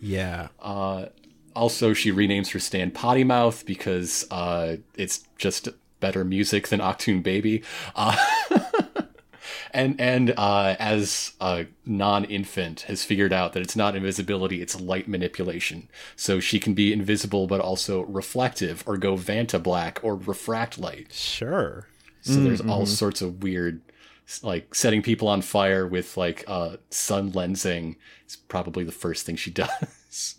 [SPEAKER 2] Yeah,
[SPEAKER 1] Also, she renames her stand Potty Mouth because uh, it's just better music than Achtung Baby. Uh, and and uh, as a non-infant has figured out that it's not invisibility, it's light manipulation. So she can be invisible but also reflective, or go Vanta black, or refract light.
[SPEAKER 2] sure.
[SPEAKER 1] So there's all sorts of weird, like setting people on fire with like uh, sun lensing. Is probably the first thing she does.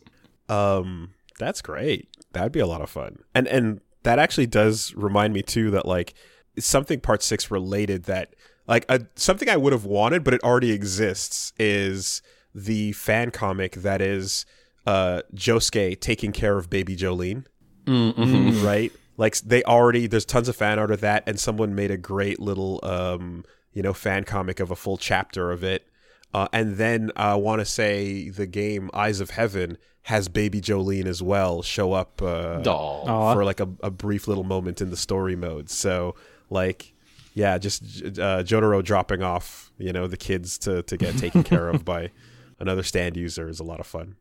[SPEAKER 2] Um, that's great. That'd be a lot of fun. And and that actually does remind me too that like something part six related that like a, something I would have wanted, but it already exists is the fan comic that is uh Josuke taking care of baby Jolyne. Right? Like they already there's tons of fan art of that and someone made a great little um you know fan comic of a full chapter of it. Uh, and then I want to say the game Eyes of Heaven has baby Jolyne as well show up uh, for like a, a brief little moment in the story mode. So like, yeah, just uh, Jotaro dropping off, you know, the kids to to get taken care of by another stand user is a lot of fun.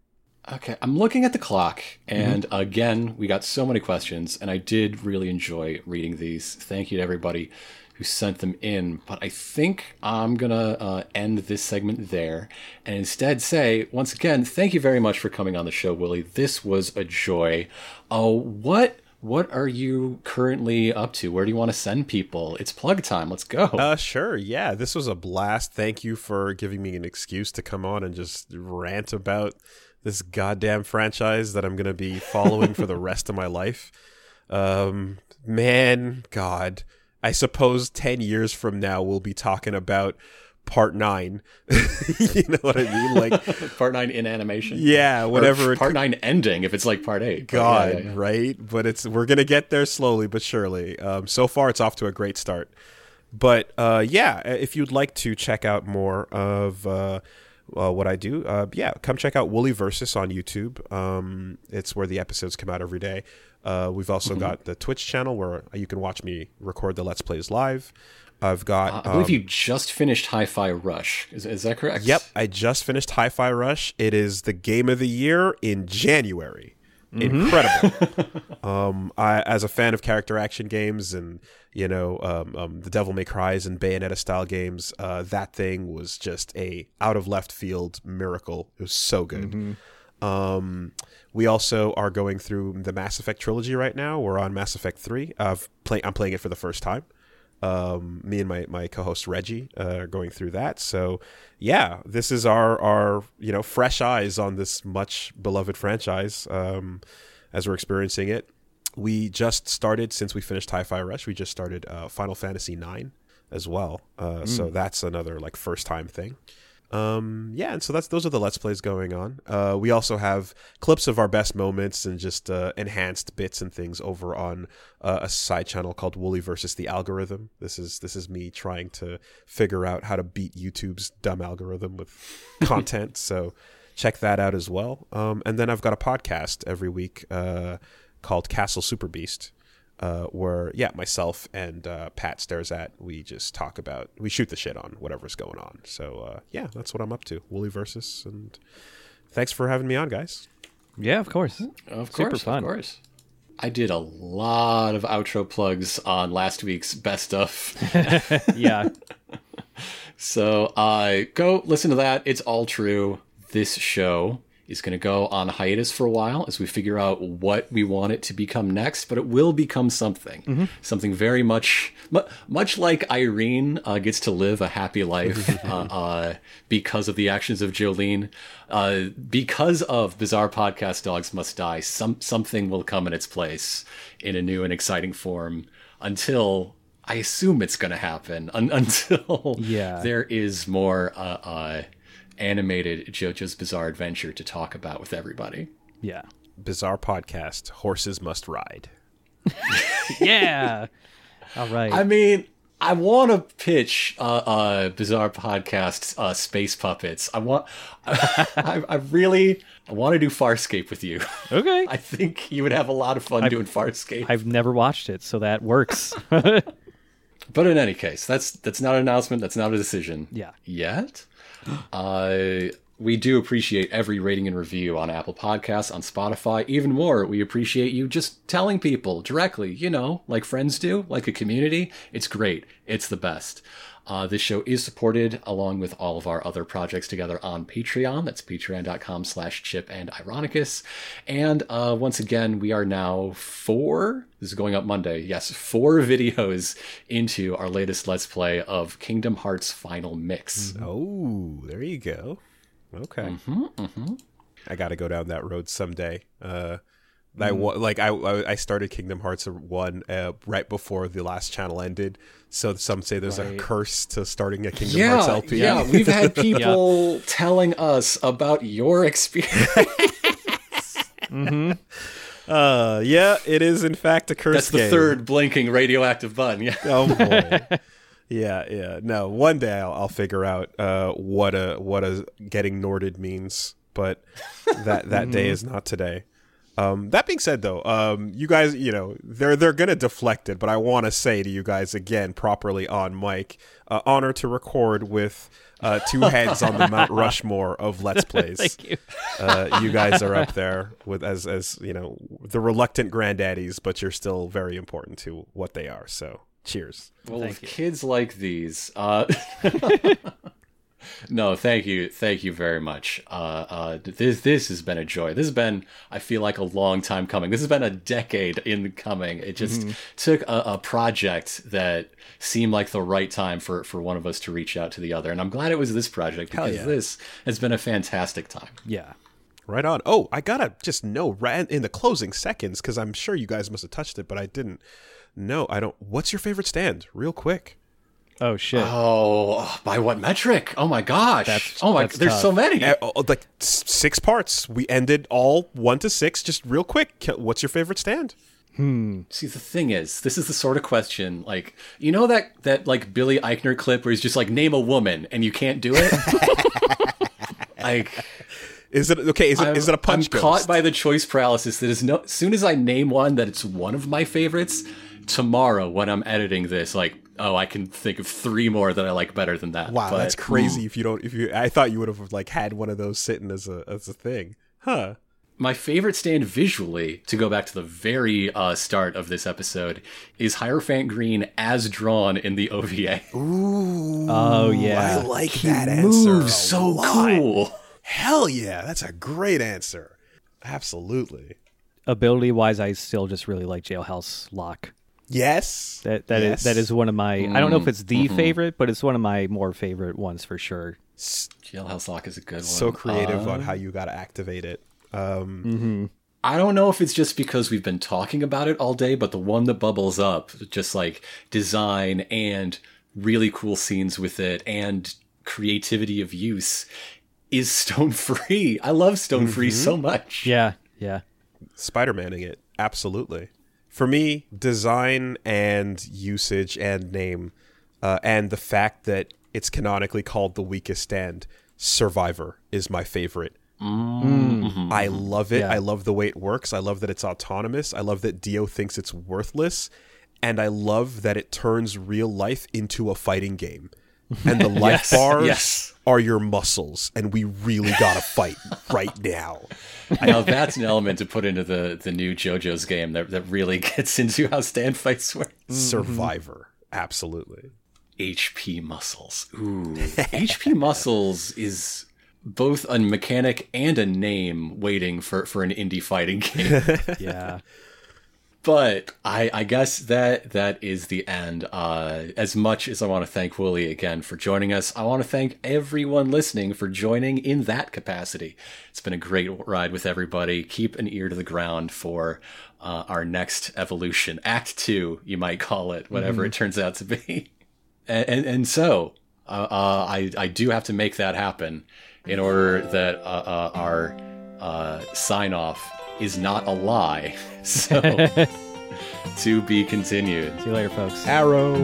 [SPEAKER 1] Okay, I'm looking at the clock, and again, we got so many questions, and I did really enjoy reading these. Thank you to everybody who sent them in, but I think I'm gonna uh, end this segment there and instead say, once again, thank you very much for coming on the show, Woolie. This was a joy. Oh, what what are you currently up to? Where do you want to send people? It's plug time. Let's go.
[SPEAKER 2] Uh, sure, yeah, this was a blast. Thank you for giving me an excuse to come on and just rant about this goddamn franchise that I'm gonna be following for the rest of my life. Um, man, God, I suppose ten years from now we'll be talking about part nine. you know what I mean? Like,
[SPEAKER 1] part nine in animation.
[SPEAKER 2] yeah, whatever. it
[SPEAKER 1] part nine ending if it's like part eight. But yeah,
[SPEAKER 2] God,
[SPEAKER 1] yeah, yeah.
[SPEAKER 2] right? But it's we're gonna get there slowly but surely. Um, so far, it's off to a great start. But uh, yeah, if you'd like to check out more of uh, uh, what I do, uh, yeah, come check out WoolieVersus on YouTube. Um, it's where the episodes come out every day. Uh, we've also got the Twitch channel where you can watch me record the Let's Plays live. I've got.
[SPEAKER 1] I believe
[SPEAKER 2] um,
[SPEAKER 1] you just finished Hi-Fi Rush. Is, is that correct?
[SPEAKER 2] Yep, I just finished Hi-Fi Rush. It is the game of the year in January. Incredible. um, I, as a fan of character action games and you know um, um, the Devil May Cries and Bayonetta style games, uh, that thing was just a out of left field miracle. It was so good. Um, we also are going through the Mass Effect trilogy right now. We're on Mass Effect three. I've play, I'm playing it for the first time. Um, me and my, my co-host Reggie uh, are going through that. So yeah, this is our our you know fresh eyes on this much beloved franchise um, as we're experiencing it. We just started since we finished Hi-Fi Rush. We just started uh, Final Fantasy IX as well. Uh, So that's another like first time thing. Um, yeah, and so that's those are the let's plays going on. Uh, we also have clips of our best moments and just uh, enhanced bits and things over on uh, a side channel called Woolie versus the Algorithm. This is this is me trying to figure out how to beat YouTube's dumb algorithm with content. so check that out as well. Um, and then I've got a podcast every week uh, called Castle Super Beast uh, where yeah, myself and uh, Pat stares at we just talk about we shoot the shit on whatever's going on. So uh, yeah, that's what I'm up to. WoolieVersus and thanks for having me on, guys.
[SPEAKER 3] Yeah, of course.
[SPEAKER 1] Of
[SPEAKER 3] Super
[SPEAKER 1] course,
[SPEAKER 3] fun.
[SPEAKER 1] of course. I did a lot of outro plugs on last week's best of.
[SPEAKER 3] Yeah.
[SPEAKER 1] So uh, go listen to that. It's all true. This show is going to go on hiatus for a while as we figure out what we want it to become next, but it will become something. Something very much, mu- much like Irene uh, gets to live a happy life uh, uh, because of the actions of Jolyne. Uh, because of Bizarre Podcast Dogs Must Die, some something will come in its place in a new and exciting form until I assume it's going to happen un- until
[SPEAKER 3] Yeah.
[SPEAKER 1] there is more uh, uh, animated JoJo's Bizarre Adventure to talk about with everybody.
[SPEAKER 3] Yeah.
[SPEAKER 2] Bizarre podcast. Horses must ride.
[SPEAKER 3] Yeah. All right.
[SPEAKER 1] I mean, I want to pitch uh, uh, Bizarre Podcast uh, Space Puppets. I want, I, I really, I want to do Farscape with you.
[SPEAKER 3] okay.
[SPEAKER 1] I think you would have a lot of fun doing Farscape.
[SPEAKER 3] I've never watched it, so that works.
[SPEAKER 1] But in any case, that's that's not an announcement. That's not a decision.
[SPEAKER 3] Yeah.
[SPEAKER 1] Yet. Uh, we do appreciate every rating and review on Apple Podcasts, on Spotify. Even more, we appreciate you just telling people directly, you know, like friends do, like a community. It's great. It's the best. Uh, this show is supported along with all of our other projects together on Patreon. That's patreon.com slash chip and ironicus. And uh, once again, we are now four, this is going up Monday, yes, four videos into our latest Let's Play of Kingdom Hearts Final Mix.
[SPEAKER 2] Oh, there you go. Okay. I got to go down that road someday. Uh, I wa- like I I I started Kingdom Hearts one uh, right before the last channel ended. So some say there's a curse to starting a Kingdom Hearts LP.
[SPEAKER 1] yeah, we've had people telling us about your experience.
[SPEAKER 2] Uh, yeah, it is in fact a curse.
[SPEAKER 1] That's the
[SPEAKER 2] game.
[SPEAKER 1] third blinking radioactive button. Yeah.
[SPEAKER 2] Oh boy. yeah, yeah. No, one day I'll, I'll figure out uh, what a what a getting Norded means, but that that day is not today. Um, that being said, though, um, you guys, you know, they're they're gonna deflect it, but I want to say to you guys again, properly on mic, uh, honor to record with uh, two heads on the Mount Rushmore of Let's Plays.
[SPEAKER 3] Thank you.
[SPEAKER 2] Uh, you guys are up there with as as you know the reluctant granddaddies, but you're still very important to what they are. So, cheers.
[SPEAKER 1] Well,
[SPEAKER 3] Thank
[SPEAKER 1] with
[SPEAKER 3] you.
[SPEAKER 1] kids like these, uh, no, thank you, thank you very much. Uh, uh, this this has been a joy. This has been, I feel like, a long time coming. This has been a decade in coming. It just took a, a project that seemed like the right time for for one of us to reach out to the other, and I'm glad it was this project because
[SPEAKER 2] yeah.
[SPEAKER 1] this has been a fantastic time.
[SPEAKER 3] Yeah.
[SPEAKER 2] Right on. Oh, I gotta just know right in the closing seconds because I'm sure you guys must have touched it, but I didn't. No, I don't. What's your favorite stand? Real quick.
[SPEAKER 3] Oh shit.
[SPEAKER 1] Oh, by what metric? Oh my gosh!
[SPEAKER 3] That's-
[SPEAKER 1] oh my,
[SPEAKER 3] that's
[SPEAKER 1] there's so many.
[SPEAKER 2] Uh, oh, like six parts. We ended all one to six. Just real quick. What's your favorite stand? Hmm.
[SPEAKER 1] See, the thing is, this is the sort of question, like, you know that that like Billy Eichner clip where he's just like, name a woman, and you can't do it. like,
[SPEAKER 2] Is it okay? Is it
[SPEAKER 1] I'm,
[SPEAKER 2] is it a punch?
[SPEAKER 1] I'm caught by the choice paralysis. That is no. As soon as I name one that it's one of my favorites, tomorrow when I'm editing this, like, oh, I can think of three more that I like better than that.
[SPEAKER 2] Wow,
[SPEAKER 1] But-
[SPEAKER 2] that's crazy. If you don't, if you, I thought you would have like had one of those sitting as a as a thing, huh?
[SPEAKER 1] My favorite stand visually, to go back to the very uh, start of this episode, is Hierophant Green as drawn in the OVA.
[SPEAKER 2] Ooh,
[SPEAKER 3] Oh, yeah.
[SPEAKER 2] I like
[SPEAKER 1] He
[SPEAKER 2] that answer.
[SPEAKER 1] moves
[SPEAKER 2] a
[SPEAKER 1] so
[SPEAKER 2] lot.
[SPEAKER 1] cool.
[SPEAKER 2] Hell yeah, that's a great answer. Absolutely.
[SPEAKER 3] Ability wise, I still just really like Jailhouse Lock.
[SPEAKER 2] Yes.
[SPEAKER 3] That that is
[SPEAKER 2] Yes.
[SPEAKER 3] that is one of my. I don't know if it's the
[SPEAKER 1] Mm-hmm.
[SPEAKER 3] favorite, but it's one of my more favorite ones for sure.
[SPEAKER 1] Jailhouse Lock is a good one.
[SPEAKER 2] so creative
[SPEAKER 1] Uh,
[SPEAKER 2] on how you got to activate it. Um,
[SPEAKER 1] I don't know if it's just because we've been talking about it all day, but the one that bubbles up, just like design and really cool scenes with it, and creativity of use is stone free. I love stone free so much.
[SPEAKER 3] Yeah, yeah.
[SPEAKER 2] Spider Manning it. Absolutely. For me, design and usage and name, uh, and the fact that it's canonically called The Weakest end, Survivor is my favorite. I love it.
[SPEAKER 3] Yeah.
[SPEAKER 2] I love the way it works. I love that it's autonomous. I love that Dio thinks it's worthless. And I love that it turns real life into a fighting game. And the life
[SPEAKER 1] Yes,
[SPEAKER 2] bars
[SPEAKER 1] yes.
[SPEAKER 2] are your muscles. And we really got to fight right now.
[SPEAKER 1] now that's an element to put into the the new JoJo's game that that really gets into how stand fights work. Mm-hmm.
[SPEAKER 2] Survivor. Absolutely.
[SPEAKER 1] HP muscles. Ooh, HP muscles is both a mechanic and a name waiting for for an indie fighting game.
[SPEAKER 3] Yeah.
[SPEAKER 1] But I, I guess that that is the end. Uh, as much as I want to thank Woolie again for joining us, I want to thank everyone listening for joining in that capacity. It's been a great ride with everybody. Keep an ear to the ground for uh, our next evolution, Act Two, you might call it, whatever it turns out to be. and and, and so uh, uh, I I do have to make that happen in order that uh, uh, our uh, sign off is not a lie. So to be continued.
[SPEAKER 3] See you later, folks.
[SPEAKER 2] Arrow.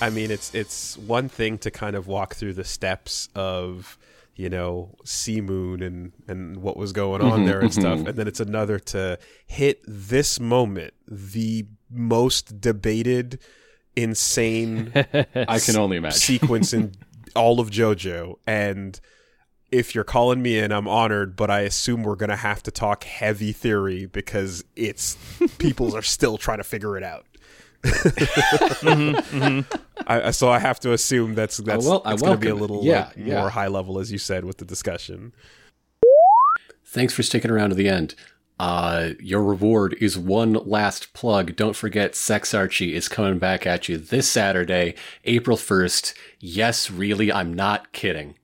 [SPEAKER 2] I mean, it's it's one thing to kind of walk through the steps of you know C-Moon and and what was going on mm-hmm, there and stuff, mm-hmm. and then it's another to hit this moment, the most debated, insane
[SPEAKER 1] I can only imagine.
[SPEAKER 2] sequence in all of JoJo, and if you're calling me in, I'm honored, but I assume we're gonna have to talk heavy theory because it's people are still trying to figure it out. I, I- so I have to assume that's that's
[SPEAKER 1] wel-
[SPEAKER 2] it's going to be a little
[SPEAKER 1] Yeah,
[SPEAKER 2] like,
[SPEAKER 1] yeah.
[SPEAKER 2] more high level, as you said, with the discussion.
[SPEAKER 1] Thanks for sticking around to the end. Uh, your reward is one last plug. Don't forget, Sex Archie is coming back at you this Saturday, April 1st. Yes, really, I'm not kidding.